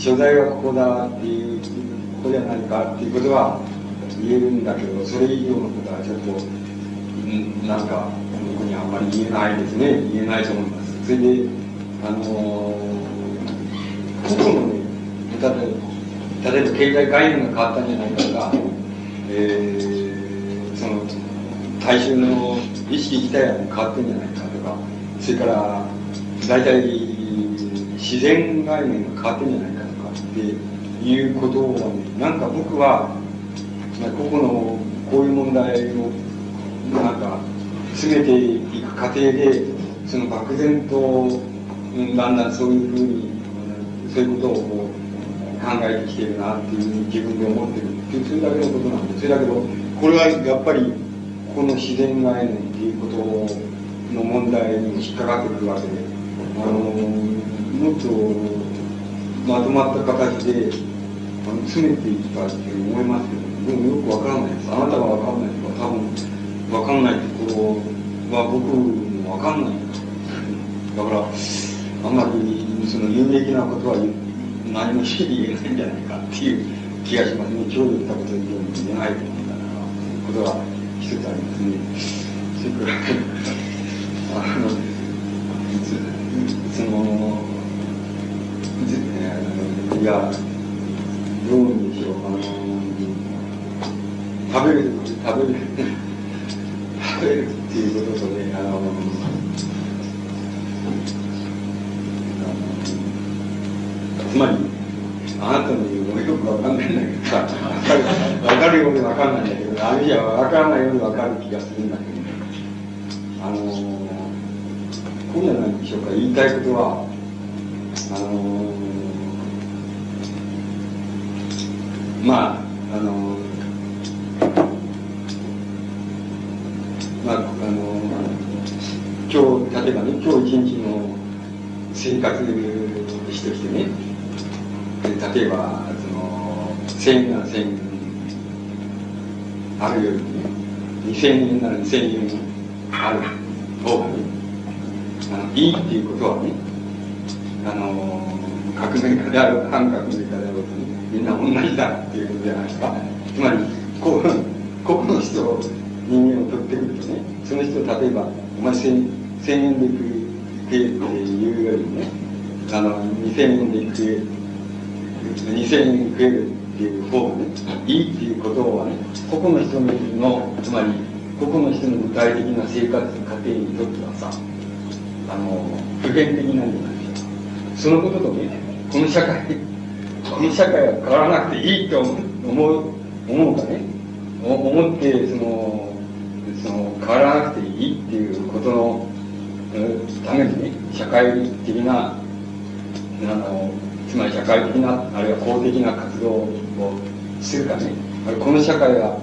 所在はここだっていうことじゃないかっていうことは言えるんだけどそれ以上のことはちょっと、うん、なんか僕にあんまり言えないですね。言えないと思います。それであの個々のね例えば経済概念が変わったんじゃないかとか、えー、その大衆の意識自体が変わってんじゃないかとかそれから大体自然概念が変わってんじゃないか。いうことはね、なんか僕は、ここのこういう問題を、なんか、詰めていく過程で、その漠然と、だんだんそういうふうに、そういうことをこう考えてきてるなっていうふうに自分で思ってるっていう、それだけのことなんで、それだけど、これはやっぱり、この自然概念っていうことの問題に引っかかってくるわけで、あの、もっとまとまった形で、の詰めていきたいと思いますけど、でもよくわからないです。あなたがわからないとか、多分わかんないところは僕もわかんないだから、あんまりその有益なことは何もして言えないんじゃないかっていう気がしますね。今日言ったこと以上に言えないと思うんだから、ことが一つありますね。それから、あの、その、いや、どうにしようかな。食べる、食べる、食べるっていうこととね、あの、つまり、あなたの言うのよくわかんないんだけどさ、わかるようにわかんないんだけど、あるいはわからないようにわかる気がするんだけど、あの、こうじゃないでしょうか、言いたいことは、あの、まあ、あの、まあ、あの、今日、例えばね、今日一日の生活してきてね、例えば、その、千円なら千円あるよりね、二千円なら二千円ある方がね、あの、いいっていうことはね、あの、革命家である、反革命家で、みんな同じだっていうことじゃないですか。つまり、こう、ここの人を、人間を取ってくるとね、その人、例えば、お前千千円で食えっていうよりね、あの、二千円で食え、二千円食えるっていう方がね、いいっていうことはね、個々の人の、つまり、個々の人の具体的な生活過程にとってはさ、あの、普遍的なんじゃないでしょうか。そのこととね、この社会、この社会は変わらなくていいと思う、思うかね、思って、その、その、変わらなくていいっていうことの、ためにね、社会的な、あの、つまり社会的な、あるいは公的な活動をするかね、この社会が、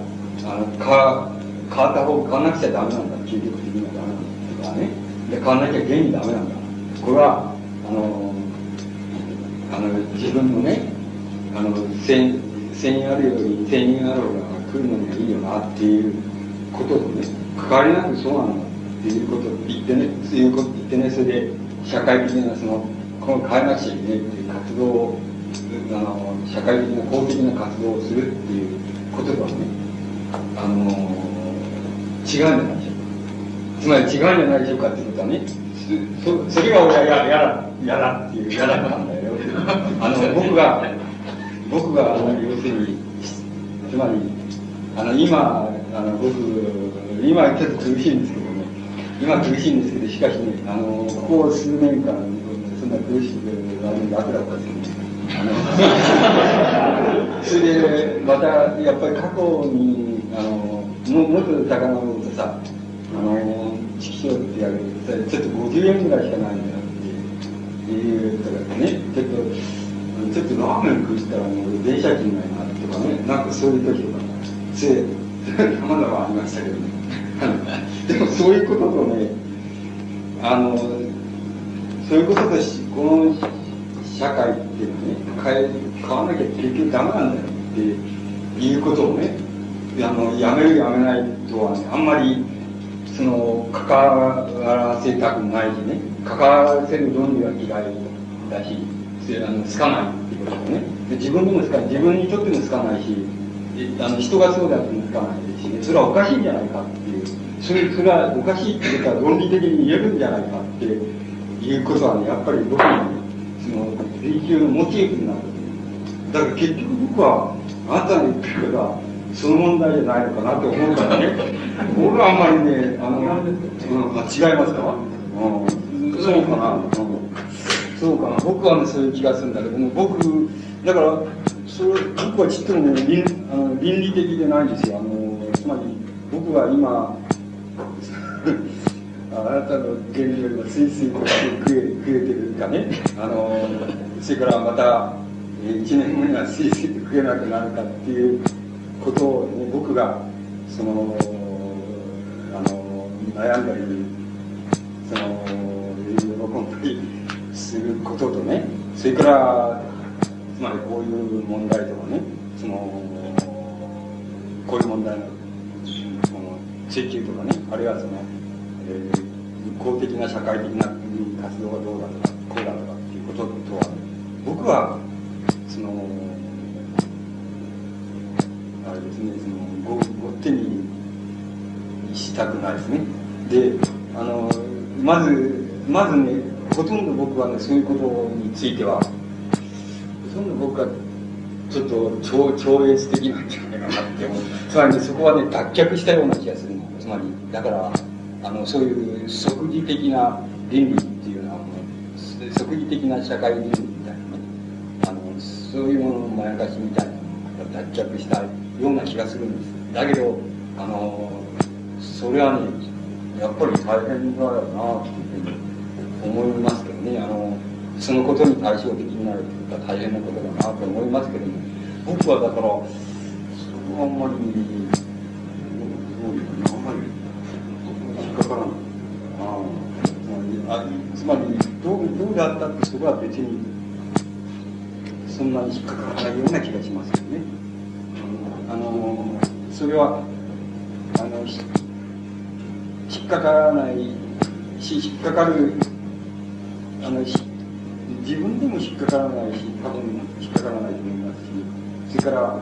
あの、変わ、変わった方、変わらなくちゃダメなんだ、究極的にはダメなんだとかね、で、変わらなきゃ現にダメなんだ。これは、あの、あの、自分のね、あの、千、千円あるより千円ある方が来るのにはいいよなっていうこととね、関わりなくそうなんだっていうことを言ってね、そういうこと言ってね、それで社会的なその、この変えなくちゃいけないっていう活動を、あの、社会的な公的な活動をするっていうこととはね、あの、違うんじゃないでしょうか。つまり違うんじゃないでしょうかっていうことはね、そそれが俺は嫌だ、嫌だっていう、嫌だったんだよ。あの、僕が、僕が、あの、要するに、つまり、あの、今、あの、僕、今ちょっと苦しいんですけどね、今苦しいんですけど、しかしね、あの、ここ数年間、そんな苦しくなる楽だったんですね。あの、それで、また、やっぱり過去に、あの、ももっと遡るとさ、あの、チキショーってやるちょっと50円ぐらいしかないんだっていうとかね、ちょっと、ちょっとラーメン食ったらもう電車賃ないなとかね、なんかそういう時とか、つい、たまたまありましたけどね。でもそういうこととね、あの、そういうこととし、この社会っていうのはね、変え、変わらなきゃ結局ダメなんだよっていうことをね、あの、やめるやめないとはね、あんまり、その、関わらせたくないしね、関わらせる論理は嫌いだし、あの、つかないっていうことね。で自分でもつかない、自分にとってもつかないし、あの、人がそうだってもつかないし、ね、それはおかしいんじゃないかっていう、それ、それはおかしいっていうか、論理的に言えるんじゃないかっていうことはね、やっぱり僕の、その、追求のモチーフになる。だから結局僕は、あなたの言ってることは、その問題じゃないのかなと思うからね。僕はあんまりね、あの、うん、違いますか？うん、そうかな、うん。そうかな。僕はね、そういう気がするんだけども、僕、だから、それ僕はちっともね倫あの倫理的でないんですよあのつまり僕は今 あなたの原理よりもスイスイと食え食えてるかねあのそれからまた1年後にはスイスイと食えなくなるかっていうことを、ね、僕がそのあの悩んだりその喜んだりすることとねそれからつまりこういう問題とかねそのこういう問題のその追求とかねあるいはその、えー、公的な社会的な活動がどうだとかこうだとかっていうこととは、僕はそのあれですねそのごご手にしたくないですね。であのまずまずねほとんど僕はねそういうことについてはほとんど僕はちょっと超超越的なんじゃないかなって思うつまり、ね、そこはね脱却したような気がするのつまりだからあのそういう即時的な倫理っていうのはもう即時的な社会倫理みたいなあのそういうもののまやかしみたいな脱却したような気がするんですだけどあのそれはねやっぱり大変だよなって思いますけどね。あのそのことに対照的になるというか大変なことだなと思いますけども。僕はだからそれはあんまりあんまり引っかからない。あつまりどうどうであったってそこは別にそんなに引っかからないような気がしますけどね。あのそれはあの引っかからないし引っかかるあの自分でも引っかからないし多分引っかからないと思いますしそれからあの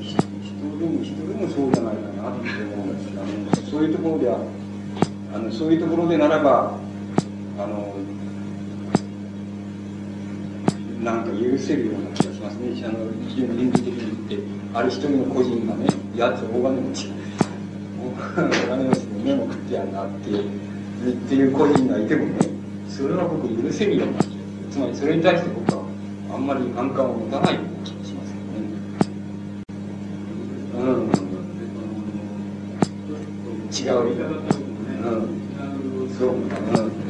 人でも人でもそうじゃないかなって思うんですあのそういうところではあのそういうところでならばあのなんか許せるような気がしますね。あの非常に倫理的に言ってある一人の個人がねやつ大金持ち大金持ちに目も食ってやるなってっていう個人がいてもねそれは僕許せるような気がするつまりそれに対して僕はあんまり反感を持たないような気がしますけどねうん違ううんそううん。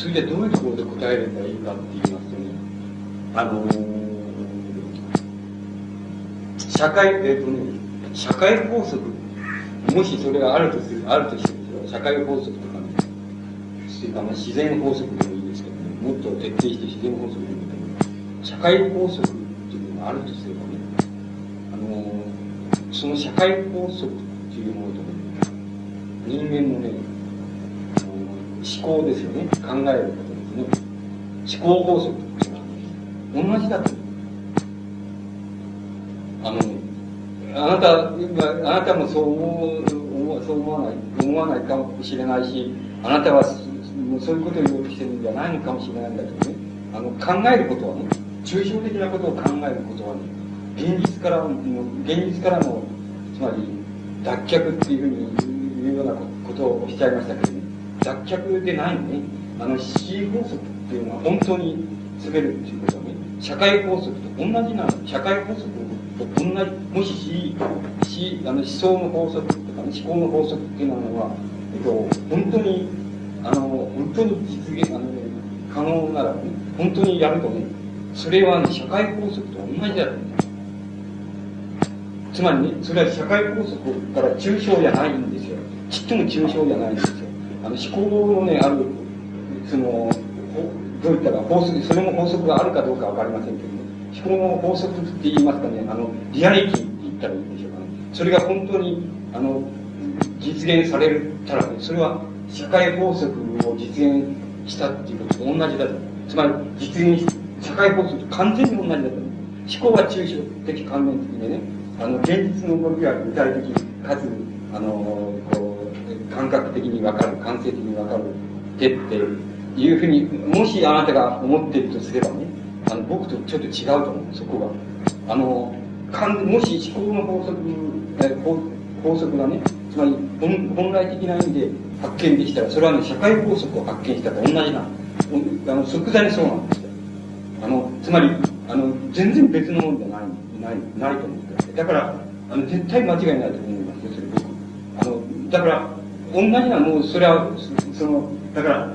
それでどういうところで答えればいいかって言いますとね、あのー、社会、えっ、とね、社会法則、もしそれがあるとする、あるとしても、社会法則とかね、それからまあ自然法則でもいいですけどね、もっと徹底して自然法則でもいいけど、社会法則っていうのがあるとすればね、あのー、その社会法則っていうものとね、人間のね、思考ですよね。考えることですね。思考法則同じだと。あの、あなた、今あなたもそう思う、そう思わない、思わないかもしれないし、あなたはそういうことを言おうとしてるんじゃないのかもしれないんだけどね。あの、考えることはね、抽象的なことを考えることはね、現実からの、現実からの、つまり、脱却っていうふうに言うようなことをおっしゃいましたけどね、脱却でないね。あの、C 法則っていうのは本当に滑るっていうことはね、社会法則と同じなの。社会法則と同じ、もし C、C、あの思想の法則とかね、思考の法則っていうのは、えっと、本当に、あの、本当に実現、あの、可能ならね、本当にやるとね、それはね、社会法則と同じだと、ね。つまりね、それは社会法則から抽象じゃないんですよ。ちっとも抽象じゃないんですよ。あの思考のね、ある、その、どういったら法則、それも法則があるかどうかわかりませんけどね、思考の法則って言いますかね、あの、リアリティって言ったらいいんでしょうかね。それが本当に、あの、実現されるたらね、それは社会法則を実現したっていうことと同じだと。つまり、実現し、社会法則と完全に同じだと。思考は抽象的関連的でね、あの、現実の動きが具体的かつ、あの、こう、感覚的にわかる、感性的にわかる、でっていうふうに、もしあなたが思っているとすればね、あの、僕とちょっと違うと思う、そこが。あの、かんもし思考の法則、え法法則がね、つまり本本来的な意味で発見できたら、それはね、社会法則を発見したと同じな。あの、即座にそうなんですよ。あの、つまり、あの、全然別のものじゃない、ない、ないと思ってだから、あの、絶対間違いないと思いますよ、それ僕。あの、だから、同じな、もう、それは、その、だから、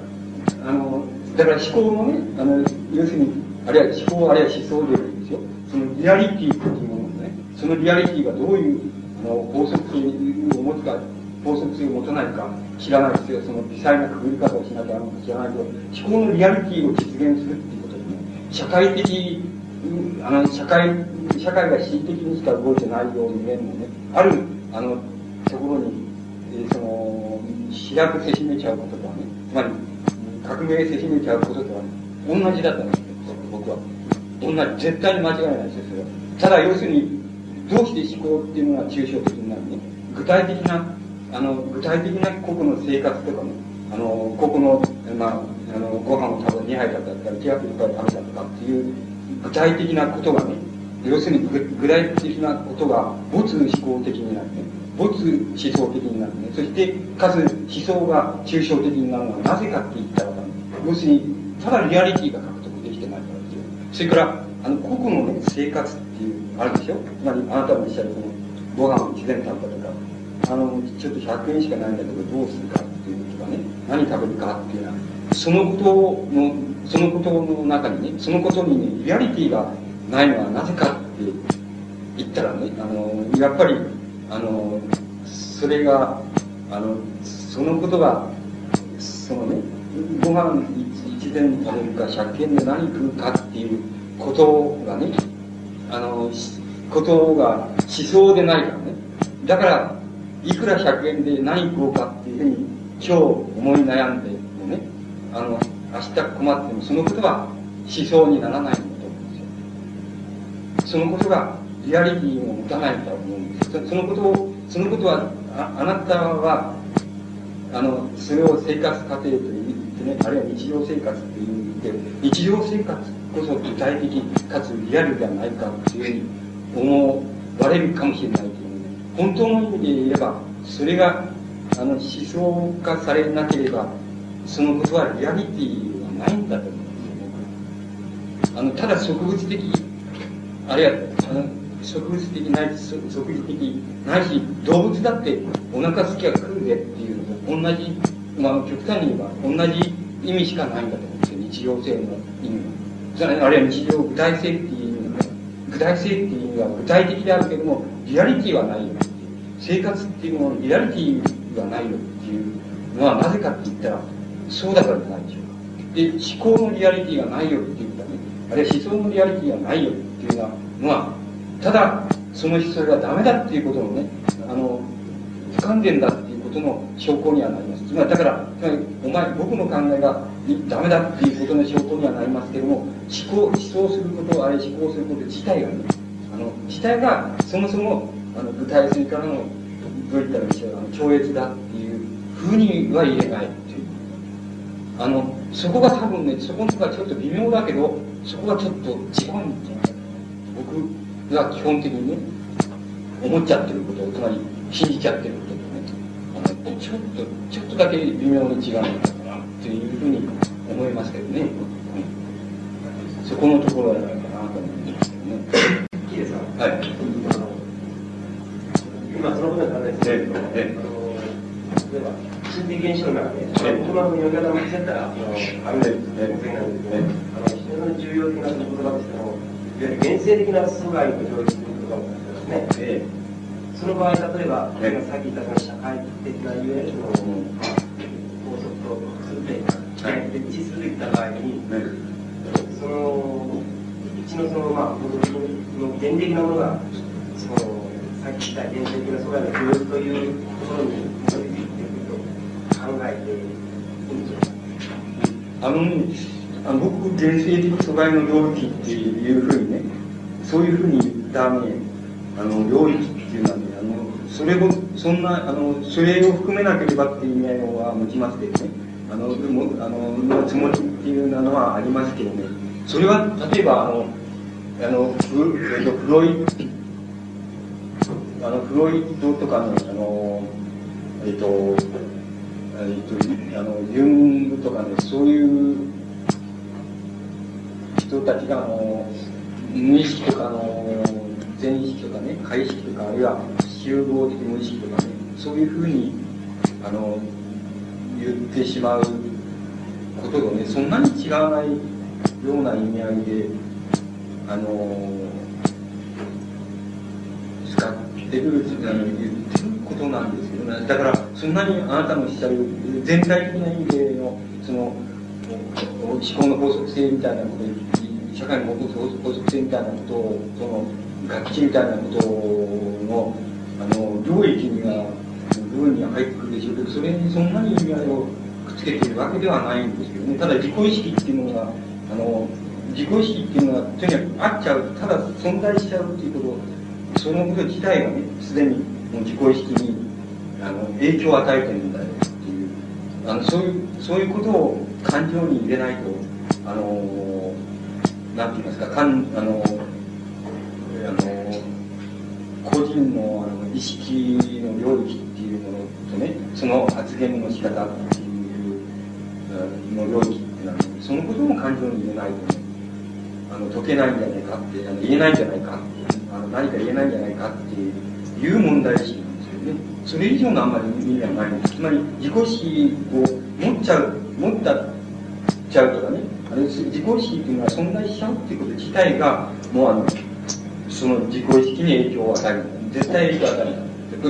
あの、だから思考のね、あの、要するに、あるいは思考、あるいは思想でですよ。そのリアリティっていうものね、そのリアリティがどういう、あの、法則性を持つか、法則性を持たないか知らないですよ。その微細なくぐり方をしなきゃあの知らないけど、思考のリアリティを実現するっていうことでね、社会的、あの、社会、社会が恣意的にしか動いてないように見えるのね、ある、あの、ところに、えー、その、開くせしめちゃうこととはね、つまり、革命せしめちゃうこととは、ね、同じだったんですよ、僕は。同じ、絶対に間違いないですよ、それは。ただ、要するに、どうして思考っていうのが抽象的になるね。具体的な、あの、具体的な個々の生活とかね、あの、個々の、まあ、あの、ご飯を食べ2杯だったり、手当いっぱい食べたとかっていう、具体的なことがね、要するに具体的なことが没思考的になるね。没思想的になるね。そして、かつ思想が抽象的になるのはなぜかって言ったら、要するに、ただリアリティが獲得できてないからですよ。それから、あの、個々のね、生活っていう、あるでしょつまり、あなたもおっしゃるその、ご飯を自然食べたとか、あの、ちょっと100円しかないんだけど、どうするかっていうとかね、何食べるかっていうのは、そのことの、そのことの中にね、そのことにね、リアリティがないのはなぜかって言ったらね、あの、やっぱり、あの、それが、あの、そのことが、そのね、ご飯一膳食べるか、100円で何食うかっていうことがね、あの、ことが思想でないからね。だから、いくら100円で何食おうかっていうふうに今日思い悩んでもね、あの、明日困ってもそのことは思想にならないんだと思うんですよ。そのことがリアリティを持たないと思うんですそのことを、そのことは、あなたは、あの、それを生活過程と言ってね、あるいは日常生活と言って、日常生活こそ具体的かつリアルではないかというふうに思われるかもしれないけど、ね、本当の意味で言えば、それが、あの、思想化されなければ、そのことはリアリティはないんだと思うんですよね。あの、ただ植物的、あるいは、あの、植物的ないし、植物的ないし、動物だってお腹すきは食うぜっていうのと同じ、まあ、極端に言えば同じ意味しかないんだと思うんですよ、日常性の意味は。あるいは日常具体性っていう意味はね、具体性っていう意味は具体的であるけども、リアリティはないよ。生活っていうもの、リアリティはないよっていうのはなぜかって言ったら、そうだからじゃないでしょうか。で、思考のリアリティがないよっていうかね、あるいは思想のリアリティがないよっていうのは、まあただ、その思想がダメだっていうことのね、あの、不完全だっていうことの証拠にはなります。つまり、だから、つまり、お前、僕の考えがダメだっていうことの証拠にはなりますけども、思考、思想すること、あるいは思考すること自体がね、あの、自体がそもそも、あの、具体性からの、どういったらいいでしょう、超越だっていうふうには言えないっていう。あの、そこが多分ね、そこのとこがちょっと微妙だけど、そこがちょっと違うんじゃない僕が基本的にね、思っちゃってること、つまり信じちゃってることとね、あのちょっと、ちょっとだけ微妙に違うのかな、というふうに思いますけどね。うん、そこのところじゃないかなと思いますけどね。いいですかはい。今そのことに関連してると、ええ。あの例えば心理現象の中で、言葉の読み方も絶対あのあるんですええ。目的なんですけええ。ど、あの非常に重要的な言葉としての、いわゆる原生的な阻害のという言葉を使ってますね。えその場合、例えば、ええさっき言った社会的な、いわゆるその、法則と複数点一致するといった場合に、そのうちのそのまあ僕の原理的なものがそのさっき言った原生的な阻害の教育というところに基づいていくと考えていいんでしょうか。あのね、あの僕、原生的阻害の領域っていうふうにね、そういうふうに言ったね、あの、領域っていうのはね、あの、それを、そんな、あの、それを含めなければっていう意味合いは持ちますけどね、あの、も、あの、のつもりっていうのはありますけどね、それは、例えば、あの、あの、フえっとフロイあの、フロイトとかの、あの、えっと、えっと、あの、ユングとかね、そういう人たちが、あの、無意識とか、あの、全意識とかね、解意識とか、あるいは集合的無意識とかね、そういうふうに、あの、言ってしまうこととね、そんなに違わないような意味合いで、あの、使ってる、あの言ってることなんですけどね。だから、そんなにあなたのおっしゃる全体的な意味での、その、思考の法則性みたいなこと、社会の法則性みたいなことを、その、楽器みたいなことの、あの、領域には、部分には入ってくるでしょうけど、それにそんなに意味合いをくっつけているわけではないんですけどね。ただ、自己意識っていうのが、あの、自己意識っていうのは、とにかくあっちゃう、ただ存在しちゃうっていうこと、そのこと自体がね、すでにもう自己意識にあの影響を与えてるんだよっていう、あのそういう、そういうことを感情に入れないと、あの、なんて言いますか、かんあの、あの、個人のあの意識の領域っていうものとね、その発言の仕方っていうの領域っていうのは、そのことも感情に入れないとね、あの解けないんじゃないかって、あの言えないんじゃないかって、あの何か言えないんじゃないかっていう問題意識なんですよね。それ以上のあんまり意味はないんです。つまり自己意識を持っちゃう、持ったちゃうとかね、あの自己意識っていうのは存在しちゃうっていうこと自体が、もうあの、その自己意識に影響を与える。絶対影響を与える。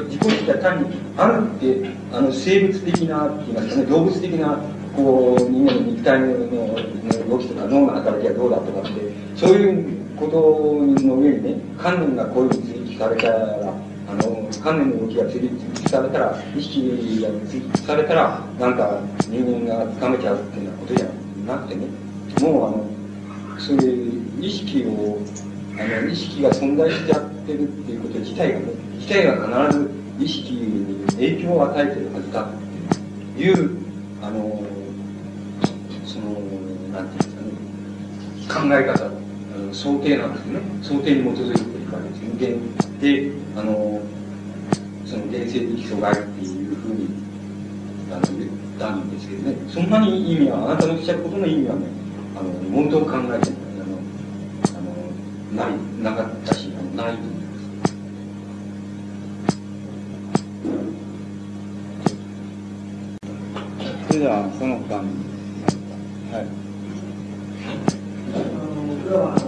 自己意識が単にあるって、あの生物的なって言いますかね、動物的なこう人間の肉体のの動きとか脳の働きがどうだとかって、そういうことの上にね、観念がこういうふうに追記されたら、あの、観念の動きが追記されたら、意識が追記されたら、なんか人間がつかめちゃうっていうようなことじゃないなくてね、もうあの、そういう意識を、あの、意識が存在しちゃってるっていうこと自体がね、自体が必ず意識に影響を与えてるはずだっていう、あの、その、なんていうんですかね、考え方、あの想定なんですね。想定に基づいているわけです。現で、あの、その原生的阻害っていうふうに、あの、言ったんですけどね、そんなに意味は、あなたのおっしゃることの意味はね、あの、問答を考えても、あの、あの、ない、なかったし、ないと思います。それではその他にはい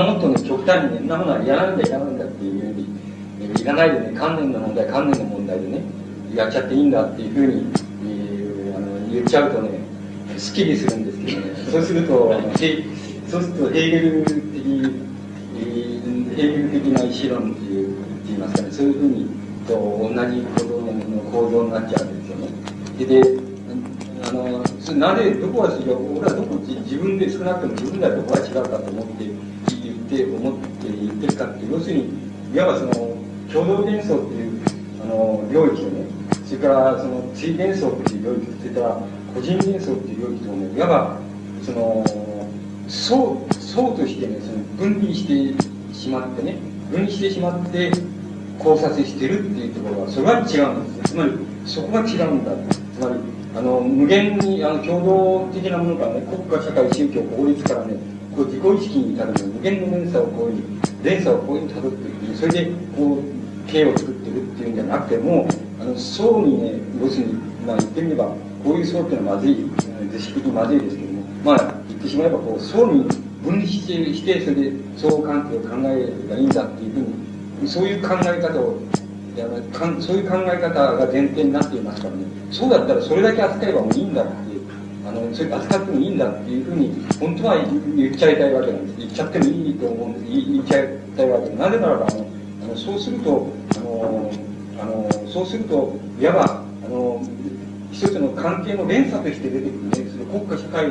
はもっとね、極端にね、そんなものはいらないんだ、いらないんだっていうふうに、いらないでね、観念の問題、観念の問題でね、やっちゃっていいんだっていうふうに、えーあの言っちゃうとね、スッキリするんですけどね、そうすると、あのヘそうするとヘーゲル的、えヘーゲル的な意思論っていう、って言いますかね、そういうふうに、と同じ構造の構造になっちゃうんですよね。で、であのなぜどこが違う俺はどこ自分で少なくとも自分ではどこが違うかと思って言って思って言ってるかって要するにいわばその共同幻想っていうあの領域とねそれからその追幻想っていう領域それから個人幻想っていう領域とねいわばその層層としてねその分離してしまってね分離してしまって考察してるっていうところはそれは違うんですつまりそこが違うんだ。つまりあの無限にあの共同的なものからね国家社会宗教法律からねこう自己意識に至る無限の連鎖をこういう連鎖をこういうふうに辿っていくそれでこう形を作ってるっていうんじゃなくてもあの層にね要するに、まあ、言ってみればこういう層っていうのはまずい図式的にまずいですけどもまあ言ってしまえばこう層に分離してしてそれで相互関係を考えればいいんだっていうふうにそういう考え方をやかそういう考え方が前提になっていますからねそうだったらそれだけ扱えばもういいんだっていうのそれ扱ってもいいんだっていうふうに本当は言っちゃいたいわけなんです。言っちゃってもいいと思うんです。言言っちゃいたいわけ。なぜならばあのあのそうするとあのあのそうするといわばあの一つの関係の連鎖として出てくるね。その国家社会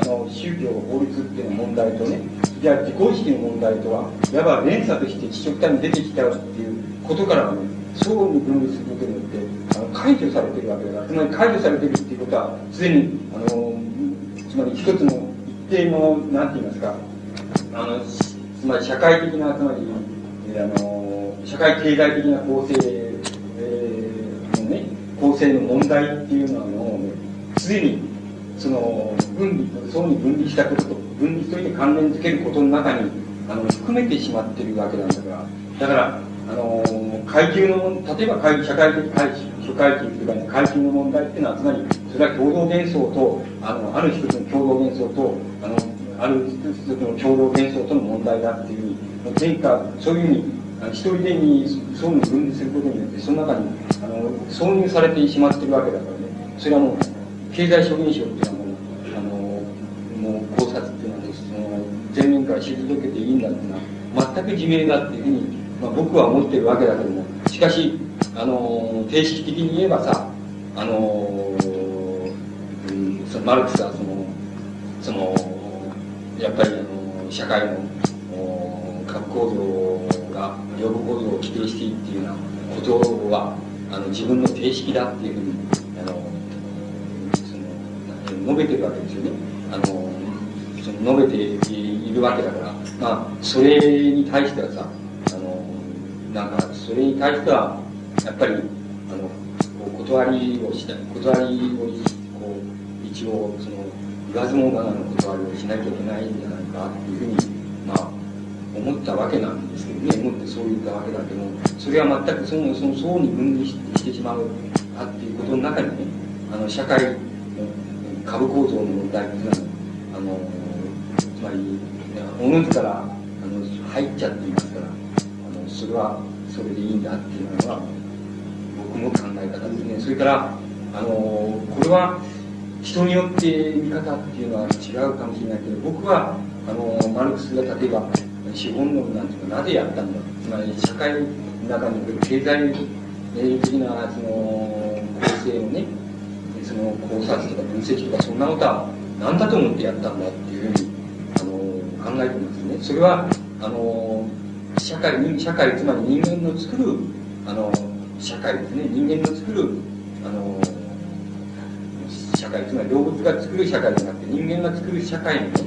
あの宗教法律っていう問題とね。じゃあ自己意識の問題とはいわば連鎖として一極端に出てきちゃうっていうことからね相互に分離することによって解除されてるわけだからつまり解除されてるっていうことはすでにあのつまり一つの一定のなんて言いますかあのつまり社会的なつまり、えーあの社会経済的な構成、えーのね構成の問題っていうのはねすでにその分離層に分離したことと分離として関連づけることの中にあの含めてしまってるわけなんだからだからあの階級の例えば階社会的階級諸階級というか、階級の問題っていうのはつまりそれは共同幻想とあのある一つの共同幻想とあのある一つの共同幻想との問題だっていうふうに前科そういうふうに一人でに層に分離することによってその中にあの挿入されてしまってるわけだからね。それはもう経済諸現象っていうのはもうあのもう考察っていうのはねその前面から退けていいんだっていうのは全く自明だっていうふうに、まあ、僕は思ってるわけだけどもしかしあの定式的に言えばさあの、うん、そのマルクスはそのそのやっぱりあの社会のお構造が予部構造を規定しているっていうようなことはあの自分の定式だっていうふうにあのその述べてるわけですよね。あのその述べているわけだからまあそれに対してはさなんかそれに対してはやっぱりあのこう断りをしない断りをこう一応その言わずもがなの断りをしなきゃいけないんじゃないかっていうふうにまあ思ったわけなんですけどね思ってそう言ったわけだけどそれは全くそのその層に分離してしまうかっていうことの中にねあの社会の株構造の問題っていうのはあのつまりおのずからあの入っちゃっていますからそれはそれでいいんだっていうのは僕の考え方ですね。それからあのこれは人によって見方っていうのは違うかもしれないけど僕はあのマルクスが例えば資本論なんていうのはなぜやったんだつまり社会の中における経済的なその構成をねその考察とか分析とかそんなことは何だと思ってやったんだっていうふうにあの考えてますね。それはあの社会に社会つまり人間の作るあの社会ですね人間の作るあの社会つまり動物が作る社会じゃなくて人間が作る社会の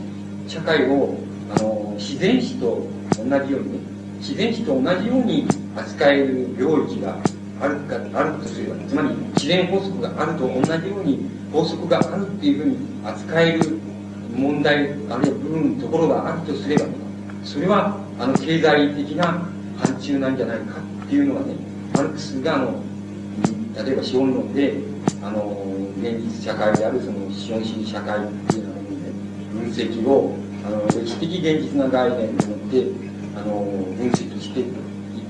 社会をあの自然史と同じようにね自然史と同じように扱える領域があるかあるとすればつまり自然法則があると同じように法則があるっていうふうに扱える問題あるいは部分ところがあるとすればそれはあの経済的な範疇なんじゃないかっていうのがねマルクスがあの例えば資本論であの現実社会であるその資本主義社会っていうのの、ね、分析をあの歴史的現実な概念でもってあの分析していっ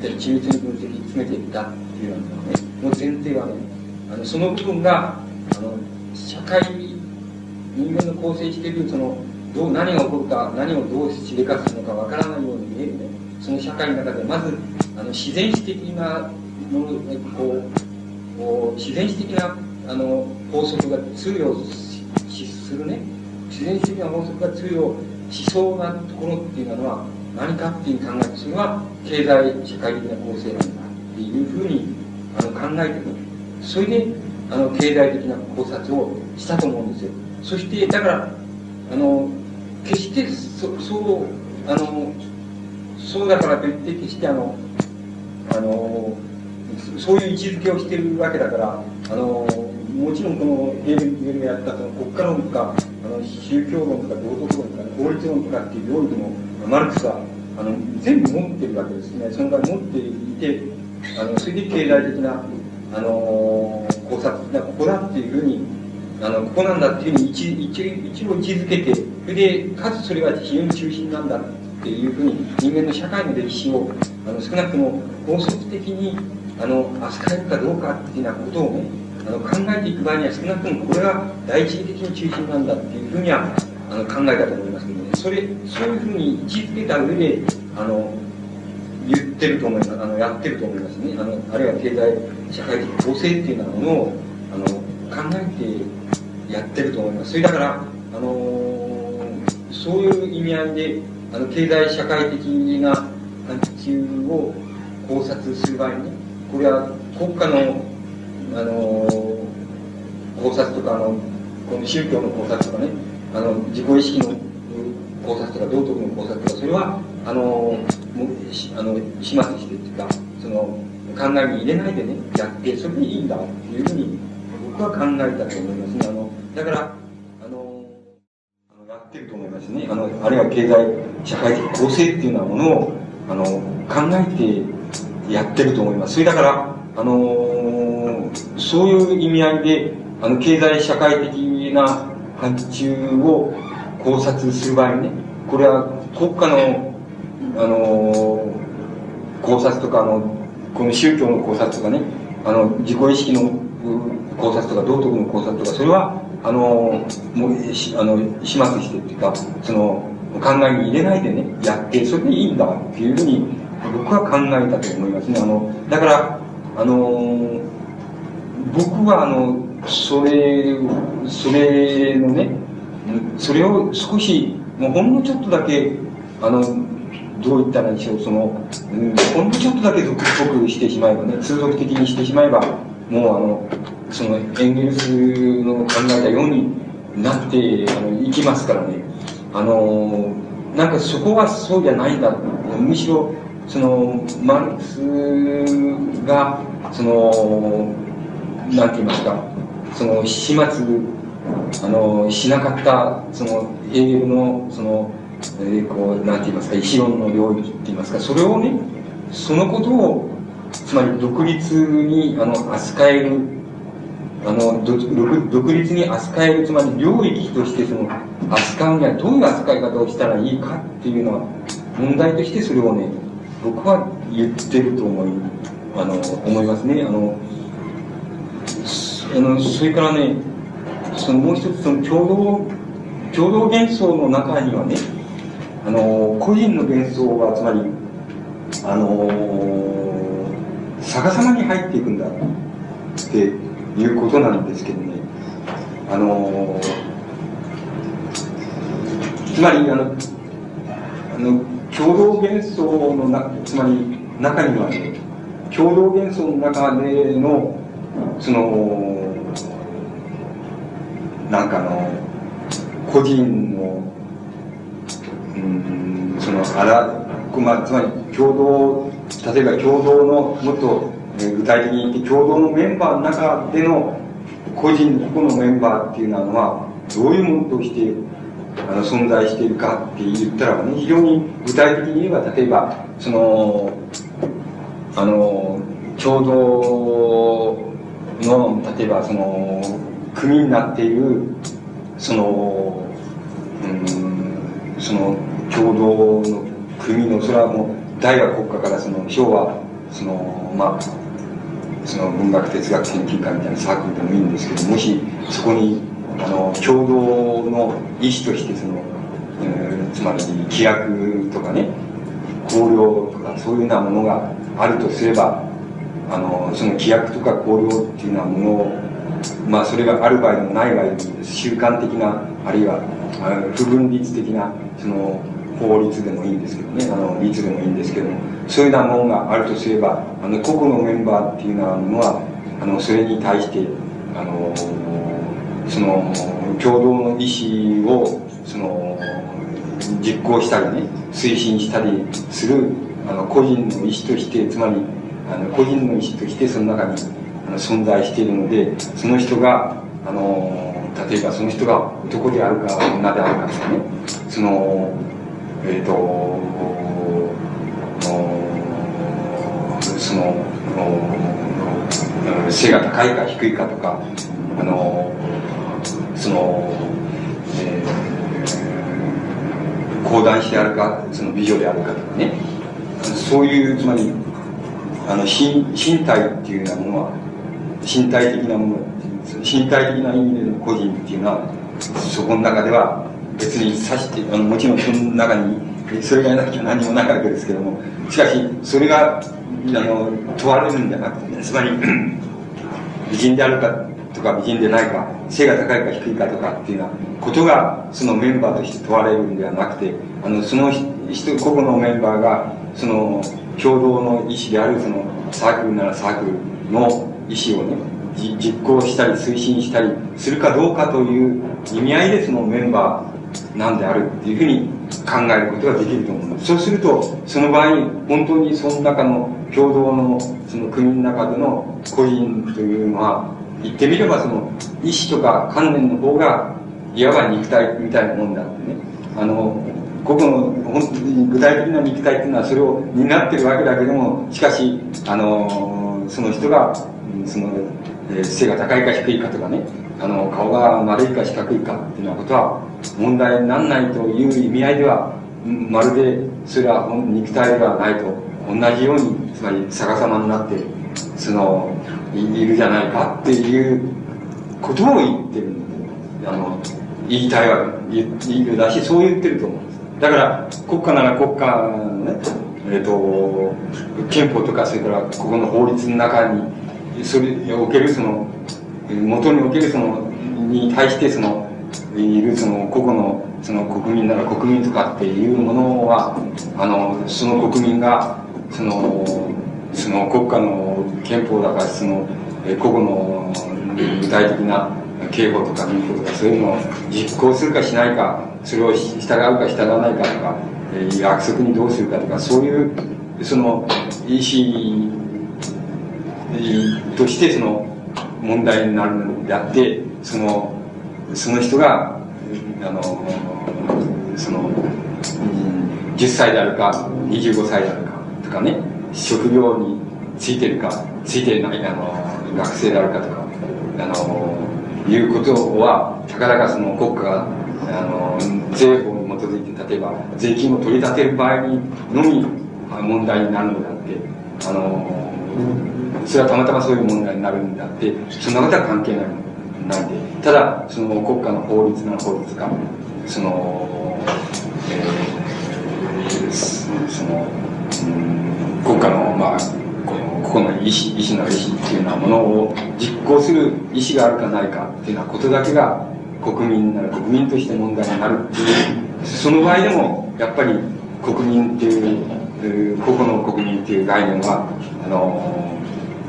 たり緻密に分析詰めていったっていうようなのねの前提はねあのその部分があの社会人間の構成しているそのどう何が起こるか何をどうしでかすのかわからないように見えるね。その社会の中でまずあの自然史的なものこうこう自然史的なあの法則が通用しするね。自然史的な法則が通用しそうなところっていうのは何かっていう考えそれは経済社会的な構成なんだっていうふうにあの考えてねそれであの経済的な考察をしたと思うんですよ。そしてだからあの決してそそうあのそうだからといって決してあのあのそういう位置づけをしているわけだからあのもちろんこのヘーゲルがやったその国家論とかあの宗教論とか道徳論とか法律論とかっていう領域もマルクスはあの全部持ってるわけですね。その場合持っていてあのそれで経済的なあの考察的なここだっていうふうにあのここなんだっていうふうに一一一応位置づけてそれでかつそれは非常に中心なんだっていうふうに人間の社会の歴史をあの少なくとも法則的にあの扱えるかどうかっていうようなことをねあの考えていく場合には少なくともこれが第一義的に中心なんだっていうふうにはあの考えたと思いますけどね。それそういうふうに位置づけた上であの言ってると思います。あのやってると思いますね。あのあるいは経済社会的構成っていうようなものをあの考えてやってると思います。それだからあのそういう意味合いであの経済社会的な範疇を考察する場合にこれは国家のあの考察とかあのこの宗教の考察とかねあの自己意識の考察とか道徳の考察とかそれはあのもあの始末してっていうかその考えに入れないでねやってそれでいいんだっていうふうに僕は考えたと思いますね。あのだからあのあのやってると思いますね。あのあるいは経済社会的構成っていうようなものをあの考えてやってると思います。それだからあのそういう意味合いであの経済社会的な範疇を考察する場合にねこれは国家のあの考察とかあのこの宗教の考察とかねあの自己意識の考察とか道徳の考察とかそれはあのもうしあの始末してっていうかその考えに入れないでねやってそれでいいんだっていうふうに僕は考えたと思いますね。あのだからあの僕はあのそれそれのねそれを少しもうほんのちょっとだけあのどう言ったらいいでしょう、その、うん、ほんのちょっとだけ俗っぽくしてしまえばね、通俗的にしてしまえば、もうあの、そのエンゲルスの考えたようになってあのいきますからね。あの、なんかそこはそうじゃないんだ。むしろ、その、マルクスが、その、なんて言いますか、その、始末、あの、しなかった、その、英語の、その、えー、こう、なんて言いますか、意志論の領域って言いますか、それをね、そのことを、つまり独立に、あの、扱える、あの、独立に扱える、つまり領域としてその、扱うにはどういう扱い方をしたらいいかっていうのは、問題としてそれをね、僕は言ってると思い、あの、思いますね。あの、あのそれからね、そのもう一つ、その共同、共同幻想の中にはね、あの個人の幻想はつまりあの逆さまに入っていくんだっていうことなんですけどね。あのつまりあのあの共同幻想のなつまり中にはね共同幻想の中でのそのなんかの個人のうんそのあら、ま、つまり共同例えば共同のもっと、具体的に言って共同のメンバーの中での個人個々のメンバーっていうのはどういうものとしてあの存在しているかって言ったらね非常に具体的に言えば例えばそのあの共同の例えばその組になっているそのうんその共同の国のそれはもう大学国家からその昭和そのまあその文学哲学研究会みたいなサークルでもいいんですけどもしそこにあの共同の意思としてその、えー、つまり規約とかね綱領とかそういうようなものがあるとすればあのその規約とか綱領っていうようなものをまあそれがある場合でもない場合でも習慣的なあるいは不分立的なその法律でもいいんですけどねあの律でもいいんですけどもそういうようなものがあるとすればあの個々のメンバーっていうのはあのそれに対してあのその共同の意思をその実行したりね推進したりするあの個人の意思としてつまりあの個人の意思としてその中にあの存在しているのでその人があの例えばその人が男であるか女であるかですねそのえっ、ー、とその背が高いか低いかとかあのその、えー、講談師であるかその美女であるかとかね。そういうつまりあの身身体っていうようなものは身体的なもの身体的な意味での個人っていうのはそこの中では別に指してあのもちろんその中にそれがなきゃ何もないわけですけどもしかしそれがあの問われるんじゃなくて、ね、つまり美人であるかとか美人でないか背が高いか低いかとかっていうようなことがそのメンバーとして問われるんではなくてあのその人個々のメンバーがその共同の意思であるそのサークルならサークルの意思をね実行したり推進したりするかどうかという意味合いでそのメンバーーなんであるっていうふうに考えることができると思います。そうするとその場合本当にその中の共同のその国の中での個人というのは言ってみればその意志とか観念の方がいわば肉体みたいなもんだってね。あの個々の本当に具体的な肉体っていうのはそれを担ってるわけだけどもしかしあのその人がそのえ背が高いか低いかとかね。あの顔が丸いか四角いかっていうようなことは問題にならないという意味合いではまるでそれは肉体ではないと同じようにつまり逆さまになってそのいるじゃないかっていうことを言ってるあの言いたいわけ言うだしそう言ってると思うんです。だから国家なら国家のねえっ、ー、と憲法とかそれからここの法律の中にそれにおけるその元におけるそのに対してそのいるその個々のその国民なら国民とかっていうものはあのその国民がそのその国家の憲法だからその個々の具体的な刑法とか民法とかそういうのを実行するかしないかそれを従うか従わないかとか、約束にどうするかとかそういうその意思としてその問題になるのであってそのその人があのその、10歳であるか25歳であるかとかね職業についてるかついてないあの学生であるかとかあのいうことはたかだかその国家があの税法に基づいて例えば税金を取り立てる場合にのみ問題になるのであってあのそれはたまたまそういう問題になるんであってそんなことは関係ないないでただその国家の法律なら法律がその、えーその、うん国家のまあこのここの意思意思の意思っていうようなものを実行する意思があるかないかっていうようなことだけが国民なら国民として問題になるっていう。その場合でもやっぱり国民っていう個々の国民っていう概念はあの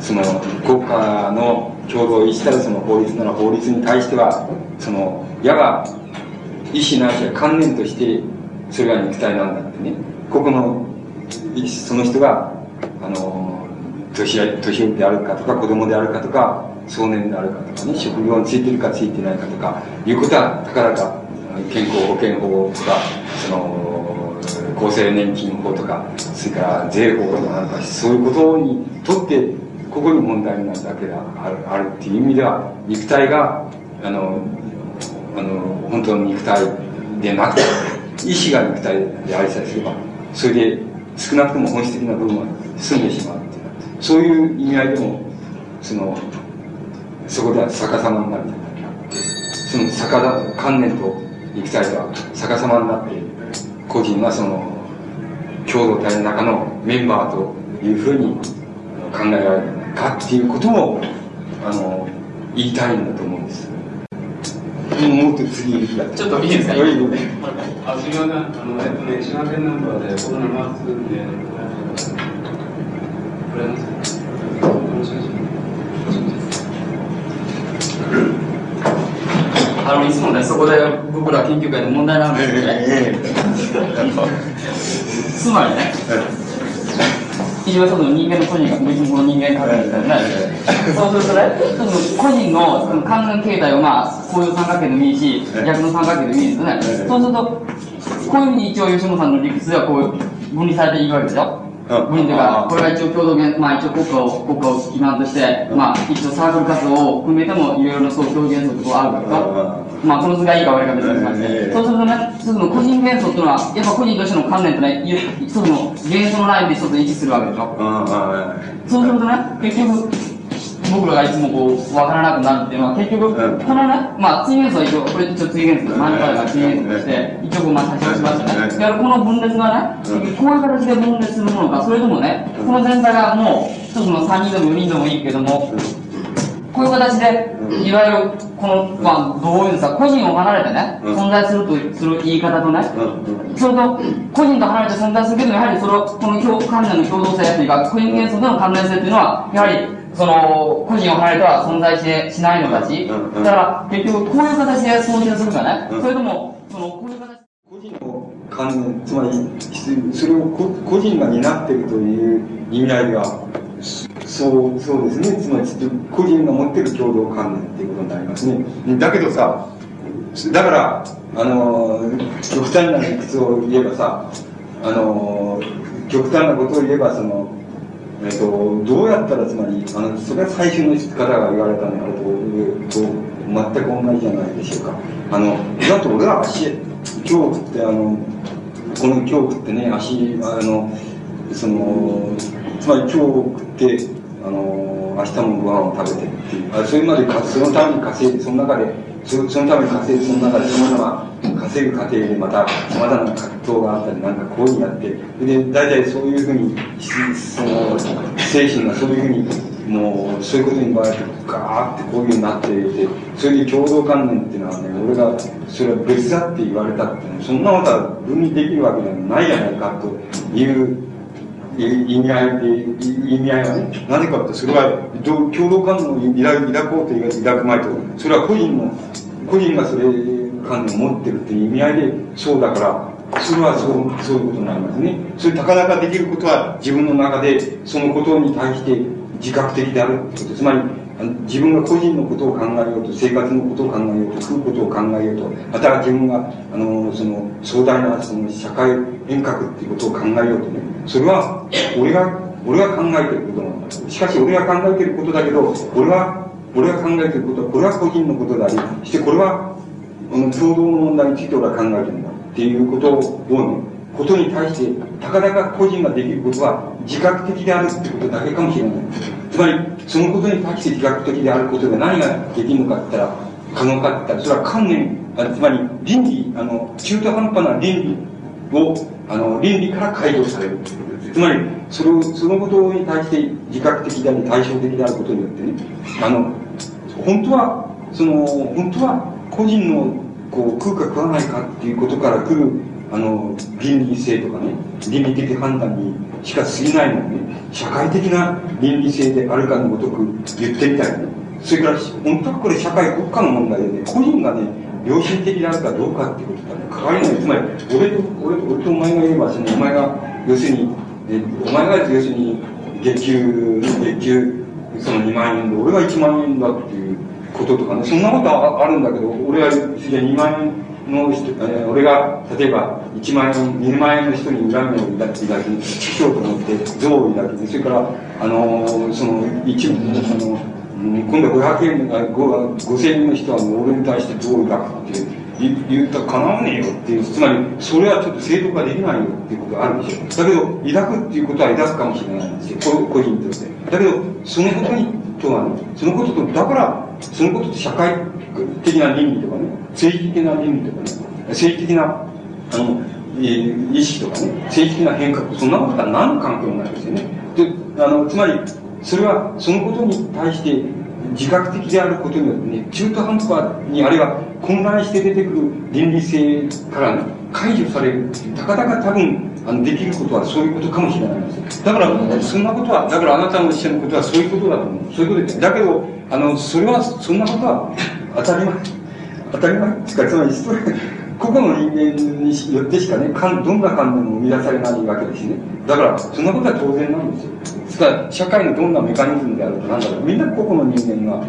その国家の共同意思たるその法律なら法律に対してはそのいわば意思ないしは観念としてそれが肉体なんだってね。個々のその人があの年寄り年寄りであるかとか子供であるかとか少年であるかとかね職業についてるかついてないかとかいうことはたかだか健康保険法とかその厚生年金法とかそれから税法とかなんかそういうことにとってここに問題になるだけであるあるっていう意味では肉体があのあの本当の肉体でなくて意志が肉体でありさえすればそれで少なくとも本質的な部分は済んでしまうっていうそういう意味合いでもそのそこでは逆さまになるなその逆さ観念と肉体は逆さまになって個人はその共同体の中のメンバーというふうに考えられるかっていうことをあの言いたいんだと思うんですもっと次やちょっといいですかあ、すみません。あの、えっとね、ナンバーでコロナマスクで、これなん ですかあのいつもねそこで僕ら研究会の問題なんですけどね、つまりね一応その人間の個人が別にこの人間関係ですからねそうするとねその個人のその関連形態をまあこういう三角形でもいいし逆の三角形でもいいですよねそうするとこういうふうに一応吉本さんの理屈ではこう分離されていくわけでしょうん。分離というか、これが一応共同原、まあ一応国家を、国家を基盤として、まあ一応サークル活動を含めてもいろいろなそう共同原則があると、まあこの図がいいか悪いか別にしまして、そうするとね、一つの個人元素っていうのは、やっぱ個人としての観念とね、一つの元素のラインで一つ一致するわけでしょ。そうするとね、結局、僕らがいつもこう、わからなくなるっていうのは、結局、うん。このね、まあ、追元素は一応、これ一応追元素です。真ん中が追元素として、一応まあ、差し押しましたね。うん。だからこの分裂がね、うん。こういう形で分裂するものか、それともね、この全体がもう、一つの3人でも4人でもいいけども、こういう形で、いわゆる、この、まあ、どういうんですか、個人を離れてね、うん。存在するとする言い方とね、それと、個人と離れて存在するけど、やはりその、この共関連の共同性というか、個人元素との関連性というのは、やはり、その、個人を離れては存在ししないのだし、うんうん。だから、結局、こういう形で想定するかね、うん。それとも、その、こういう形個人の観念つまりそれを個個人が担っているという意味合いではそそうそうですね。つまり個人が持っている共同観念っていうことになりますね。だけどさだからあの極端な理屈を言えばさあの極端なことを言えばそのえっと、どうやったらつまりあのそれは最初の方が言われたのとと全く同じじゃないでしょうか。あのだって俺は足恐怖ってあのこの恐怖ってね足あのそのつまり恐怖ってあの明日もご飯を食べてっていうあそれまでかそのために稼いでその中でそそのために稼いでその中でさまざま稼ぐ過程でまたさまざまな葛藤があったりなんかこういうふうにやってで大体そういうふうにその精神がそういうふうにもうそういうことに言われてガーってこういうふうになっていてそれで共同観念っていうのはね俺がそれは別だって言われたって、そんなことは分離できるわけないじゃないかという意味合い意味合いはね。何かってそれは共同観念を抱抱こうと抱くまいとそれは個人の個人がそれ観念を持ってるっていう意味合いでそうだからそれはそうそういうことになりますね。それたかだかできることは自分の中でそのことに対して自覚的であるってことつまり自分が個人のことを考えようと生活のことを考えようと食うことを考えようとまた自分があのその壮大なその社会変革っていうことを考えようとね。それは俺が俺が考えてることなんだしかし俺が考えてることだけど俺は俺が考えてることはこれは個人のことでありそしてこれはあの共同の問題について俺は考えてるんだっていうことをねことに対してたかだか個人ができることは自覚的であるってことだけかもしれない。つまりそのことに対して自覚的であることで何ができるのかって言ったら可能かって言ったらそれは観念。あつまり倫理あの中途半端な倫理をあの倫理から解除される。つまりそれをそのことに対して自覚的であり対照的であることによってねあの本当はその本当は個人のこう食うか食わないかっていうことから来るあの倫理性とかね倫理的判断にしか過ぎないのにね社会的な倫理性であるかのごとく言ってみたいね。それから本当はこれ社会国家の問題でね個人がね良心的であるかどうかっていうことがね関わりないつまり俺と俺と俺とお前が言えばそのお前が要するにえお前が要するに月給月給その2万円で俺が1万円だっていうこととかねそんなことはあるんだけど俺は2万円の人、えー、俺が例えば1万円2万円の人に恨みを抱き抱きしようと思って憎悪を抱きそれからあのー、その一部その、うん、今度500円5000円の人は俺に対して憎悪を抱くって言ったらかなわねえよっていうつまりそれはちょっと正当化できないよっていうことがあるでしょだけど抱くっていうことは抱くかもしれないんですよ。個人として。だけどそのことにとはねそのこととだからそのことと社会的な倫理とかね政治的な倫理とかね政治的なあの意識とかね政治的な変革そんなことは何の関係もないですよね。であのつまりそれはそのことに対して自覚的であることによってね中途半端にあるいは混乱して出てくる倫理性からね解除されるたかだか多分あのできることはそういうことかもしれないですだからそんなことはだからあなたのおっしゃることはそういうことだと思う。そういうことです。だけどあのそれはそんなことは当たり前。当たり前。ですかつまりそれ個々の人間によってしかねどんな観念も生み出されないわけですね。だからそんなことは当然なんですよ。ですから社会のどんなメカニズムであるとなんだろう。みんな個々の人間が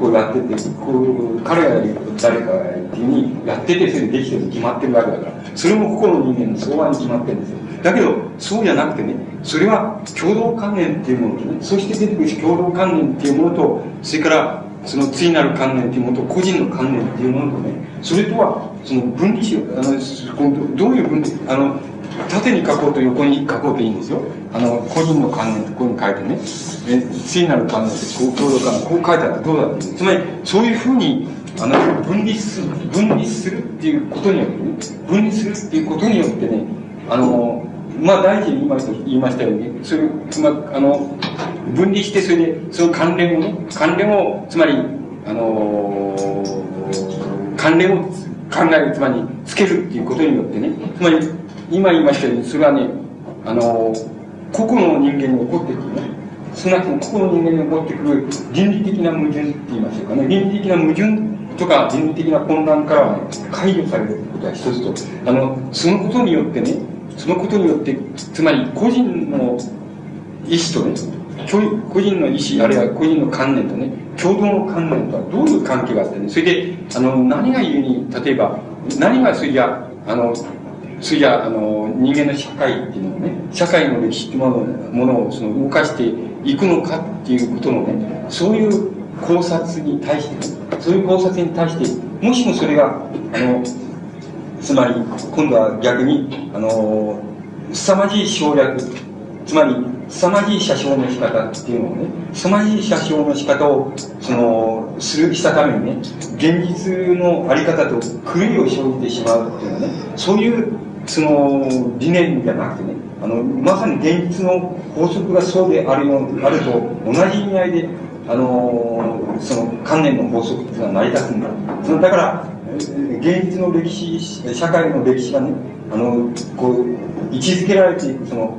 こうやっててこう彼がやる誰かがやるっていうふうにやっててそれできてる決まってるわけだから。それも個々の人間の相場に決まってるんですよ。だけどそうじゃなくてねそれは共同観念っていうものとねそして出てくる共同観念っていうものとそれからその次なる観念っていうものと個人の観念っていうものとねそれとはその分離しよう。あのどういう分離あの縦に書こうと横に書こうといいんですよ。あの個人の観念ってこういうふうに書いてねえ次なる観念ってこう共同観念こう書いてあるどうだってつまりそういうふうにあの分離する分離するっていうことによってね分離するっていうことによってねあのまあ大事に今言いましたようにそれ、まあ、あの分離してそれでその関連をね関連をつまりあのー、関連を考えるつまりつけるっていうことによってねつまり今言いましたようにそれはねあのー、個々の人間に起こってくるね少なくとも個々の人間に起こってくる倫理的な矛盾って言いましょうかね。倫理的な矛盾とか倫理的な混乱からは解除されることは一つと。あのそのことによってねそのことによってつまり個人の意思とね個人の意思あるいは個人の観念とね共同の観念とはどういう関係があってねそれであの何が言うに例えば何がそれやあのそれじゃあの人間の社会っていうのをね社会の歴史っていうものをその動かしていくのかっていうことのねそういう考察に対して、そういう考察に対してもしもそれがあのつまり今度は逆にあの凄まじい省略つまり凄まじい写真の仕方っていうのをね凄まじい写真の仕方をそのするしたためにね現実のあり方と狂いを生じてしまうっていうのはねそういうその理念じゃなくてね、あの、まさに現実の法則がそうであるよあると同じ意味合いで、あの、その観念の法則っていうのは成り立つんだ。そのだから、現実の歴史、社会の歴史がね、あの、こう、位置づけられていくその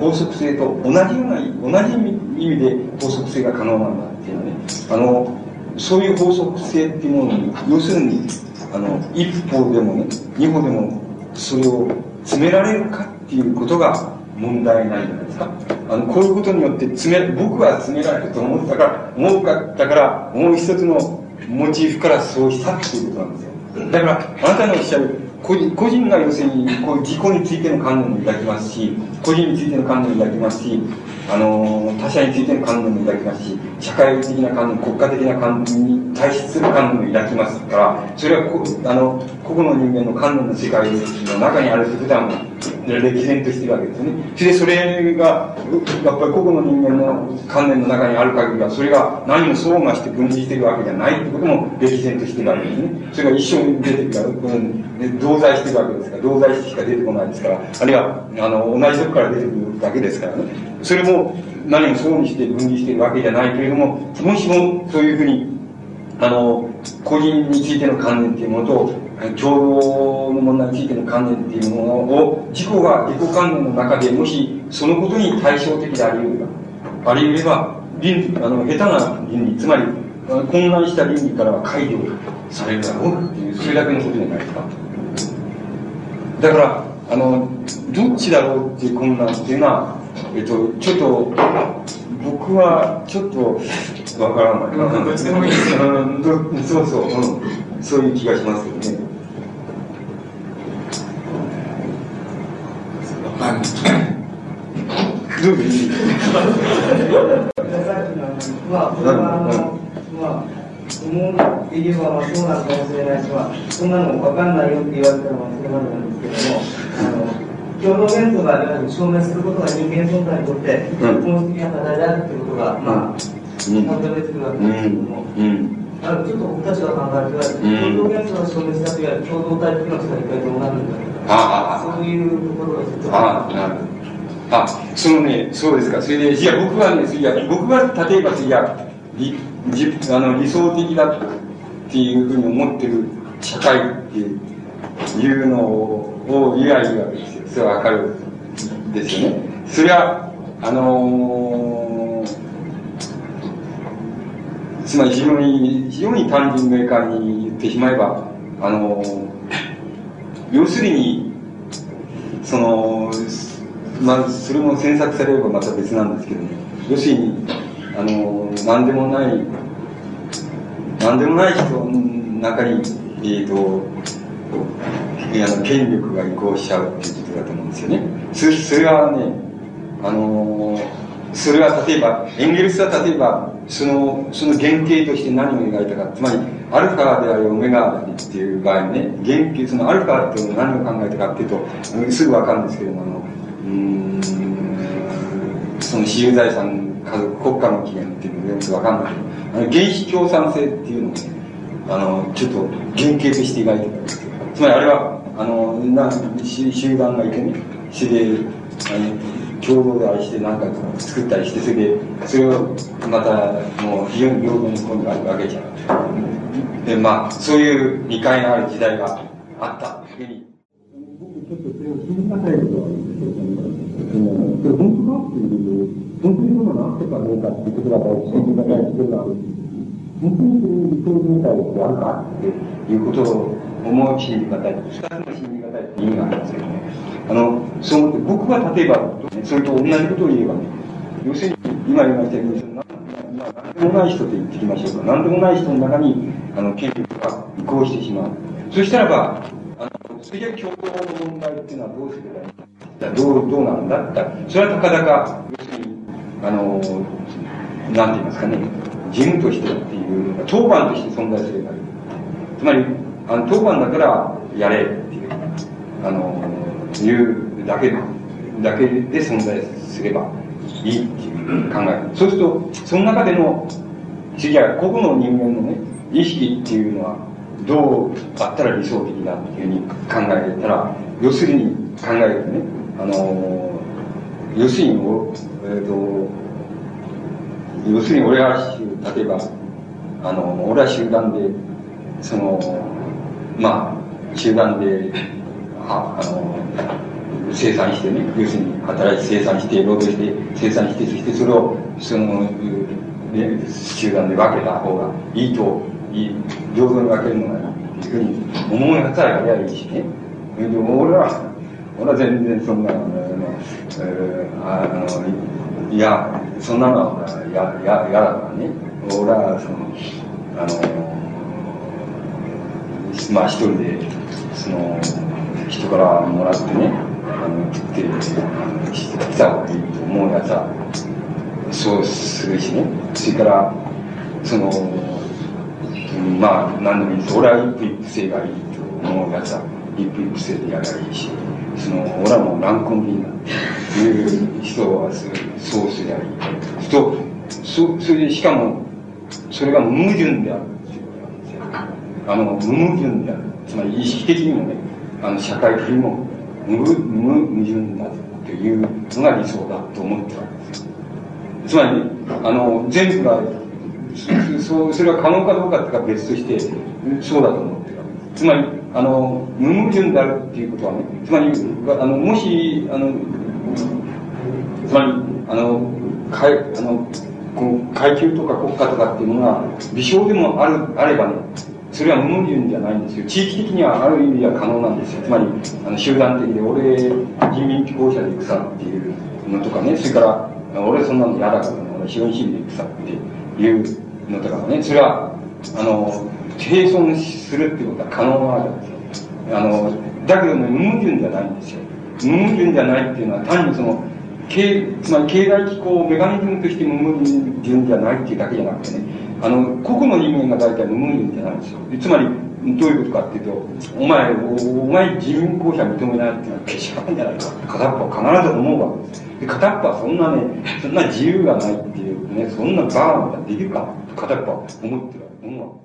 法則性と同じような、同じ意味で法則性が可能なんだっていうのはね、あの、そういう法則性っていうものに、要するに、あの、一歩でもね、二歩でも、それを詰められるかっていうことが問題ないじゃないですか。あの、こういうことによって詰め、僕は詰められると思ったから、思うかったから、もう一つのモチーフからそうしたっていうことなんですよ。だから、あなたのおっしゃる、個人個人が要するにこう自己についての観念も抱きますし、個人についての観念も抱きますし、あの、他者についての観念も抱きますし、社会的な観念、国家的な観念に対しする観念も抱きますから、それはこあの個々の人間の観念の世界の中にあるということは、歴然としているわけですね。それで、それが、やっぱり個々の人間の観念の中にある限りは、それが何も相がして分離しているわけじゃないということも歴然としているわけですね。それが一緒に出てくる、同在しているわけですから、同在してしか出てこないですから、あるいは、あの、同じから出てくるだけですからね。それも、何も相にして分離しているわけじゃないけれども、もしもそういうふうに、あの、個人についての観念っていうものと、共同の問題についての観念っていうものを、自己が自己観念の中で、もしそのことに対照的であり得れば、あり得れば、倫あの、下手な倫理、つまり、混乱した倫理からは解除されるだろうっていう、それだけのことじゃないですか。だから、あの、どっちだろうっていう混乱っていうのは、えっと、ちょっと、僕はちょっとわからない。うん、どっちでもいいですよ。そうそう、うん、そういう気がしますよね。どうぞいいまあ、思うって言えば、まあ、そうなのかもしれないし、まあ、そんなの分かんないよって言われたら、まあ、それまでなんですけども、あの、共同元素が証明することが人間存在にとって、本質的な課題であるということが、まあ、判断できるわけですけれども、あのちょっと僕たちが考える共同元素が証明したという共同体的な世界がどうなるんだとか、そういうところがちょっと。あなるあ、そのね、そうですか。それで、いや、僕はね、いや、僕は例えば、いや、理あの理想的だっていうふうに思ってる社会っていうのを言えばいいわけですよ。それはわかるですよね。それは、あのー、つまり非常に、非常に単純明快に言ってしまえば、あのー、要するに、その、まあ、それも詮索されればまた別なんですけども、要するに、あのー、なんでもない、なんでもない人の中に、え、ー、と、あの権力が移行しちゃうっていうことだと思うんですよね。それそれはね、あの、それは例えば、エンゲルスは例えば、その、その原型として何を描いたか、つまり、アルファでありオメガっていう場合ね、原型、そのアルファっていうのは何を考えたかっていうと、すぐわかるんですけども、あの、うん、その私有財産、家族、国家の起源っていうのがよくわかんないけど、あの原子共産性っていうのをね、あの、ちょっと原型として描いてるんですよ。つまりあれは、あの、な集団がいてね、それで、あの、共同でありして何か作ったりして、それで、それをまた、もう非常に平等に今度あるわけじゃん。で、まあ、そういう理解のある時代があっただけに。僕ちょっとそれを信じがたいことはあるんですけど、それ本当かっていうと本当にそのなんとかどうかっていうことが信じがたいことがある。本当にそういう理想みたいであるかっていうことを思う信じ方二つの信じ方って意味がありますけどね。あの、そう思って、僕は例えば、それと同じことを言えばね、要するに、今言いましたように、まあ、何でもない人と言ってきましょうか。何でもない人の中に、あの、権力が移行してしまう。そしたらば、あの、それじゃ共同の問題っていうのはどうすればいいどう、どうなんだった、それはたかだか、要するに、あの、なんて言いますかね、事務としてっていう、当番として存在すればいい。つまり、あの当番だからやれっていう、あの、いうだけだけで存在すればいいっていう考え。そうすると、その中での、次は個々の人間のね、意識っていうのは、どうあったら理想的だっていうふうに考えたら、要するに考えるとね、あの、要するに、えっ、ー、と、要するに俺は、例えば、あの、俺は集団で、その、まあ、集団で、は、あの、生産してね、要するに働いて生産して、労働して生産して、そしてそれを、その、ね、集団で分けた方がいいと、いい、平等に分けるのがいいっていうふうに思いがさえありゃいいしね。でも俺は、俺は全然そんな、あの、えー、あの、いや、そんなのは嫌だからね。俺は、その、あの、まあ一人で、その、人からもらってね、あの、食って、来た方がいいと思うやつは、そうするしね。それから、その、まあ、何でもいいです。俺は一夫一夫制がいいと思うやつは、一夫一夫制でやればいいし、その、俺はもう乱婚民だっていう人はそうすりゃいい。と、そ、それでしかも、それが無矛盾であるっていうことなんですよ。あの、無矛盾である。つまり意識的にもね、あの、社会的にも無、無矛盾だというのが理想だと思ってるわけですよ。つまり、あの、全部が、そそれは可能かどうかっていうか別として、そうだと思ってるわけです。つまり、あの、無矛盾であるっていうことはね、つまり、あの、もし、あの、つまり、あの、かいあのこの階級とか国家とかっていうものが微小でもあるあればねそれは無矛盾じゃないんですよ。地域的にはある意味では可能なんですよ。つまりあの集団的で俺人民飛行車で行くさっていうのとかねそれから俺そんなの嫌だからね俺資本主義で行くさっていうのとかねそれはあの並存するっていうことは可能なわけですよあのだけどね無矛盾じゃないんですよ無矛盾じゃないっていうのは単にその経つまり経済機構をメカニズムとして無矛盾じゃないっていうだけじゃなくてね、あの、個々の人間が大体無矛盾じゃないんですよ。つまり、どういうことかっていうと、お前、お前人民公社認めないっていうのはけしからんじゃないか片っぽは必ず思うわけです。で、片っぽはそんなね、そんな自由がないっていうね、そんなバーンができるか片っぽは思ってるわけ。思うわけ。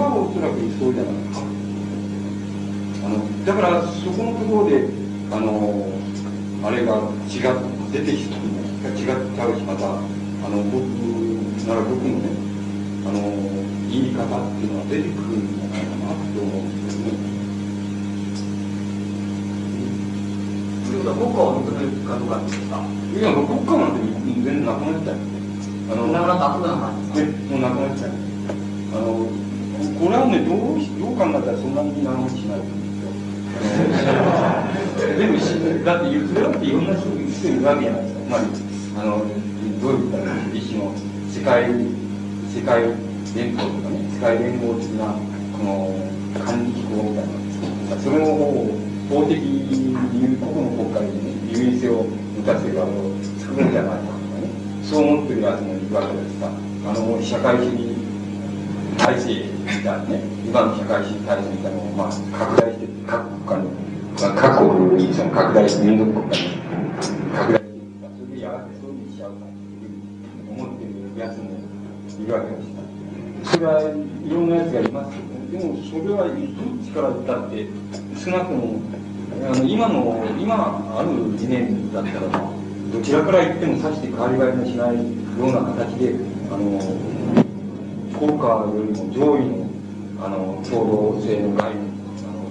はおそらくじゃないかあのだからそこのところであのあれが違出てきたが違ったしまたあの僕なら僕もねあの言い方っていうのは出てくるんじゃないかなと思うんですね。国家認めるかどうかですかいや国家なんて全然なくなっ。あのなくなっただって言う、それだっていろんな人人いるわけじゃないですか。つまり、あの、どういったら、一種の世界、世界連邦とかね、世界連合的な、民族国家に拡大していくか、それでやがてそういうふうにしちゃうかっていう思ってるやつもいるわけです。それはいろんなやつがいますけどね、でもそれはどっちから言って、少なくとも、あの今の、今ある理念だったら、どちらから言ってもさして変わり映えのしないような形で、あの、効果よりも上位のあの共同性の概念あの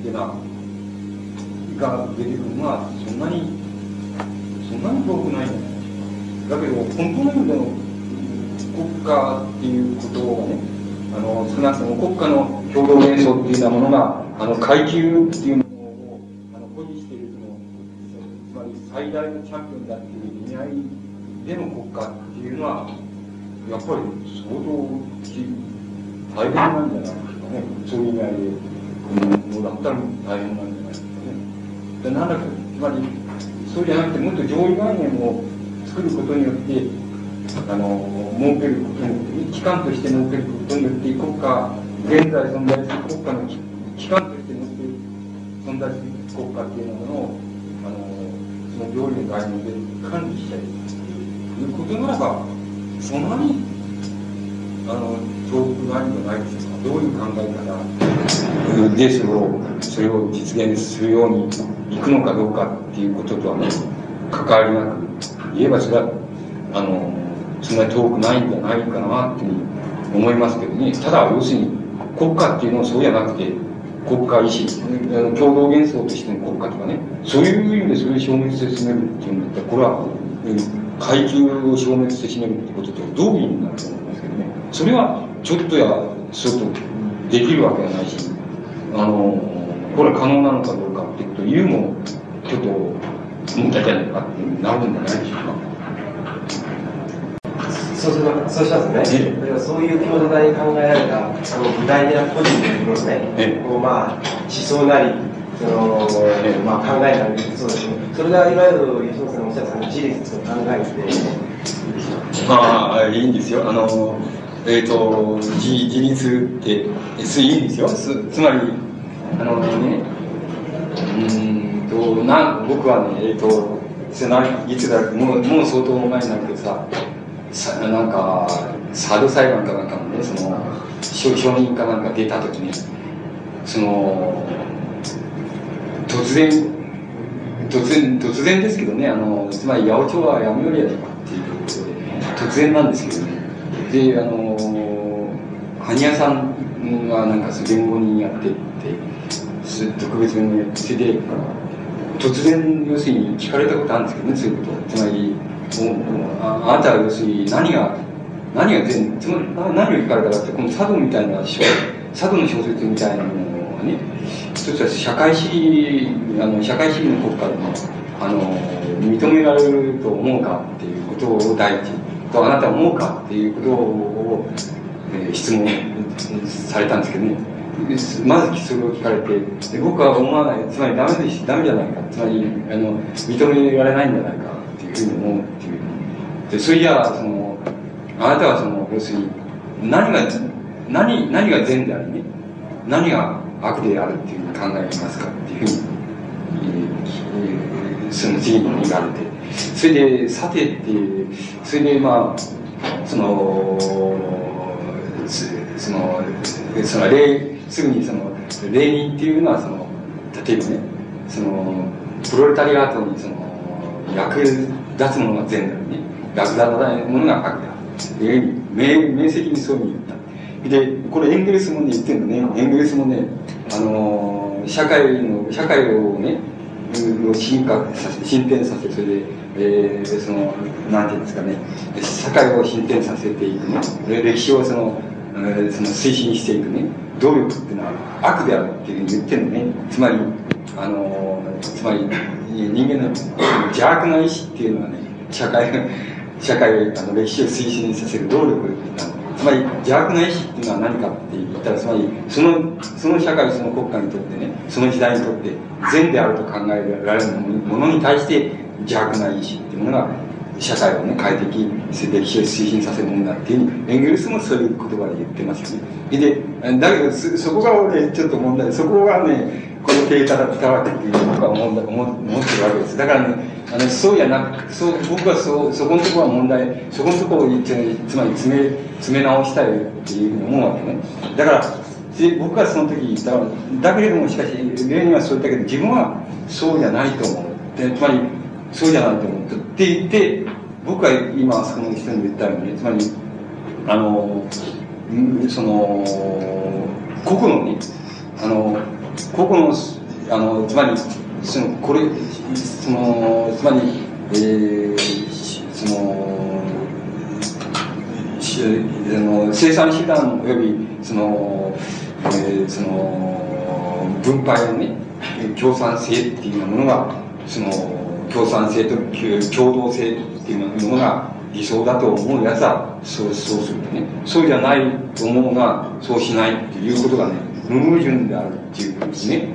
ってなが出てくるのはそんなにそんなに遠くないだけど本当の意味での国家っていうことがねあの少なくとも国家の共同幻想っていうようなものがあの階級っていうものをあの保持しているそのつまり最大のチャンピオンだっていう意味合いでの国家っていうのはやっぱり相当大変なんじゃないですかね。そういう意味合いで、う、だったら大変なんじゃないですか。なんだか、つまり、そうじゃなくて、もっと上位概念を作ることによって、あの、設けることによって、機関として設けることによって、国家、現在存在する国家の機関として存在する国家っていうものを、あの、その上位の概念で管理したいということならば、そんなにあの遠くないんじゃないでしょうかどういう考え方でそれをそれを実現するようにいくのかどうかっていうこととはね関わりなく言えばそれはあのそんなに遠くないんじゃないかなって思いますけどねただ要するに国家っていうのはそうじゃなくて国家意志共同幻想としての国家とかねそういう意味でそれを消滅して進めるっていうんだったらこれはうん階級を消滅してしまうってこととどういう意になると思いますけどね。それは、ちょっとや、ちょっとできるわけがないし、あの、これ可能なのかどうかっていうことを言うも、ちょっと、思ったじゃないかってなるんじゃないでしょうか。そうするそうしますね。だからそういう教団に考えられた、その具体的な個人のね、こうまあ、思想なり、その、まあ、考えなんですそうですね。それがいわゆる吉野さんのおっしゃった自立と考えて、まあ、いいんですよ。あの、えっ、ー、と、自自立って、すいいんですよ。すつまり、あのね、うんと、な僕はね、えっ、ー、と、いつだもう、もう相当前になるけどさ、さなんか、サード裁判かなんかのね、その、承認かなんか出たときに、その、突然、突然、突然ですけどね、あの、つまり八百長はやめよりやとかっていうことで、突然なんですけどね。で、あの、埴屋さんがなんか弁護人やってて、特別弁護人やって、それで、突然、要するに聞かれたことあるんですけどね、そういうこと。つまり、ああなたは要するに何が、何が全、つまり何を聞かれたかって、この佐渡みたいな小、佐渡の小説みたいなものはね、一つは社会主義、あの、社会主義の国家でも、あの、認められると思うかっていうことを第一に、とあなた思うかっていうことを、えー、質問されたんですけどね。まずそれを聞かれて、で僕は思わない、つまりダメでし、ダメじゃないか、つまり、あの、認められないんじゃないかっていうふうに思うっていう。で、それじゃあ、その、あなたはその、要するに、何が、何、何が善でありね、何が悪であるっていうふうに考えますかっていうふうに、その次に言われて、それで、さてっていう、それでまあ、その、その、その例、すぐにその、例人っていうのはその、例えばね、その、プロレタリアートにその、役立つものが善だね、役立たないものが悪だ。明明晰にそういうふうに言った。で、これエンゲルスもね、言ってるのね。エンゲルスもね、あのー、社会の、社会をね、を進化させ、進展させ、それで、えー、その、なんていうんですかね、社会を進展させていくね。歴史をその、えーその推進していくね、努力っていうのは悪であるっていうふうに言ってるのね。つまり、あのつまり、人間の邪悪な意志っていうのはね、社会、社会、あの、歴史を推進させる動力なの。つまり、邪悪な意志っていうのは何かって言ったら、つまり、その、その社会、その国家にとってね、その時代にとって善であると考えられるものに対して邪悪な意志っていうものが、社会をね、変えて、歴史を推進させるものだっていうふうに、エンゲルスもそういう言葉で言ってますよね。で、だけど、そそこが俺、ちょっと問題、そこがね、この経営から伝わっていう僕は思思思ってるわけです。だからね、あのそうじゃなく、そう、僕はそう、そこのところは問題、そこのところをつまり詰め、詰め直したいっていうふうに思うわけね。だから、僕はその時言ったら、だけれどもしかし、例にはそう言ったけど、自分はそうじゃないと思う。でつまり、そうじゃないと思う。って言って、僕は今、その人に言ったように、つまり、あの、その、個々のね、あの、個々の、あの、つまり、その、これ、その、つまり、えー、その、しあの生産手段および、その、えー、その、分配のね、共産性っていうようなものが、その、共産性と共同性っていうようなものが理想だと思うやつは、そう、そうするとね、そうじゃないと思うのが、そうしないっていうことがね、無矛盾であるっていうですね、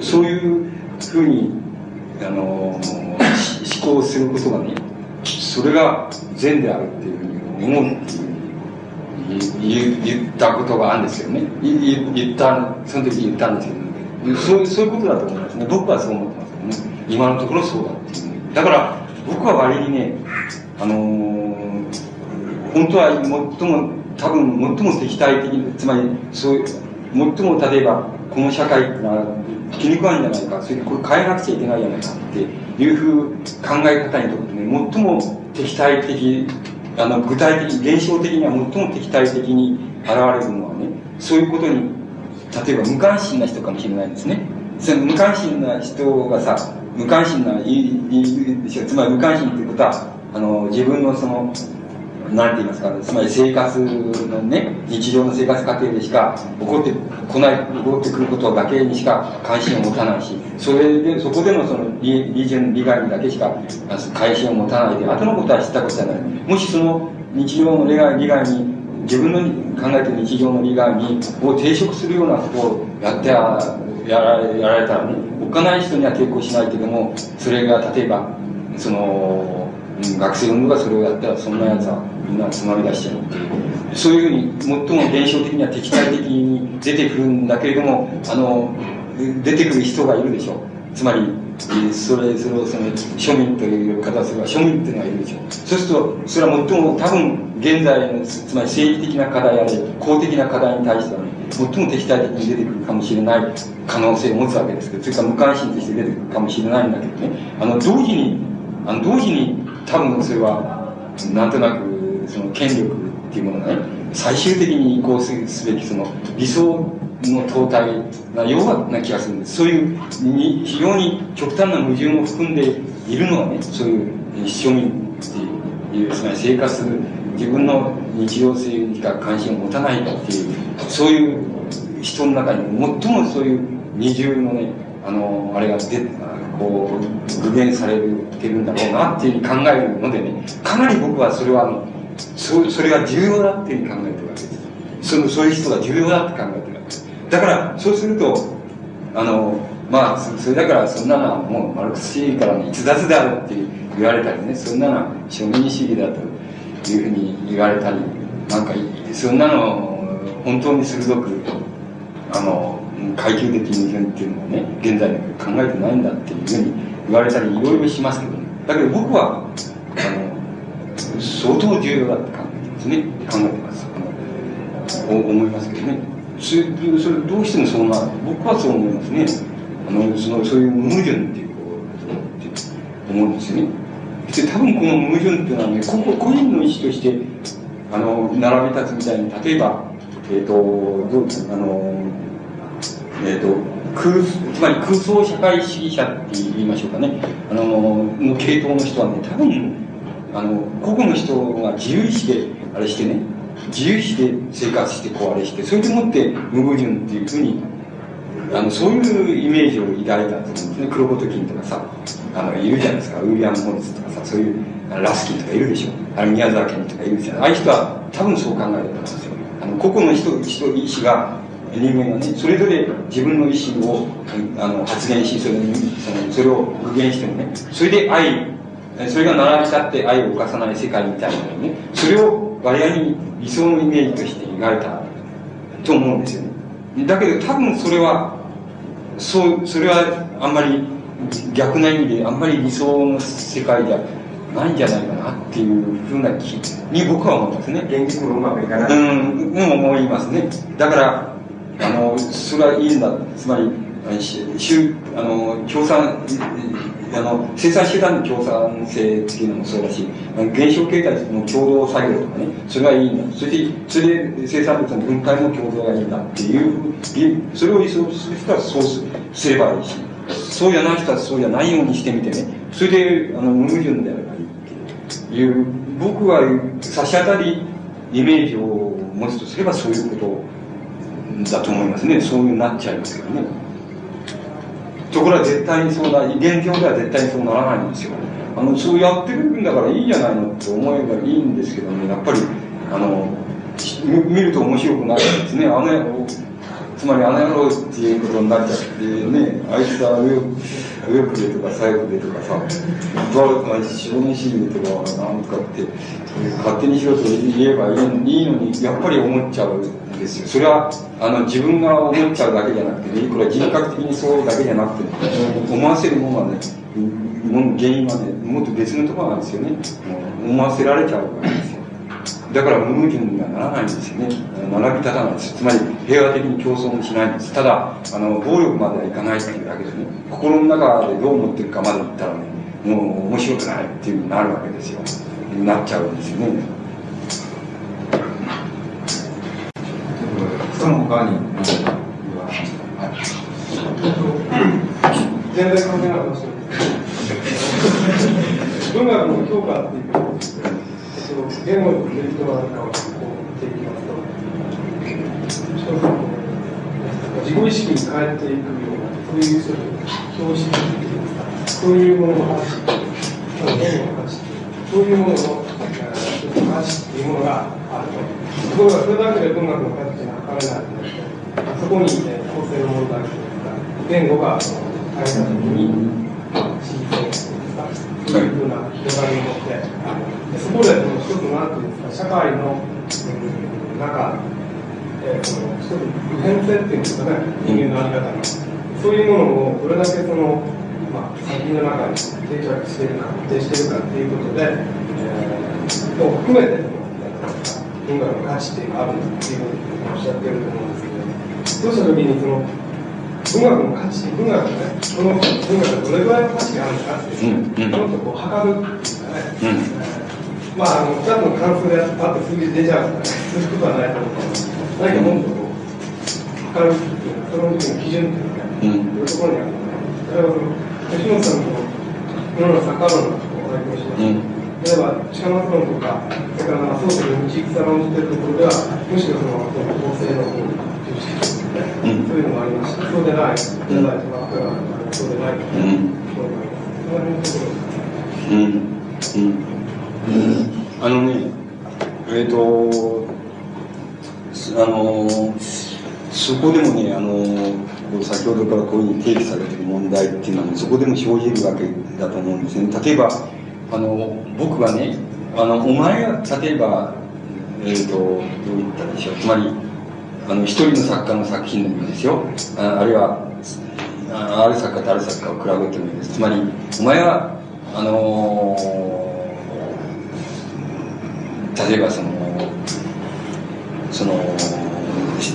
そういうふうに、あの思考することがね、それが善であるっていうふうに思うっていう言ったことがあるんですけどね。言った、その時言ったんですけど、そうそういうことだと思いますね。僕はそう思ってますけどね。今のところそうだっていう、ね。だから、僕は割にね、あの本当は最も、多分最も敵対的、つまり、そういう、最も例えば、この社会が気に食わんじゃないか、それでこれ変えなくちゃいけないじゃないかっていうふう考え方にとってね、最も敵対的、あの、具体的、現象的には最も敵対的に現れるのはね、そういうことに、例えば無関心な人かもしれないんですね。その無関心な人がさ、無関心な、いいいいでしょつまり無関心っていうことは、あの、自分のその、なんて言いますか、つまり生活のね、日常の生活過程でしか起こってこない、起こってくることだけにしか関心を持たないし、それで、そこでのその利利潤、利害にだけしか関心を持たないで、後のことは知ったことじゃない。もしその日常の利害、利害に、自分の考えてる日常の利害に、を抵触するようなことをやってややらやられたらね、おっかない人には抵抗しないけども、それが例えば、その、学生運動がそれをやったらそんなやつはみんなつまみ出しちゃうっていう。そういうふうに最も現象的には敵対的に出てくるんだけれどもあの出てくる人がいるでしょう。つまりそれそれをその庶民という形では庶民っていうのがいるでしょう。そうするとそれは最も多分現在のつまり政治的な課題あるいは公的な課題に対してはね最も敵対的に出てくるかもしれない可能性を持つわけですけどそれから無関心として出てくるかもしれないんだけどね。あの同時にあの同時に多分それはなんとなくその権力っていうものがね最終的に移行すすべきその理想の淘汰なような気がするんです。そういうに非常に極端な矛盾を含んでいるのはねそういう庶民っていうつまり生活自分の日常性にか関心を持たないっていうそういう人の中に最もそういう二重のねあのあれが出こう具現されてるんだろうなっていうふうに考えるのでねかなり僕はそれはあのそそれが重要だっていうふうに考えてるわけ。ですそのそういう人が重要だって考えてるわけ。ですだからそうするとあのまあそれだからそんなのはもうマルクス主義からの逸脱であるって言われたりねそんなのは庶民主義だというふうに言われたりなんかそんなの本当に鋭くあの階級的矛盾っていうのをね現在考えてないんだっていうふうに言われたりいろいろしますけどね。だけど僕はあの相当重要だって考えてますね。考えてます。思いますけどね。それどうしてもそうなる。僕はそう思いますね。あのそのそういう矛盾っていうこと思うんですよね。で多分この矛盾っていうのはね個個人の意思としてあの並び立つみたいに例えばえっ、とどうあのえー、と空つまり空想社会主義者って言いましょうかね。あのの系統の人はね多分あの個々の人が自由意志であれしてね自由して生活してこうあれして、それでもって無矛盾っていうふうに、あの、そういうイメージを抱いたと思うんですね。黒子と金とかさ、あの、いるじゃないですか。ウィリアム・モリスとかさ、そういう、ラスキンとかいるでしょ。あの、宮沢賢とかいるじゃない。ああいう人は多分そう考えてたんですよ。あの、個々の人、人、意思が、人間がね、それぞれ自分の意思をあの発言し、それそのそれを具現してもね、それで愛、それが並び立って愛を犯さない世界みたいなのね、それを我々に理想のイメージとして描いたと思うんですよね。だけど多分それは、そう、それはあんまり逆な意味で、あんまり理想の世界じゃないんじゃないかなっていうふうな気に僕は思いますね。現実もうまくいかない。うん、も思いますね。だから、あの、それはいいんだ。つまり、しあの共産あの生産手段の共産性っていうのもそうだし現象形態の共同作業とかねそれがいいんだ。そしてそれで生産物の分解も共同がいいんだっていうそれを理想する人はそうすればいいしそうじゃない人はそうじゃないようにしてみてね。それであの無矛盾であればいいっていう。僕は差し当たりイメージを持つとすればそういうことだと思いますね。そういうなっちゃいますけどね。ところが絶対にそうな現状では絶対にそうならないんですよ。あのそうやってるんだからいいじゃないのって思えばいいんですけどね。やっぱりあの見ると面白くないですね。あのつまりあの野郎っていうことになっちゃってね。あいつは上上くれとか左翼でとかさバルクが白飯でとかなんかって勝手にしろと言えばいいのにやっぱり思っちゃう。ですよ。それはあの自分が思っちゃうだけじゃなくてねこれは人格的にそうだけじゃなくて、ね、思わせるものはね原因はねもっと別のところなんですよね。思わせられちゃうわけですよ。だから無矛盾にはならないんですよね。並び立たないですつまり平和的に競争もしないんです。ただあの暴力まではいかないっていうだけでね心の中でどう思ってるかまで言ったらねもう面白くないっていうふうになるわけですよ。なっちゃうんですよね。その他に全然関係ない話文学の評価っていうの言語のメリットがあるかをこう見ていきますと、自己意識に変えていくような、そういう表紙といいますか、そういうものの話、言語の話、そういうものの話っていうものがあると。ところがそれだけで文学の形が測れないので、そこに、ね、構成の問題というか、言語が変えたときに、地域性そういうふうな広がりを持って、そこでその一つのなんていうんですか、社会の、うん、中、えー、その一つ普遍性っていうんですかね、人間のあり方の、そういうものをどれだけその、まあ、作品の中に定着しているか、固定しているかっていうことで、えー、も含めて、文学の価値っていうのがあるん。だっていうふうにおっしゃってると思うん。ですけど、そうしたときにその、文学の価値、文学のね、この文学がどれぐらいの価値があるのかっていう、もっとこう測るっていうかね、まあ、あの、2つの関数であって数字出ちゃうとかね、そういうことはないと思うけど、何かもっとこう、測るっていうその時の基準っていうかね、そういうところにあるので、例えば吉本さん。の世のサッカー論のお話をしました。例えば、近松論とか、それから麻生の道草論じてるところでは、むしろその、構成の方に重視してそういうのもありますし、そうでない、そうでないとか、そうでないとか、うん。うん。あのね、えっ、ー、と、あの、そこでもね、あの、先ほどからこういうふうに定義されてる問題っていうのは、ねそこでも生じるわけだと思うん。ですね。例えば、あの、僕がね、あの、お前が、例えば、えっ、ー、と、どう言ったでしょう。つまり、あの、一人の作家の作品でもですよ。ああるいは、ある作家とある作家を比べてもいいです。つまり、お前は、あのー、例えばその、その、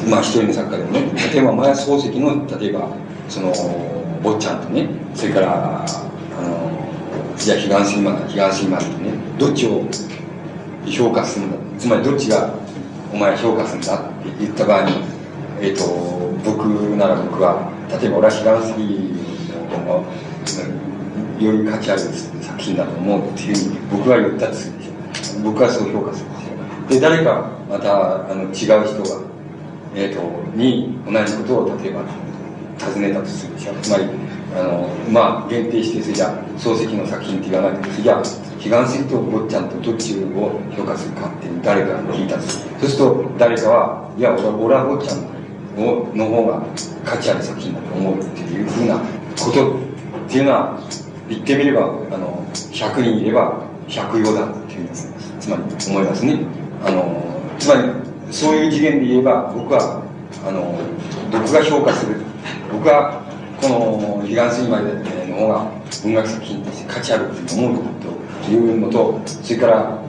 まあ一人の作家でもね、例えば、お前は漱石の、例えば、その、坊ちゃんとね、それから、あの、じゃあ、彼岸水漫画、彼岸水漫画ね、どっちを評価するんだ？つまり、どっちが、お前評価するんだって言った場合に、えっ、ー、と、僕なら僕は、例えば俺はヒガンスキーの、より価値ある作品だと思うっていうふうに僕は言ったとするでしょ。僕はそう評価するですよ。で、誰か、また、あの、違う人が、えっ、と、に、同じことを、例えば、尋ねたとするでしょ。つまり、あの、まあ、限定して、それじゃ漱石の作品って言わないけど、それじゃ彼岸石と坊ちゃんとどっちを評価するかって誰かに聞いたとす。そうすると、誰かは、いや、俺は、俺は坊ちゃんをの方が価値ある作品だと思うっていうふうなことっていうのは、言ってみれば、あの、100人いれば100用だっていうつまり思いますね。あの、つまり、そういう次元で言えば、僕は、あの、僕が評価する、僕は、この、彼岸水までの方が文学作品として価値あるって思うというのと、それから、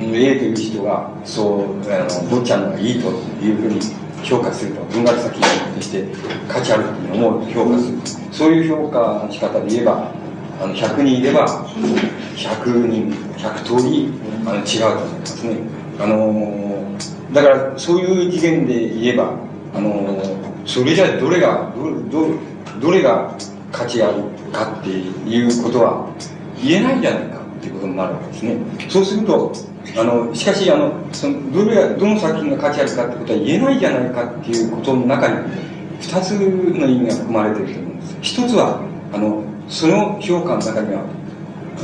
A という人が、そう、あの、坊ちゃんのがいいというふうに評価すると、文学作品として価値あると思うと評価する。そういう評価の仕方で言えば、あの、100人いれば、100人、100通り、あの、違うと思いますね。あのだから、そういう次元で言えば、あのそれじゃどれが、ど、ど、どれが価値あるかっていうことは言えないじゃないかっていうことになるわけですね。そうすると、あの、しかし、あの、その、どれが、どの作品が価値あるかってことは言えないじゃないかっていうことの中に、二つの意味が含まれていると思うんです。一つは、あの、その評価の中には、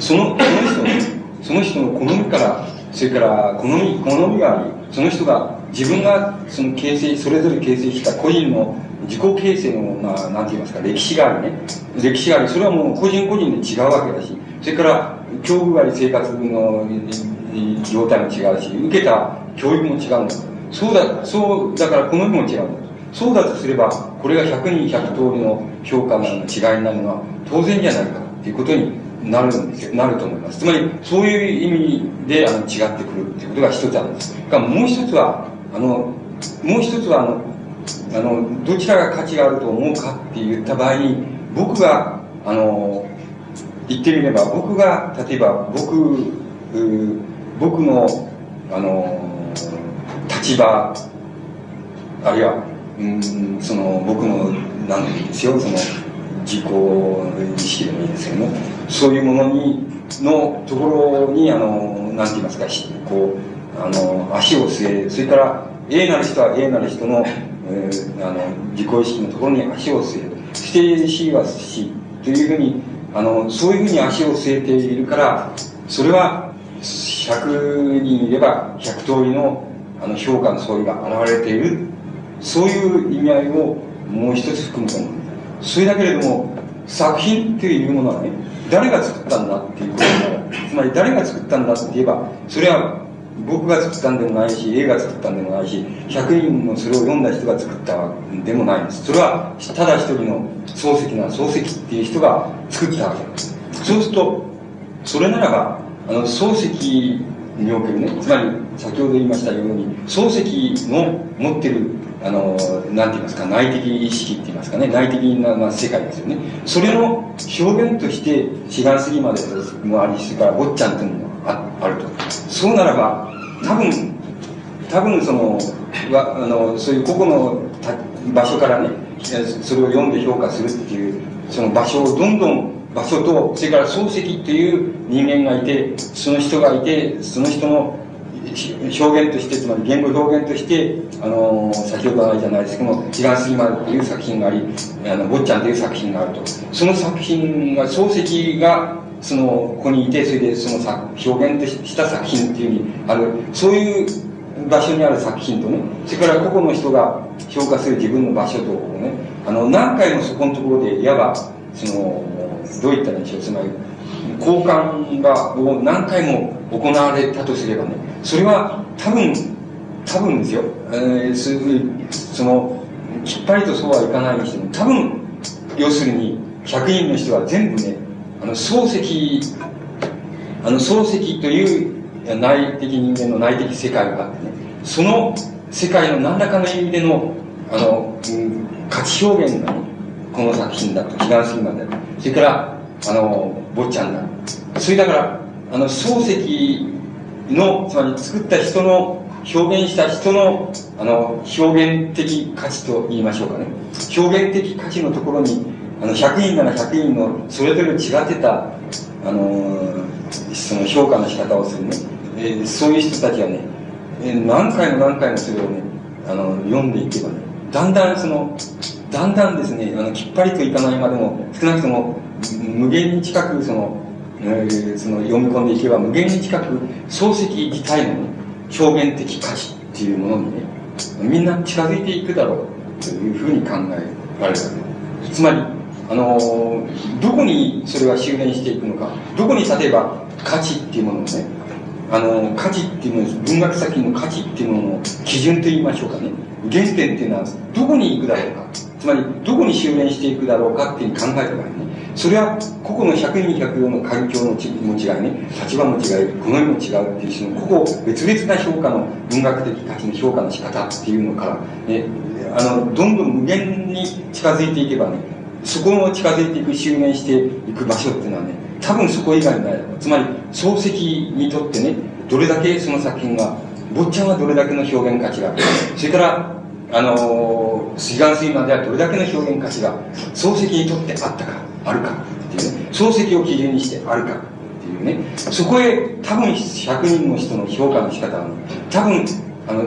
その、その人の、その人の好みから、それから好み、好みがあり、その人が自分がその形成、それぞれ形成した個人の自己形成の、まあ、なんて言いますか、歴史があるね。歴史があり、それはもう個人個人で違うわけだし、それから、境遇あり生活の状態も違うし、受けた教育も違うんだ。そうだ、そう、だから好みも違うんだ。そうだとすれば、これが100人100通りの評価の違いになるのは当然じゃないかっていうことになるんですよ、なると思います。つまり、そういう意味であの違ってくるっていうことが一つあるんです。がもう一つは、あの、もう一つは、あの、あの、どちらが価値があると思うかって言った場合に、僕が、あの、言ってみれば、僕が、例えば、僕、僕の、あの、立場、あるいは、うん、その、僕の、なんて言うんですよ、その、自己意識でもいいですよね。そういうものに、のところに、あの、なんて言いますか、こう、あの、足を据え、それから、A なる人は A なる人の、えー、あの、自己意識のところに足を据える。そしは C というふうに、あの、そういうふうに足を据えているから、それは、100人いれば100通りのあの評価の相違が現れている。そういう意味合いをもう一つ含むと思う。それだけれども、作品っていうものはね、誰が作ったんだっていうことにつまり誰が作ったんだって言えば、それは僕が作ったんでもないし、映画作ったんでもないし、100人のそれを読んだ人が作ったんでもないんです。それは、ただ一人の漱石な漱石っていう人が作ったわけです。そうすると、それならば、あの、漱石におけるね、つまり、先ほど言いましたように、漱石の持ってるあの、なんて言いますか、内的意識って言いますかね、内的な、まあ、世界ですよね。それの表現として、志願過ぎまでもあり、それから坊ちゃんっていうのもああると。そうならば、多分、多分その、はあの、そういう個々の場所からね、それを読んで評価するっていう、その場所をどんどん場所と、それから漱石っていう人間がいて、その人がいて、その人の表現として、つまり言語表現として、あの、先ほどないじゃないですけども、時間過ぎまでという作品があり、あの、坊ちゃんという作品があると。その作品が、漱石が、その、ここにいて、それでその作、表現した作品っていうふうにある、そういう場所にある作品とね、それから個々の人が評価する自分の場所とね、あの、何回もそこのところで、いわば、その、どういったんでしょう、つまり、交換が、を何回も行われたとすればね、それは多分、多分ですよ、えー、その、きっぱりとそうはいかないにしても、多分、要するに、100人の人は全部ね、あの、漱石、あの、漱石という内的人間の内的世界があってね、その世界の何らかの意味での、あの、うん、価値表現がね、この作品だと、彼岸すぎまで。それから、あの、坊ちゃんだ。それだから、あの、漱石の、つまり作った人の、表現した人の、あの、表現的価値と言いましょうかね。表現的価値のところに、あの、100人なら100人の、それぞれ違ってた、あの、その評価の仕方をするね。えー、そういう人たちはね、えー何回も何回もそれをね、あの、読んでいけばね、だんだんその、だんだんですね、あの、きっぱりといかないまでも、少なくとも、無限に近くその、えーその読み込んでいけば、無限に近く漱石自体の、ね、表現的価値っていうものにね、みんな近づいていくだろうというふうに考えられるわけです。つまり、あのどこにそれが修練していくのか、どこに例えば価値っていうものをね、あの価値っていうもの、文学作品の価値っていうものの基準といいましょうかね、原点っていうのはどこに行くだろうか、つまりどこに修練していくだろうかっていう考えた場合ね、それは個々の100人100用の環境のちも違いね、立場も違い、好みも違うっていうその個々別々な評価の文学的価値の評価の仕方っていうのから、ね、あの、どんどん無限に近づいていけばね、そこを近づいていく、襲名していく場所っていうのはね、多分そこ以外ない。つまり、漱石にとってね、どれだけその作品が、坊ちゃんはどれだけの表現価値がある。それから、あのー、水眼水まではどれだけの表現価値が、漱石にとってあったか、あるかっていうね、漱石を基準にしてあるかっていうね、そこへ多分100人の人の評価の仕方はね、多分、あの、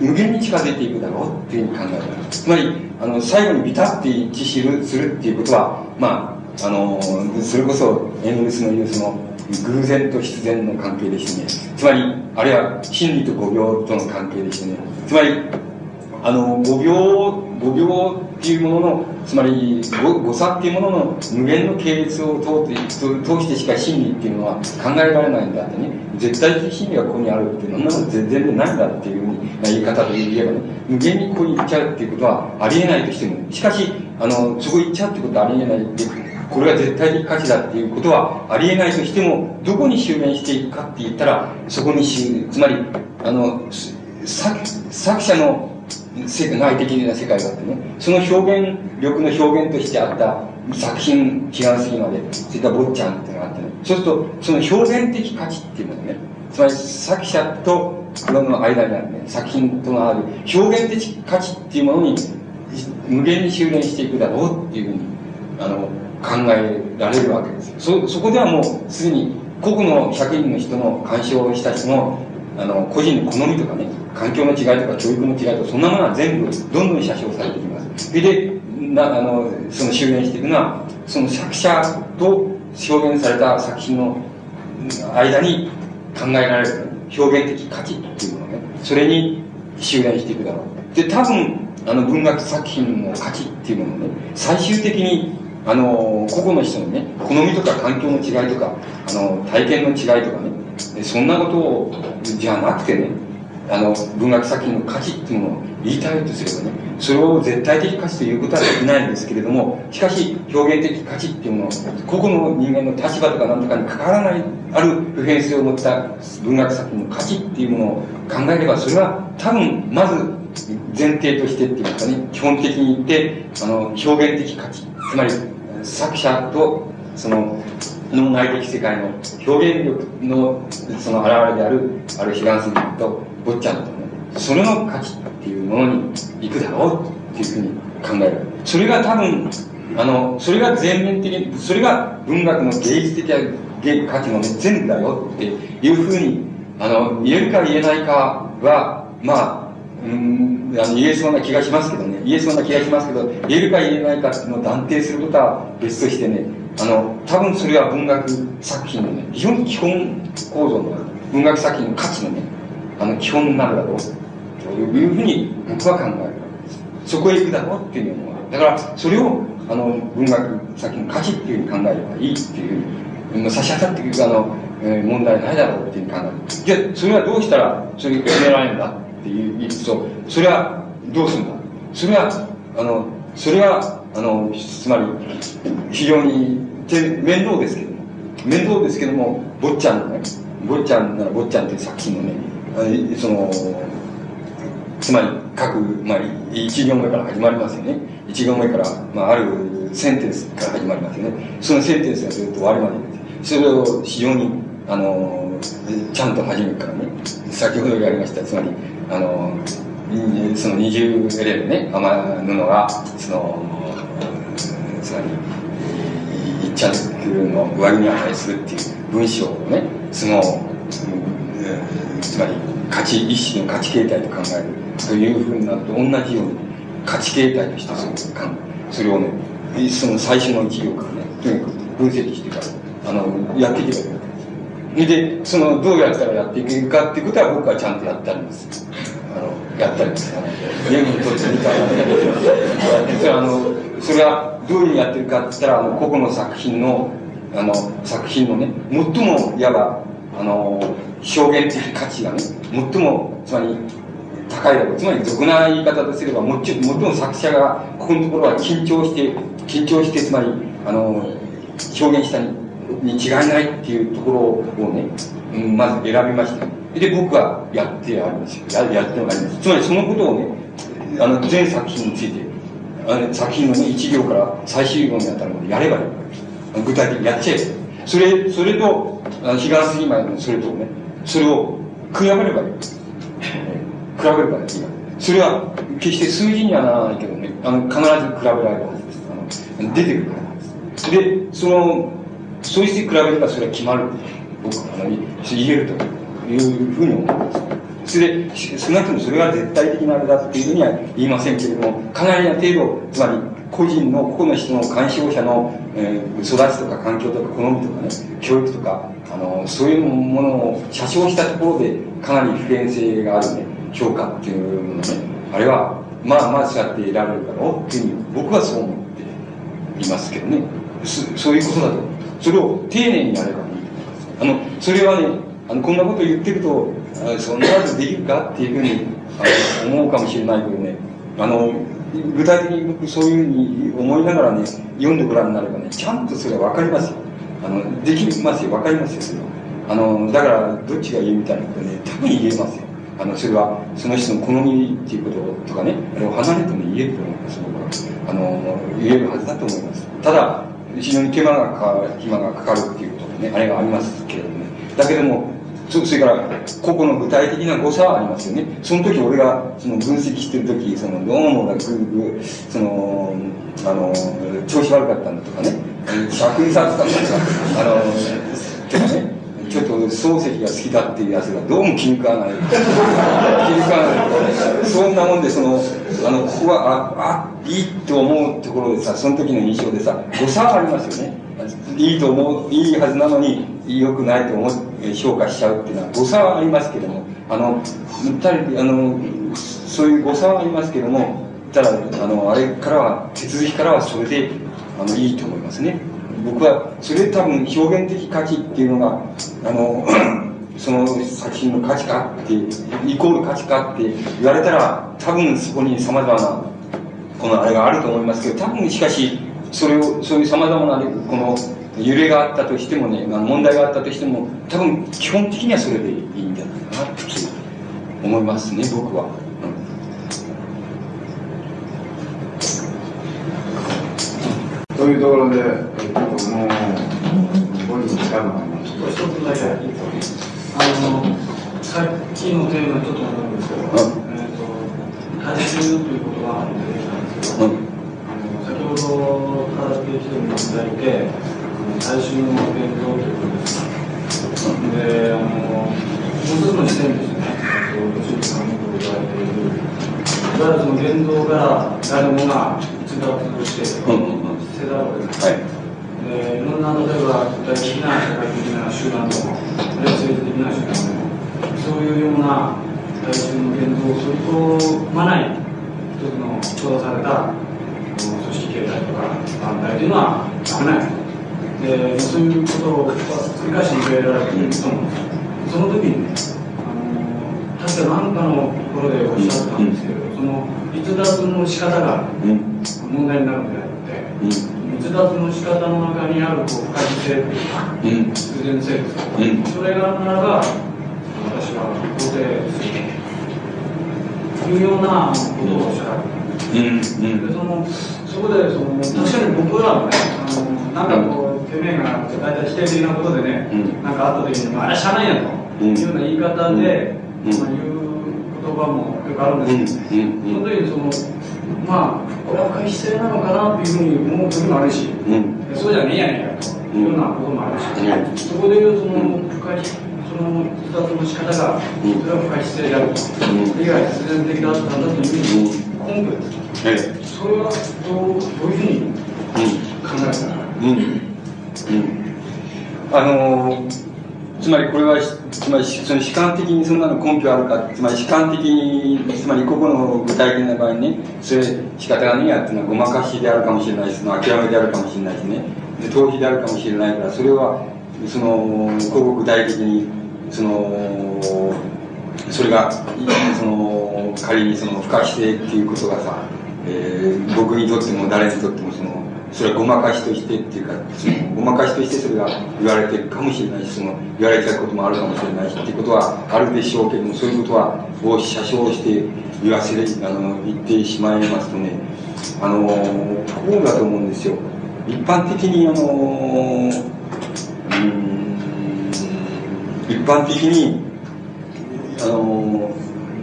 無限に近づいていくだろうっていうふうに考えます。つまり、あの、最後にビタッて一致するっていうことは、まあ、あの、それこそ、エングルスの言うその、偶然と必然の関係でしてね、つまり、あるいは真理と五秒との関係でしてね、つまり、あの、五秒、五秒っていうものの、つまり、誤誤差っていうものの無限の系列を通って、通通してしか真理っていうのは考えられないんだってね、絶対的真理がここにあるっていうのは、全然ないんだっていうふうに言い方で言えばね、無限にここに行っちゃうっていうことはありえないとしても、しかし、あの、そこ行っちゃうってことはありえないっていうこれが絶対的価値だっていうことはありえないとしても、どこに修練していくかって言ったら、そこに修つまり、あの、作作者の世界的な世界があってね、その表現力の表現としてあった作品、違うすぎまで、それから坊ちゃんっていうのがあってね、そうすると、その表現的価値っていうのがね、つまり作者との間にあるね、作品とのある表現的価値っていうものに無限に修練していくだろうっていうふうに、あの、考えられるわけですよ。そ、そこではもうすでに個々の100人の人の干渉をした人のあの、個人の好みとかね、環境の違いとか教育の違いとか、そんなものは全部どんどん写真をされていきます。それで、な、あの、その修練していくのは、その作者と表現された作品の間に考えられる表現的価値っていうものね、それに修練していくだろう。で、多分、あの文学作品の価値っていうものをね、最終的にあの、個々の人のね、好みとか環境の違いとか、あの、体験の違いとかね、そんなことを、じゃなくてね、あの、文学作品の価値っていうものを言いたいとすればね、それを絶対的価値ということはできないんですけれども、しかし、表現的価値っていうものを、個々の人間の立場とか何とかに関わらない、ある普遍性を持った文学作品の価値っていうものを考えれば、それは多分、まず、前提としてっていうかね、基本的に言って、あの、表現的価値、つまり、作者と、その、脳内的世界の表現力の、その現れである、ある悲願すぎと、坊ちゃんと、それの価値っていうものに行くだろうっていうふうに考える。それが多分、あの、それが全面的に、それが文学の芸術的な価値の、全部だよっていうふうに、あの、言えるか言えないかは、まあ、うん、あの言えそうな気がしますけどね、言えそうな気がしますけど、言えるか言えないかっていうのを断定することは別としてね、あの、多分それは文学作品のね、非常に基本構造の、文学作品の価値のね、あの、基本になるだろう、というふうに僕は考えるわけです。そこへ行くだろうっていうのは、だから、それを、あの、文学作品の価値っていうふうに考えればいいっていう、差し当たっていく、あの、えー問題ないだろうっていう考える。じゃあ、それはどうしたら、それが決められるんだっていう言うと、それはどうするんだ？それは、あの、それは、あの、つまり、非常に面倒ですけども、面倒ですけども、坊ちゃんのね、坊ちゃんなら坊ちゃんという作品のね、その、つまり各、まあ、一行目から始まりますよね。一行目から、まあ、あるセンテンスから始まりますよね。そのセンテンスがずっと終わりまでそれを非常に、あの、ちゃんと初めからね、先ほどやりました、つまり、あの、その二重エレのね、雨布が、その、つまり、一着の上着に値するっていう文章をね、その、うんつまり価値一種の価値形態と考えるというふうになると同じように価値形態としてそれそれをねその最初の一行からねとにかく分析してからあのやっていけばいいわけです。でそのどうやったらやっていけるかっていうことは僕はちゃんとやってありますあのやったりですねゲームにとってみたいなそれはあのそれはどういうふうにやってるかって言ったらあの個々の作品のあの作品のね最もいわばあの表現的価値がね最もつまり高いだろうつまり俗な言い方とすればもち最も作者がここのところは緊張して緊張してつまりあの表現したにに違いないっていうところをね、うん、まず選びました。で僕はやってありますややってあります。つまりそのことをねあの全作品についてあの作品のね一行から最終行にあたるまでやればいい具体的にやっちゃえばそれそれと彼岸過ぎ前のそれとねそれを比べればいい比べればいいそれは決して数字にはならないけどねあの必ず比べられるはずです。あの出てくるから。ですでそのそうして比べればそれは決まる僕はあの言えるというふうに思いますそれで少なくともそれが絶対的なあれだっていうふうには言いませんけれどもかなりな程度つまり個人の個々の人の鑑賞者の、えー、育ちとか環境とか好みとかね教育とかあのそういうものを写生したところでかなり普遍性があるね評価っていうものねあれはまあまあそうやって得られるだろうっていうふうに僕はそう思っています。けどねそういうことだとそれを丁寧にやればいいあのそれはねあのこんなこと言ってるとそんなことできるかっていうふうにあの思うかもしれないけどね。あの具体的に僕そういうふうに思いながらね読んでご覧になればねちゃんとそれは分かりますよ。あのできますよ。分かりますよ。それはあのだからどっちが言うみたいなことね多分言えますよ。あのそれはその人の好みっていうこととかねあれを離れても言えると思います僕は。あの言えるはずだと思います。ただ非常に手間がかかる暇がかかるっていうことでねあれがありますけれどもね。だけどもそそれから個々の具体的な誤差はありますよね。その時俺がその分析してる時そのどうもがグーグそのあの調子悪かったんだとかね。尺にされたんだとかあのとかね。ちょっと漱石が好きだっていうやつがどうも気に食わない。気に食わない。そんなもんでそのあのここはああいいと思うところでさその時の印象でさ誤差はありますよね。いいと思ういいはずなのに良くないと思って評価しちゃうっていうのは誤差はありますけどもあのたりあのそういう誤差はありますけどもただあのあれからは手続きからはそれであのいいと思いますね僕はそれ多分表現的価値っていうのがあの その作品の価値かってイコール価値かって言われたら多分そこにさまざまなこのあれがあると思いますけど多分しかしそれをそういうさまざまなこの揺れがあったとしてもね問題があったとしても多分基本的にはそれでいいんじゃないかなって思いますね僕は。というところで、もう、5人時間があります。一つだけあの、さっきのテーマちょっと思うんですけど、えっ、と、大衆という言葉が出てきたんですけど、あの先ほどから出てきていただいて、大衆の言動ということですで、あの、もう一つの視点ですね、ご主人さんに言われている、いわゆるその言動から誰もが逸脱して、うんせざるを得ない。いろんな例えば具体的な社会的な集団でも、あるいは政治的な集団でも、そういうような大衆の言動を取り込まない一つの閉ざされた組織形態とか団体というのは危ない。でそういうことを繰り返し言えられていると思うんですその時にね、あの確か何かのところでおっしゃったんですけど、その逸脱の仕方が問題になるのであって、逸脱の仕方の中にあるこう不可避性というか、必然性ですか、それがあるならば、私は肯定するというようなことをおっしゃられて、でそのそこでその確かに僕らはね、あのなんかこう、てめえが大体否定的なことでね、なんかあった時に、あれしゃあないやというような言い方で、まあ、言うこと葉もよくあるんですけど、うん。うん。その時にそのまあこれは深い姿勢なのかなっていうふうに思う時もあるし、うん。そうじゃねえやねんかというようなこともあるし、うん。そこでいうその深いその自殺の仕方が、うん。それは深い姿勢であると、んそれが必然的だったんだというふうに根拠です、ええ。それはどうどういうふうに考えたら、うん。うん。あのーつまりこれはつまりその主観的にそんなの根拠あるかつまり主観的につまり個々の具体的な場合にねそれ仕方がねえやっていうのはごまかしであるかもしれないしその諦めであるかもしれないしね。で逃避であるかもしれないからそれはその個々具体的にそのそれがその仮にその不可避性っていうことがさ、えー僕にとっても誰にとってもそのそれはごまかしとしてっていうかそのごまかしとしてそれが言われてるかもしれないしその言われたこともあるかもしれないしっていうことはあるでしょうけどもそういうことはを写生して言わせるあの言ってしまいますとねあのこうだと思うんですよ一般的にあのうん一般的にあの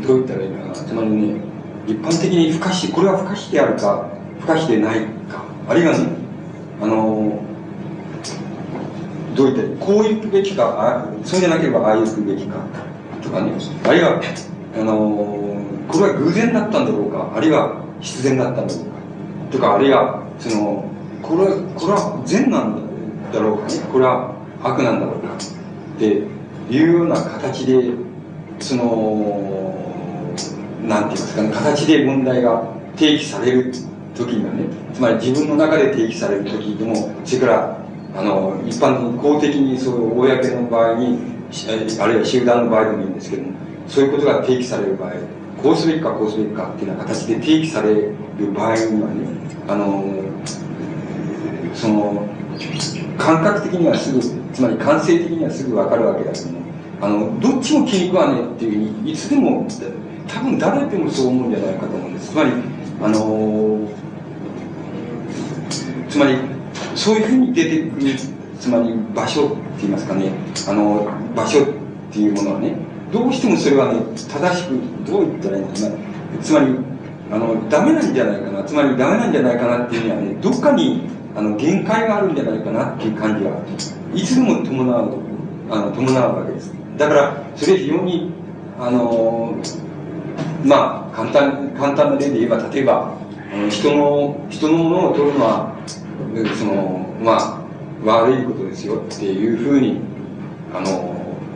どう言ったらいいかな。つまりね一般的に不可視これは不可視であるか不可視でないあるいはねあのどう言ったらいいこう行くべきかあそうじゃなければああ行くべきかとかね。あるいはあのこれは偶然だったんだろうかあるいは必然だったんだろうかとかあるいはそのこれはこれは善なんだろうかねこれは悪なんだろうかっていうような形でそのなんて言いますかね形で問題が提起される。時にはねつまり自分の中で提起される時でもそれからあの一般に公的にそういう公の場合にあるいは集団の場合でもいいんですけどもそういうことが提起される場合こうすべきかこうすべきかっていうような形で提起される場合にはねあのその感覚的にはすぐつまり感性的にはすぐ分かるわけだけどもあのどっちも気に食わねえっていうふうにいつでも多分誰でもそう思うんじゃないかと思うんです。つまりあのつまりそういうふうに出てくるつまり場所って言いますかね。あの場所っていうものはねどうしてもそれはね正しくどう言ったらいいんだろうな。つまりあのダメなんじゃないかな。つまりダメなんじゃないかなっていうにはねどっかにあの限界があるんじゃないかなっていう感じはいつでも伴うあの伴うわけです。だからそれ非常にあのまあ簡単簡単な例で言えば例えばあの人の人のものを取るのはそのまあ悪いことですよっていうふうにあの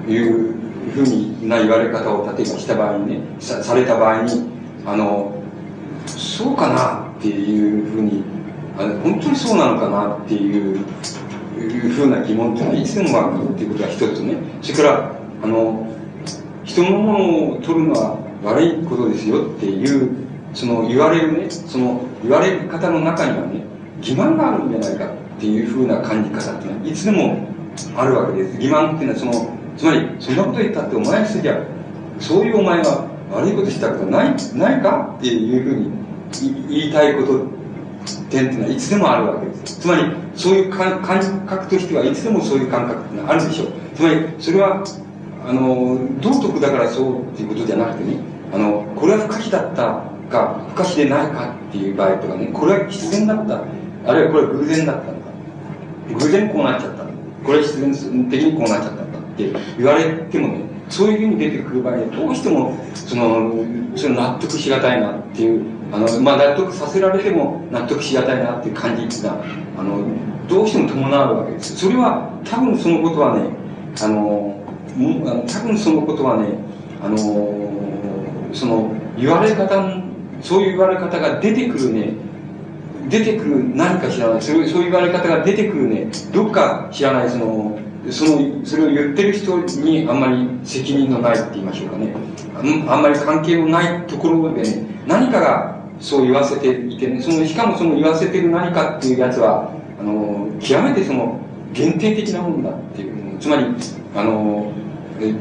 いうふうにな言われ方を例えばした場合にねさされた場合にあのそうかなっていうふうにあの本当にそうなのかなっていういうふうな疑問っていうのはいつでも湧くっていうことが一つね。それからあの人のものを取るのは悪いことですよっていうその言われるねその言われ方の中にはね欺瞞があるんじゃないかっていうふうな感じ方っていうのはいつでもあるわけです。欺瞞っていうのはそのつまりそんなこと言ったってお前すぎゃそういうお前が悪いことしたことないないかっていうふうに言いたいこと点っていうのはいつでもあるわけです。つまりそういう感感覚としてはいつでもそういう感覚っていうのはあるでしょう。つまりそれはあの道徳だからそうっていうことじゃなくてねあのこれは不可避だったか不可避でないかっていう場合とかねこれは必然だった。あるいはこれ偶然だったのか。偶然こうなっちゃった。これ必然的にこうなっちゃったんだって言われてもねそういうふうに出てくる場合どうしてもそのそれ納得しがたいなっていうあの、まあ、納得させられても納得しがたいなっていう感じっていうのはあのどうしても伴うわけです。それは多分そのことはねあの多分そのことはねあのその言われ方そういう言われ方が出てくるね出てくる何か知らない。そういうそういう言われ方が出てくるね。どっか知らないそのそのそれを言ってる人にあんまり責任のないって言いましょうかね。あんまり関係のないところでね何かがそう言わせていてねそのしかもその言わせてる何かっていうやつはあの極めてその限定的なものだっていうつまりあのえ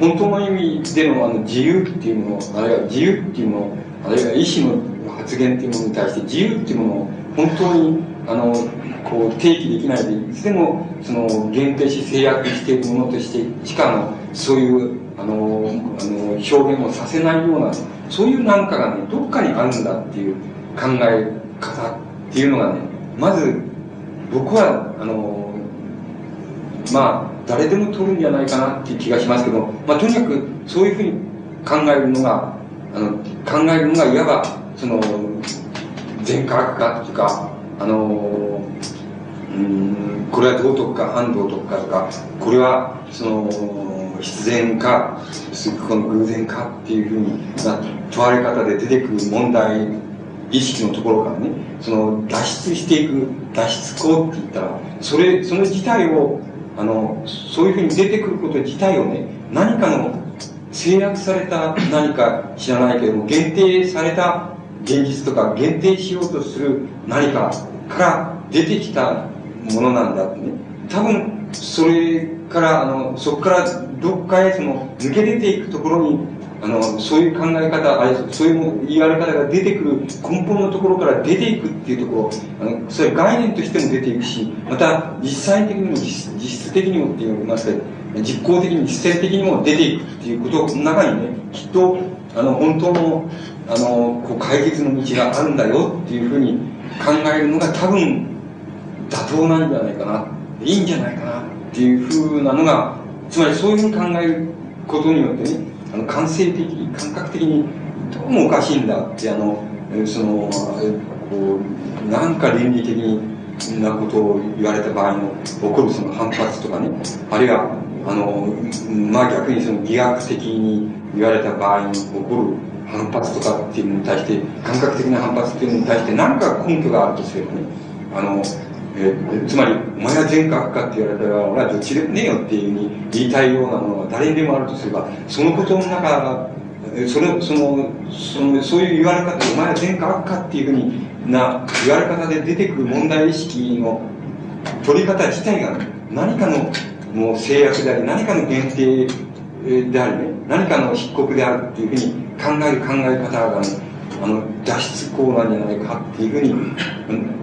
本当の意味でのあの自由っていうものあるいは自由っていうものあるいは意思の発言っていうものに対して自由っていうものを本当にあの、こう、提起できないで、いつでも、その、限定し制約しているものとしてしか、の、そういう、あの、あの、表現をさせないような、そういうなんかがね、どっかにあるんだっていう考え方っていうのがね、まず、僕は、あの、まあ、誰でも取るんじゃないかなっていう気がしますけど、まあ、とにかく、そういうふうに考えるのが、あの、考えるのが、いわば、その、全科学化というか、あの、うん、これは道徳か反道徳かとか、これは、その、必然か、この偶然かっていうふうに問われ方で出てくる問題意識のところからね、その脱出していく、脱出口って言ったら、それ、その自体を、あの、そういうふうに出てくること自体をね、何かの制約された何か知らないけども、限定された現実とか限定しようとする何かから出てきたものなんだってね。多分、それから、あの、そこからどっかへその抜け出ていくところにあの、そういう考え方、あれ、そういう言われ方が出てくる根本のところから出ていくっていうところ、あの、それ概念としても出ていくし、また実際的にも実質的にもって言いますか、実行的に実践的にも出ていくっていうことの中にね、きっと、あの、本当の、あの、こう解決の道があるんだよっていうふうに考えるのが多分、妥当なんじゃないかな、いいんじゃないかなっていうふうなのが、つまりそういうふうに考えることによってね、あの感性的感覚的にどうもおかしいんだってあのそのこうなんか倫理的になことを言われた場合の起こるその反発とかねあるいはあのまあ逆にその疑惑的に言われた場合に起こる反発とかっていうのに対して感覚的な反発っていうのに対して何か根拠があるとすればねあのえー、つまり、お前は善か悪かって言われたら、俺はどっちでもねえよっていうふうに言いたいようなものが誰にでもあるとすれば、そのことの中、それそのそのそういう言われ方、お前は善か悪かっていうふうにな言われ方で出てくる問題意識の取り方自体が何かのもう制約であり、何かの限定でありね、何かの筆刻であるっていうふうに考える考え方がね、あの、脱出口なんじゃないかっていうふうに、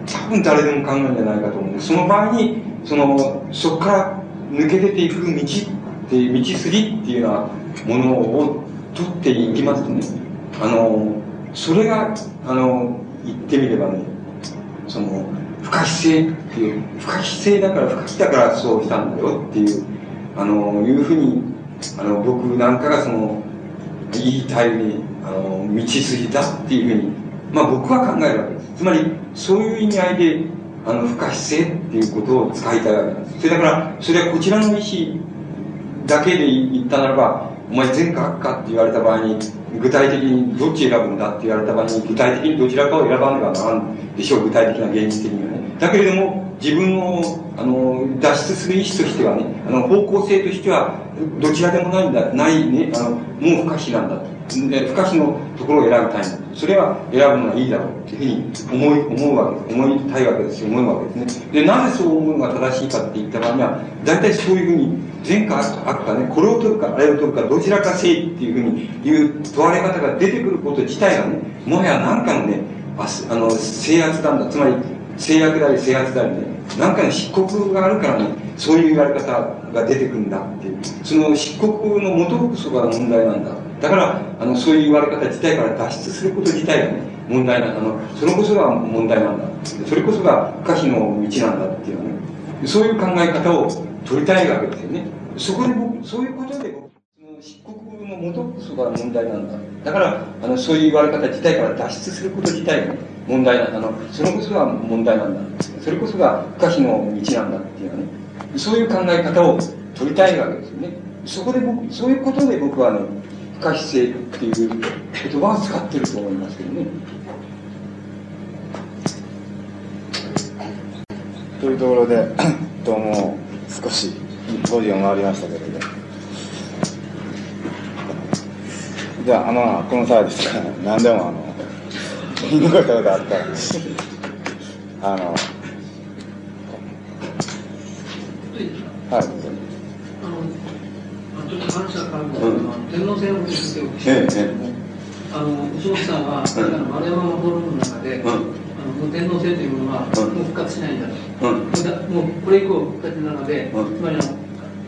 多分誰でも考えるんじゃないかと思うんで、その場合に、その、そこから抜け出ていく道っていう、道筋っていうようなものを取っていきますとね、あの、それが、あの、言ってみればね、その、不可避性っていう、不可避性だから不可避だからそうしたんだよっていう、あの、いうふうに、あの、僕なんかがその、言いたいに、あの、道筋だっていうふうに、まあ僕は考えるわけです。つまり、そういう意味合いで、あの、不可避性っていうことを使いたいわけです。それだから、それはこちらの意思だけで言ったならば、お前善か悪かって言われた場合に、具体的にどっち選ぶんだって言われた場合に、具体的にどちらかを選ばねばならんでしょう、具体的な現実的にはね。だけれども、自分を、あの、脱出する意思としてはね、あの、方向性としては、どちらでもないんだ、ないね、あの、もう不可避なんだと。不可避のところを選びたいんだ。それは選ぶのがいいだろうっていうふうに思い、思うわけです。思いたいわけですし、思うわけですね。で、なぜそう思うのが正しいかって言った場合には、大体そういうふうに、善か悪かね、これを取るか、あれを取るか、どちらかせいっていうふうに言う問われ方が出てくること自体がね、もはや何かのね、あの、制圧なんだ。つまり、制約であり制圧でありね、何かの漆黒があるからね、そういう言われ方が出てくるんだっていう、その漆黒の元こそが問題なんだ。だから、あの、そういう言われ方自体から脱出すること自体がね、問題な、あの、それこそが問題なんだ。それこそが可避の道なんだっていうね、そういう考え方を取りたいわけですよね。そこで僕、そういうことで僕、その漆黒の元こそが問題なんだ。だから、あの、そういう言われ方自体から脱出すること自体がね、問題な、あの、それこそが問題なんだ。それこそが不可避の道なんだっていうね、そういう考え方を取りたいわけですよね。そこで僕、そういうことで僕はね、不可避性っていう言葉を使ってると思いますけどね。というところで、どうも少し5時を回りましたけれど、じゃあ、まあ、この際ですから、何でもあの、言い残したことあったら、あの、はい、ちょっと話が変わるんですけど、天皇制の説明を聞いてあの、内本さんは、あの丸山のフォルムの中で、あのの天皇制というものは、もう復活しないんだと、うん。もうこれ以降復活なので、うん。つまりあの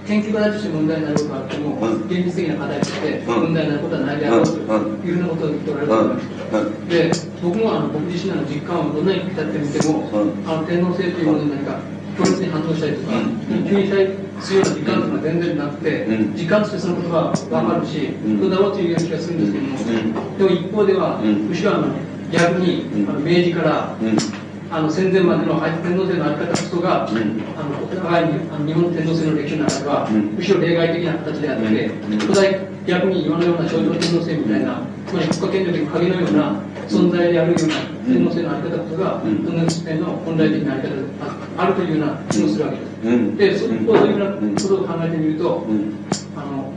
研究課題として問題になることがあっても、うん。現実的な課題としてうん。問題になることはないであろうというふうなことを言っておられると思います。で僕もあの僕自身の実感をどんなに浸ってみても、うん。あの天皇制というものに何か強烈に反応したりとか、急に対するような時間というのは全然なくて、うん。時間としてそのことが分かるし、うん。どうだろうという気がするんですけども、でも一方では、うん。むしろあの逆に、うん。あの明治からうんあの戦前までの天皇制の在り方こそが、うん。あのお互いにあの日本の天皇制の歴史の中では、うん。むしろ例外的な形であって、うん。古代逆に今のような少女天皇制みたいな、つまり国家権力の影のような存在であるような天皇制の在り方こそが、うん。天皇制の本来的な在り方でああるというような気もするわけです。うん。で、そういうようなことを考えてみると、うん。あの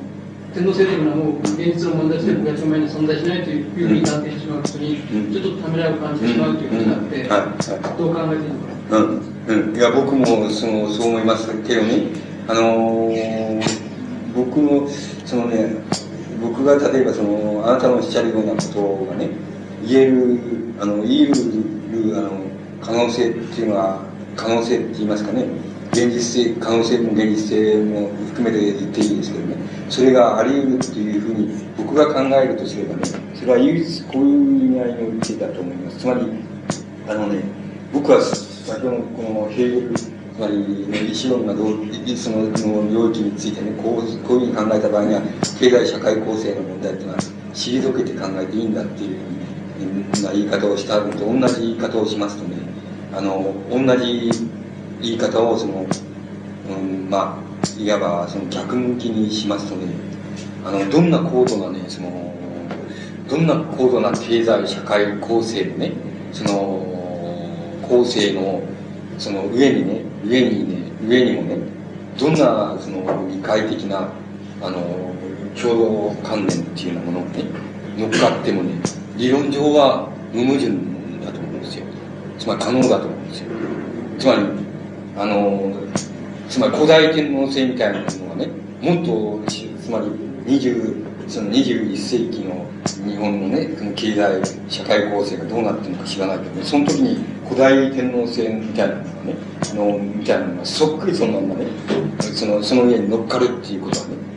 天皇制というのはもう現実の問題として僕たちの前に存在しないというふうに断定してしまうことに、うんちょっとためらいを感じてしまうということがあって、どう考えていいのか。うん、うん、いや僕もそのそう思いますけどね。あのー僕のそのね僕が例えばそのあなたのおっしゃるようなことがね言えるあの言えるあの可能性っていうのは可能性って言いますかね現実性可能性も現実性も含めて言っていいんですけどね。それがあり得るっていうふうに僕が考えるとすればねそれは唯一こういう意味合いにおいてだと思います。つまりあのね僕は先ほどのこのヘーゲルつまりね意思論がどうその領域についてねこうこういうふうに考えた場合には経済社会構成の問題っていうのは退けて考えていいんだっていうふうな言い方をしたのと同じ言い方をしますとねあの同じ言い方をその、うん、まあいわばその逆向きにしますとねあのどんな高度なねそのどんな高度な経済社会構成のねその構成のその上にね上にね上にもねどんなその理解的なあの共同観念っていうようなものがね乗っかってもね理論上は無矛盾だと思うんですよ。つまり可能だと思うんですよ。つまりあのつまり古代天皇制みたいなものがねもっとつまり20その21世紀の日本のねこの経済社会構成がどうなってるのか知らないけどねその時に古代天皇制みたいなのがねあのみたいなのがそっくりそのままねそのその上に乗っかるっていうことはね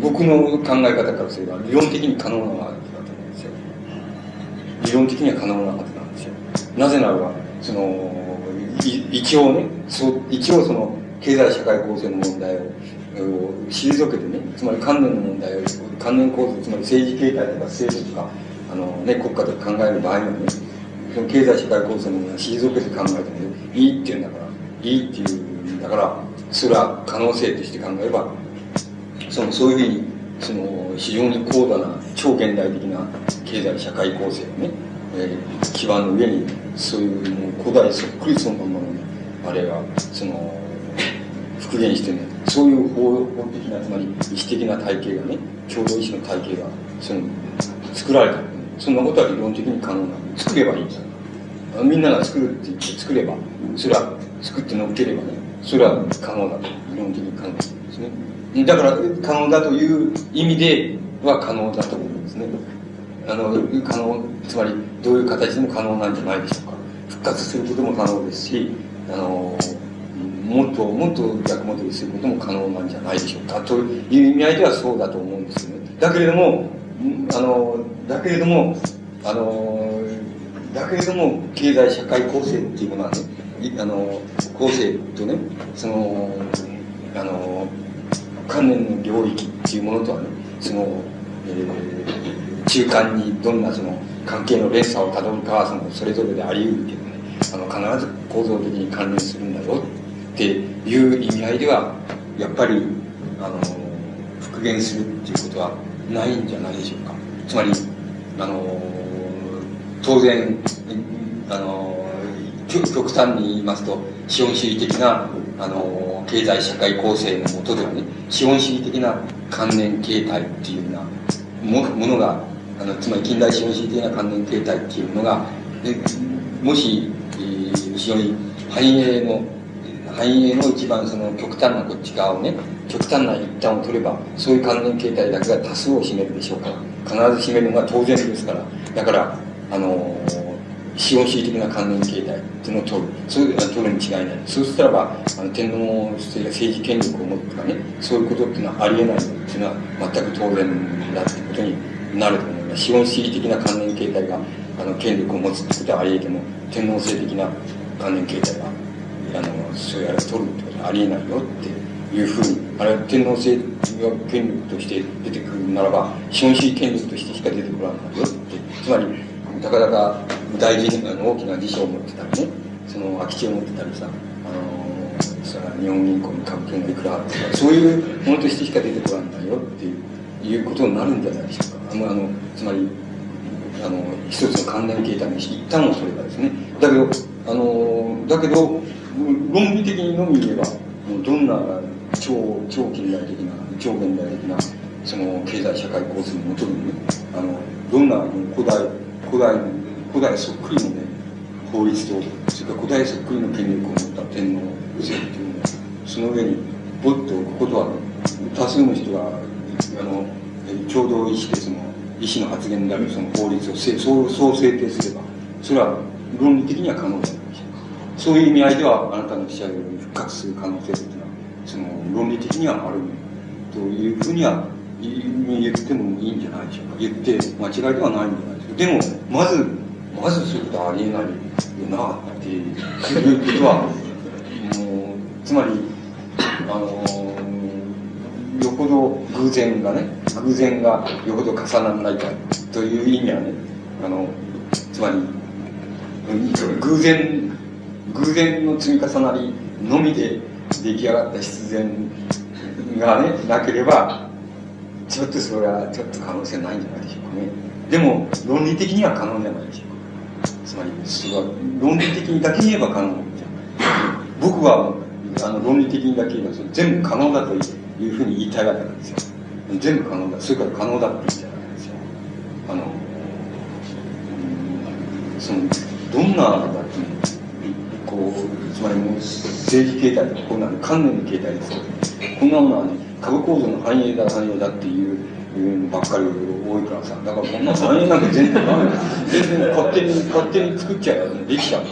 僕の考え方からすれば理論的に可能なはずだと思うんですよ。理論的には可能なはずなんですよ。なぜならばその一応ねそ一応その経済社会構成の問題を退けてねつまり観念の問題を観念構造つまり政治形態とか制度とかあの、ね、国家とか考える場合にはねその経済社会構成の問題を退けて考えてもいいっていうんだからいいっていうんだからそれは可能性として考えればそのそういうふうにその非常に高度な超現代的な経済社会構成のね、えー基盤の上にそういうもう古代そっくりそのままのねあれがその復元してねそういう法法的なつまり意思的な体系がね共同意思の体系がその作られた、そんなことは理論的に可能な作ればいい。んですよみんなが作るって言って作ればそれは作って乗っければねそれは可能だ。と理論的に可能ですねだから可能だという意味では可能だと思うんですね。あの可能つまりどういう形でも可能なんじゃないでしょうか。復活することも可能ですしあのもっともっと逆戻りすることも可能なんじゃないでしょうか。という意味合いではそうだと思うんですよね。だけれどもあのだけれどもあのだけれども経済社会構成っていうものはねあの構成とねそのあの観念の領域っていうものとはねその、えー中間にどんなその関係の連鎖をたどるかはそのそれぞれであり得るけどねあの必ず構造的に関連するんだよっていう意味合いではやっぱりあの復元するっていうことはないんじゃないでしょうか。つまりあの当然あの極端に言いますと資本主義的なあの経済社会構成のもとではね資本主義的な関連形態っていうようなもものがあのつまり近代資本主義的な関連形態っていうのがでもし、えー非常に繁栄の繁栄の一番その極端なこっち側をね極端な一端を取ればそういう関連形態だけが多数を占めるでしょうから必ず占めるのが当然ですから。だからあの資本主義的な関連形態っていうのを取る。そういう、取るに違いない。そうしたらば、あの、天皇が政治権力を持ってとかね、そういうことっていうのはありえないっていうのは全く当然だっていうことになると思います。資本主義的な関連形態が、あの、権力を持つってことはありえても、天皇制的な関連形態が、あの、そういうあれを取るってことはありえないよっていうふうに、あれは天皇制が権力として出てくるならば、資本主義権力としてしか出てこらないよって、つまり、たかだか大事あの大きな辞書を持ってたりね、その空き地を持ってたりさ、あのそ日本銀行に株券がいくらあるとか、そういうものとしてしか出てこらんないよっていういうことになるんじゃないでしょうか。あのあのつまり、あの、一つの関連形態に一旦もそれがですね。だけど、あの、だけど、論理的にのみ言えばもう、どんな超、超近代的な、超現代的な、その経済社会構成に基にね、あの、どんな古代、古代、古代そっくりのね、法律と、それから古代そっくりの権力を持った天皇制っていうのを、その上に、ぼっと置くことは、多数の人が、あの、共同意思でその、意思の発言であるその法律をそうそう制定すれば、それは論理的には可能じゃないでしょうか。そういう意味合いでは、あなたのおっしゃるように復活する可能性というのは、その、論理的にはあるというふうには言ってもいいんじゃないでしょうか。言って間違いではないんじゃないでしょうか。でも、まず、まずそういうことありえない。よなってい。うことは、もう、つまり、あのよほど偶然がね、偶然がよほど重ならない。かとい。う意味はね、あの、つまり、偶然、偶然の積み重なりのみで出来上がった必然がね、なければ、ちょっとそれはちょっと可能性ない。んじゃない。でしょうかね。でも、論理的には可能じゃない。でしょうか。まり、それは論理的にだけ言えば可能じゃ。僕は、あの、論理的にだけ言えば、全部可能だというふうに言いたいわけなんですよ。全部可能だ。それから可能だって言うんじゃないですよ。あの、その、どんなだって、こう、つまりもう政治形態とか、こんなの観念の形態ですよ。こんなものはね、株構造の繁栄だ、繁栄だっていうばっかり多いからさ、だからこん。な繁栄なん。か全然ダメ全然勝手に、勝手に作っちゃえばね、できちゃう。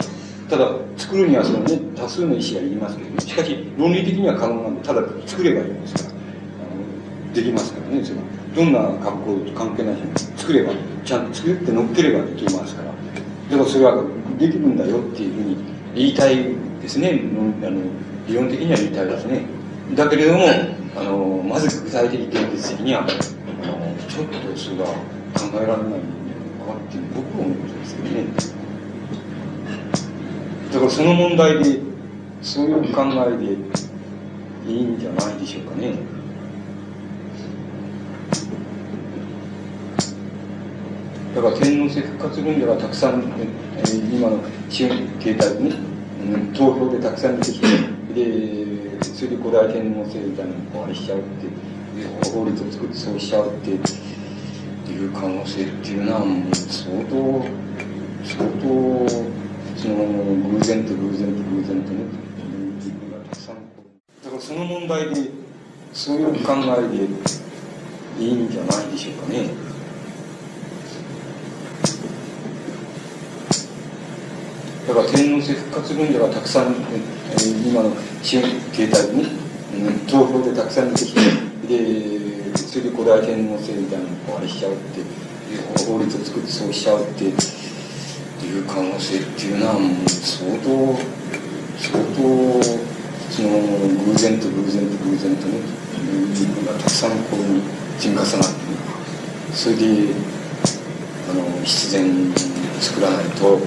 ただ、作るにはそのね、多数の意思が言いますけど、しかし、論理的には可能なん。で、ただ作ればいいん。ですから。できますからね、そのどん。な格好と関係ないし、作れば、ちゃん。と作って乗っければできますから。でもそれはできるん。だよっていうふうに言いたいですね。あの理論的には言いたいですね。だけれども、あの、まず具体的現実的には、ちょっとそれは考えられないのかっていう僕は思うんですけどね。だからその問題で、そういう考えでいいんじゃないでしょうかね。だから天皇制復活論者がたくさん、えー、今の資本形態でね、うん、投票でたくさん出てきて、で、それで古代天皇制みたいなのをあれしちゃうって、法律を作ってそうしちゃうっていう可能性っていうのは、もう相当、相当、その、偶然と偶然と偶然とね、だからその問題で、そういう考えでいいんじゃないでしょうかね。だから天皇制復活論者がたくさん、えー、今の資本形態に、うん、投票でたくさん出てきて、で、それで古代天皇制みたいなのをあれしちゃうって、法律を作ってそうしちゃうっていう可能性っていうのはもう相当、相当、その偶然と偶然と偶然とね、自分がたくさんここに積み重なって、それで、あの、必然作らないと、うん、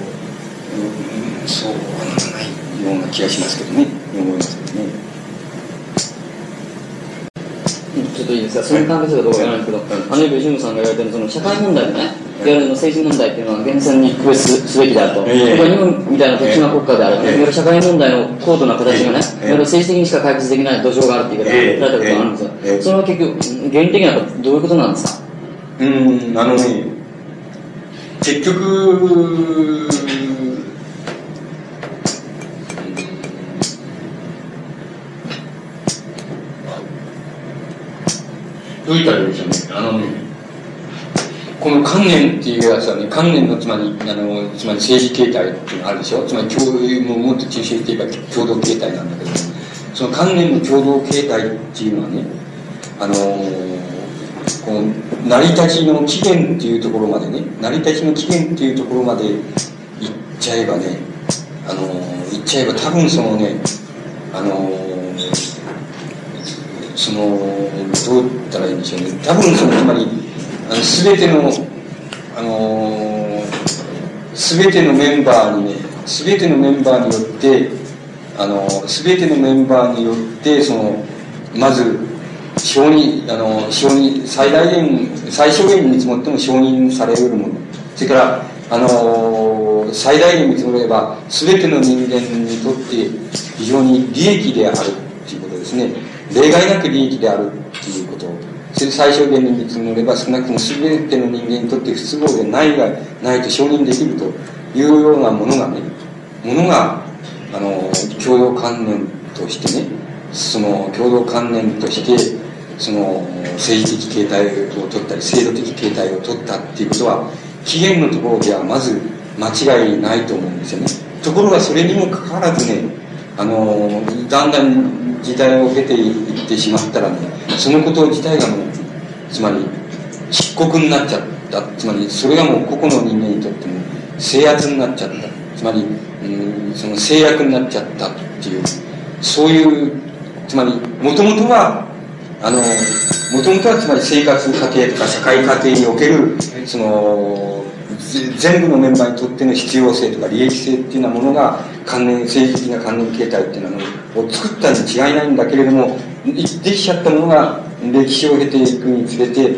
そうはならないような気がしますけどね、思いますけどね。ちょっといいですか、その関係するかどうかわからないけど、あの吉野さんが言われてるその社会問題でね、い。わゆる政治問題っていうのは厳選に区別すべきであると、えー、日本みたいな特殊な国家であると、えー、社会問題の高度な形がね、えー、いわゆる政治的にしか解決できない土壌があるっていう言い方をされたことがあるんですよ、えー、それは結局、原理的にはどういうことなんですか？うん、あのね、結局、どういったらいいでしょうね。あのね、この観念っていうやつはね、観念のつまり、あの、つまり政治形態っていうのがあるでしょ？つまり共有ももっと抽象して言えば共同形態なんだけど、その観念の共同形態っていうのはね、あのこの成り立ちの起源っていうところまでね、成り立ちの起源っていうところまで行っちゃえばね、あの行っちゃえば多分そのね、あのその、どう言ったらいいんでしょうね。多分その、つまり、あの、すべての、あのすべてのメンバーにね、すべてのメンバーによって、あの、すべてのメンバーによって、その、まず、承認、あの、承認、最大限、最小限に見積もっても承認されるもの。それから、あの、最大限見積もれば、すべての人間にとって非常に利益であるっていうことですね。例外なく利益であるっていうこと。最小限に見積もれば少なくとも全ての人間にとって不都合でないがないと承認できるというようなものがねものがあの共同観念としてねその共同観念としてその政治的形態を取ったり制度的形態を取ったっていうことは起源のところではまず間違いないと思うんですよね。ところがそれにもかかわらずねあのだんだん時代を経ていってしまったらねそのこと自体がもうつまり漆黒になっちゃった。つまりそれがもう個々の人間にとっても制圧になっちゃった。つまり、うん、その制約になっちゃった。っていう。そういうつまりもともとはあのもともとはつまり生活過程とか社会過程におけるその全部のメンバーにとっての必要性とか利益性っていうようなものが関連政治的な関連形態っていうのを作ったに違いないんだけれどもできちゃったものが歴史を経ていくにつれて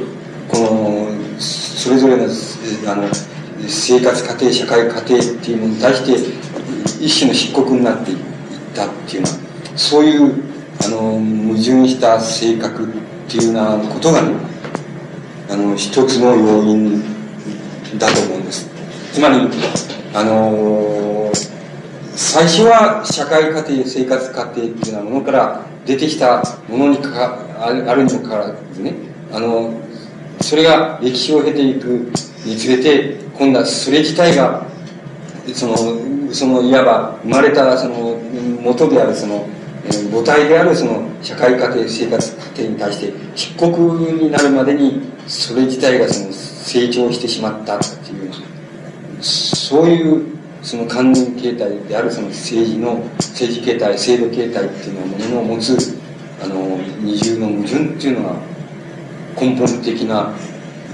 このそれぞれのあの生活過程社会過程っていうものに対して一種の漆黒になっていったっていうのはそういうあの矛盾した性格っていうようなことがねあの一つの要因だと思うんです。つまりあのー、最初は社会過程生活過程っていうようなものから出てきたものにかあるにもかかわらずねあのそれが歴史を経ていくにつれて今度はそれ自体がそのそのいわば生まれたその元であるその母体であるその社会過程生活過程に対して漆黒になるまでにそれ自体がその成長してしまったっていうそういうその関連形態であるその政治の政治形態制度形態っていうものを持つあの二重の矛盾っていうのが根本的な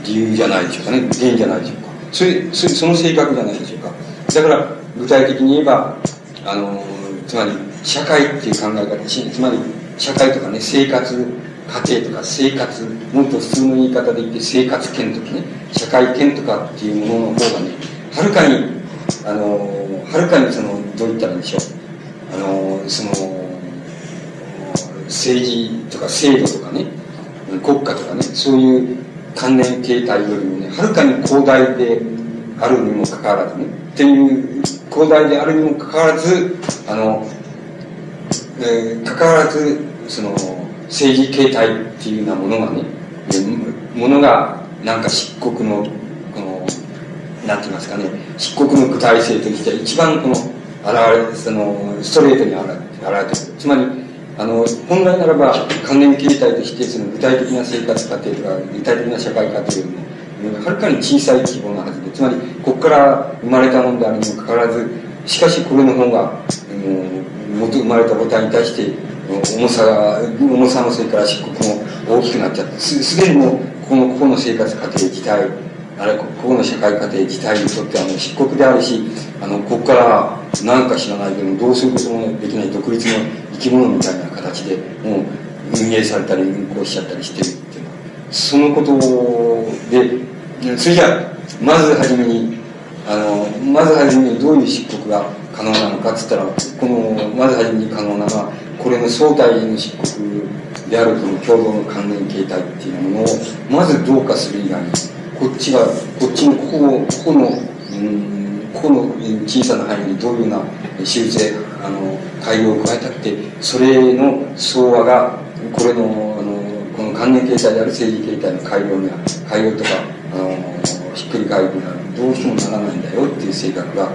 理由じゃないでしょうかね。原因じゃないでしょうか。それそその性格じゃないでしょうか。だから具体的に言えばあのつまり社会っていう考え方つまり社会とかね生活家庭とか生活もっと普通の言い方で言って生活圏とかね社会圏とかっていうものの方がねはるかにあのはるかにそのどう言ったらいいんでしょう。あのその政治とか制度とかね国家とかねそういう関連形態よりもねはるかに広大であるにもかかわらずねっていう広大であるにもかかわらずあの、えー、かかわらずその政治形態っていうようなものがねものがなんか漆黒のこのなんて言いますかね漆黒の具体性として一番この現れそのストレートに現れてる。つまりあの本来ならば関連形態としてその具体的な生活過程とか具体的な社会過程よりもはるかに小さい規模なはずでつまりここから生まれたものであるにもかかわらずしかしこれの方が、うん、元生まれた母体に対して重さが重さのせいから漆黒も大きくなっちゃってすでにもうこのここの生活過程自体あれここの社会過程自体にとってはもう漆黒であるしあのここから何か知らないけどどうすることもできない独立の生き物みたいな形でもう運営されたり運行しちゃったりしてるっていうのはそのことでそれじゃあまず初めにあのまず初めにどういう漆黒が可能なのかっつったらこのまず初めに可能なのはこれの相対の漆黒であるこの共同の関連形態っていうものをまずどうかする以外にこっちがこっちのここここの、うん、ここの小さな範囲にどういうような手術であの改良を加えたってそれの相和がこれのあのこの関連形態である政治形態の改良には改良とかあのひっくり返るにはどうしてもならないんだよっていう性格が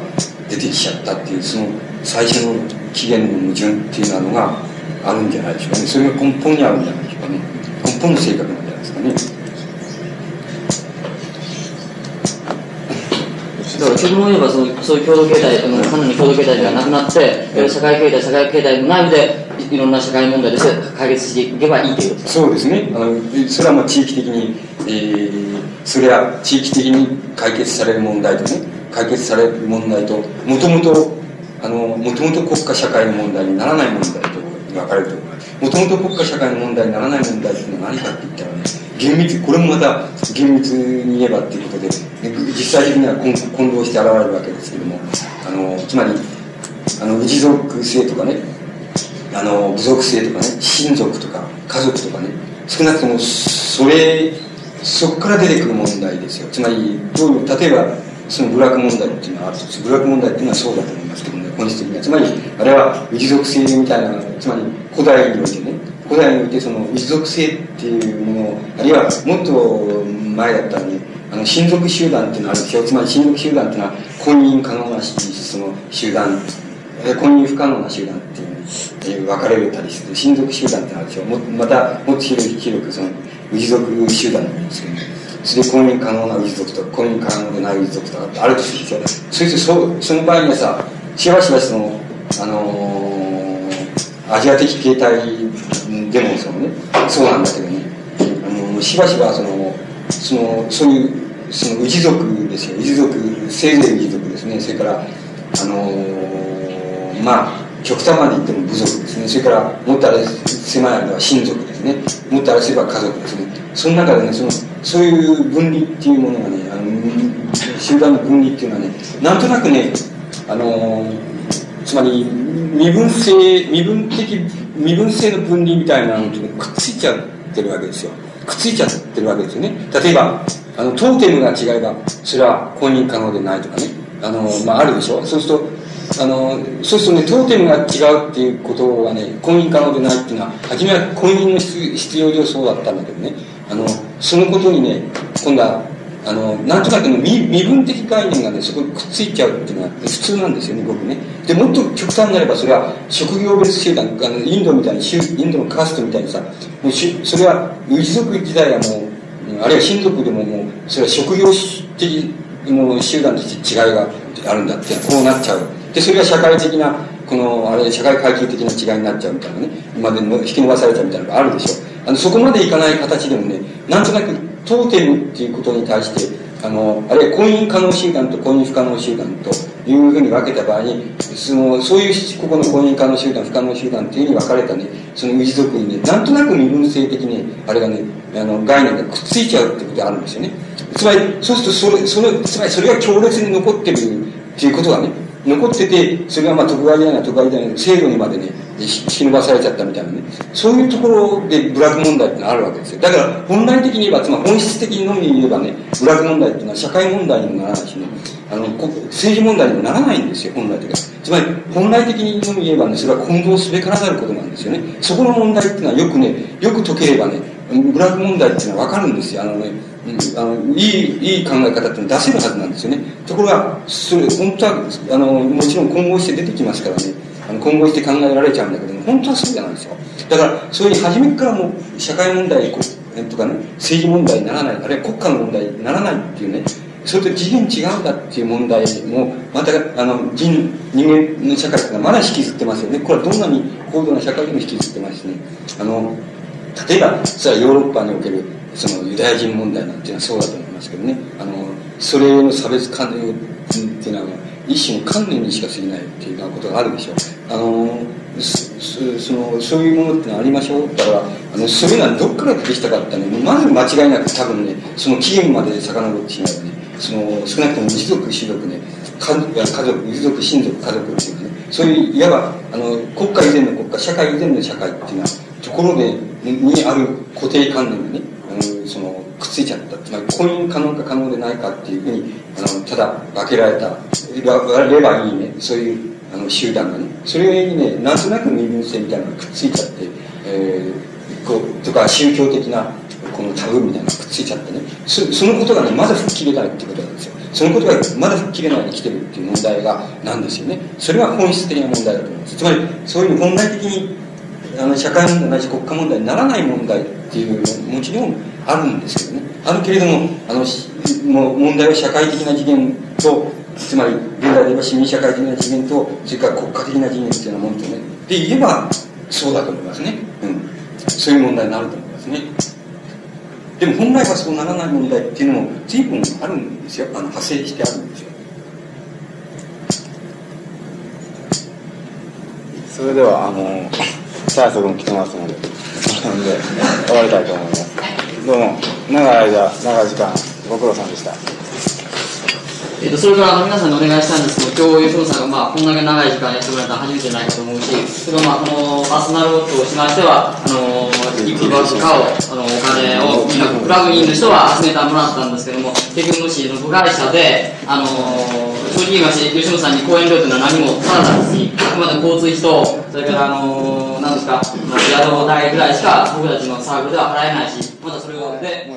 出てきちゃったっていうその最初の起源の矛盾っていうのがあるんじゃないでしょうかね。それが根本にあるんじゃないでしょうかね。根本の性格なんじゃないですかね。だから極論言えばそのそういう共同形態の彼女の共同形態がなくなって、えー社会形態社会形態の内部でいいろんな社会問題として解決していけばいいということ。ですそうですね。あのそれはまあ地域的に、えーそれは地域的に解決される問題とね解決される問題ともともとあのもともと国家社会の問題にならない問題と分かれるともともと国家社会の問題にならない問題っていうのは何かって言ったらね厳密これもまた厳密に言えばっていうことで実際的には混混同して現れるわけですけどもあのつまりあの一族性とかねあの部族性とかね親族とか家族とかね少なくともそれそこから出てくる問題ですよ。つまり例えばその部落問題っていうのはあると部落問題っていうのはそうだと思いますけどね。本質的には。つまりあれは一族性みたいなつまり古代においてね。古代においてその一族性っていうものあるいはもっと前だったらねあの親族集団っていうのがあるんですよ。つまり親族集団っていうのは婚姻可能なその集団。え婚姻不可能な集団っていうえー分かれたりする親族集団ってのあるでしょもまたもっと広く広くその氏族集団なんですけどね。それで婚姻可能な氏族とか婚姻可能でない氏族とかってあるとするでしょそしてそその場合にはさしばしばそのあのーアジア的形態でもそのね。そうなんだけどね。あのしばしばそのそのそういうその氏族ですよ。氏族せいぜい氏族ですね。それからあのーまあ極端まで言っても部族ですね。それからもっとあれ狭い間は親族ですね。もっとあれすれば家族ですね。その中でねそのそういう分離っていうものがねあの集団の分離っていうのはねなんとなくねあのつまり身分性身分的身分性の分離みたいなのとくっついちゃってるわけですよ。くっついちゃってるわけですよね。例えばあのトーテムが違えばそれは婚姻可能でないとかね。あの、まあ、あるでしょ。そうするとあのそうするとねトーテムが違うっていうことはね婚姻可能でないっていうのは初めは婚姻の必要上そうだったんだけどね。あのそのことにね今度はあのなんとなくの身身分的概念がねそこにくっついちゃうっていうのが普通なんですよね僕ね。でもっと極端になればそれは職業別集団あのインドみたいにインドのカーストみたいにさもうしそれは一族時代はもうあるいは親族でももうそれは職業的もう集団として違いがあるんだってこうなっちゃう。でそれが社会的なこのあれ社会階級的な違いになっちゃうみたいなねまで引き伸ばされちゃうみたいなのがあるでしょ。うあのそこまでいかない形でもねなんとなくトーテムっていうことに対してあのあるいは婚姻可能集団と婚姻不可能集団というふうに分けた場合にそのそういうここの婚姻可能集団不可能集団っていうふうに分かれたねその氏族にねなんとなく身分性的にあれがねあの概念がくっついちゃうってことがあるんですよね。つまりそうするとそれそのつまりそれが強烈に残ってるっていうことがね残っててそれがまあ徳川時代な徳川時代の制度にまでね引き伸ばされちゃったみたいなね。そういうところで部落問題ってのあるわけですよ。だから本来的に言えばつまり本質的にのみ言えばね部落問題っていうのは社会問題にもならないしね。あの政治問題にもならないんですよ本来的に。つまり本来的にのみ言えばねそれは混同すべからざることなんですよね。そこの問題っていうのはよくねよく解ければね部落問題っていうのは分かるんですよ。あのねあのいいいい考え方って出せるはずなんですよね。ところがそれ本当はあのもちろん混合して出てきますからね。あの混合して考えられちゃうんだけど本当はそうじゃないですよ。だからそういう初めからもう社会問題とかね政治問題にならないあるいは国家の問題にならないっていうねそれと次元違うんだっていう問題もまたあの人人間の社会っていうのはまだ引きずってますよね。これはどんなに高度な社会でも引きずってますしね。あの例えばそれはヨーロッパにおけるそのユダヤ人問題なんていうのはそうだと思いますけどね。あのそれの差別観念っていうのは一種の観念にしか過ぎないっていうようなことがあるでしょう。あのそそのそういうものってのはありましょうだからあのそれがどっから出てきたかってねまず間違いなく多分ねその起源まで遡ってしまうね。その少なくとも一族種族ね家族家族一族親族家族っていうね。そういういわばあの国家以前の国家社会以前の社会っていうのはところでにある固定観念がねそのくっついちゃったつまり婚姻可能か可能でないかっていうふうにあのただ分けられたればいいねそういうあの集団がねそれにねなんとなく身分性みたいなのがくっついちゃって、えー、こうとか宗教的なこのタグみたいなのがくっついちゃってね、そそのことがね、まだ吹っ切れないってことなんですよ。そのことがまだ吹っ切れないで来てるっていう問題がなんですよね。それが本質的な問題だと思います。つまり、そういう本来的にあの社会問題ないし国家問題にならない問題っていうもちろんあるんですけどね。あるけれども、あの、もう問題は社会的な次元と、つまり、現代で言えば市民社会的な次元と、それから国家的な次元っていうようなもんとね。で言えば、そうだと思いますね。うん。そういう問題になると思いますね。でも本来はそうならない問題っていうのも随分あるんですよ。あの派生してあるんですよ。それでは、あの、サヤソ君来てますので、なんで、終わりたいと思います。どうも、長い間、長い時間、ご苦労さんでした。えっと、それからあの皆さんにお願いしたんですけど、今日、吉野さんが、まあ、こんだけ長い時間やってくれたのは初めてじゃないかと思うし、それまあ、このパーソナルとしましては、あの、いくばかを、あの、お金を、みんな、クラブにいる人は集めてもらったんですけども、結局、もし、部外者で、あの、正直言いまして、吉野さんに講演料というのは何もただまで交通費と、それから、あの、なんですか、まあ、宿代ぐらいしか、僕たちのサークルでは払えないし、またそれを、で、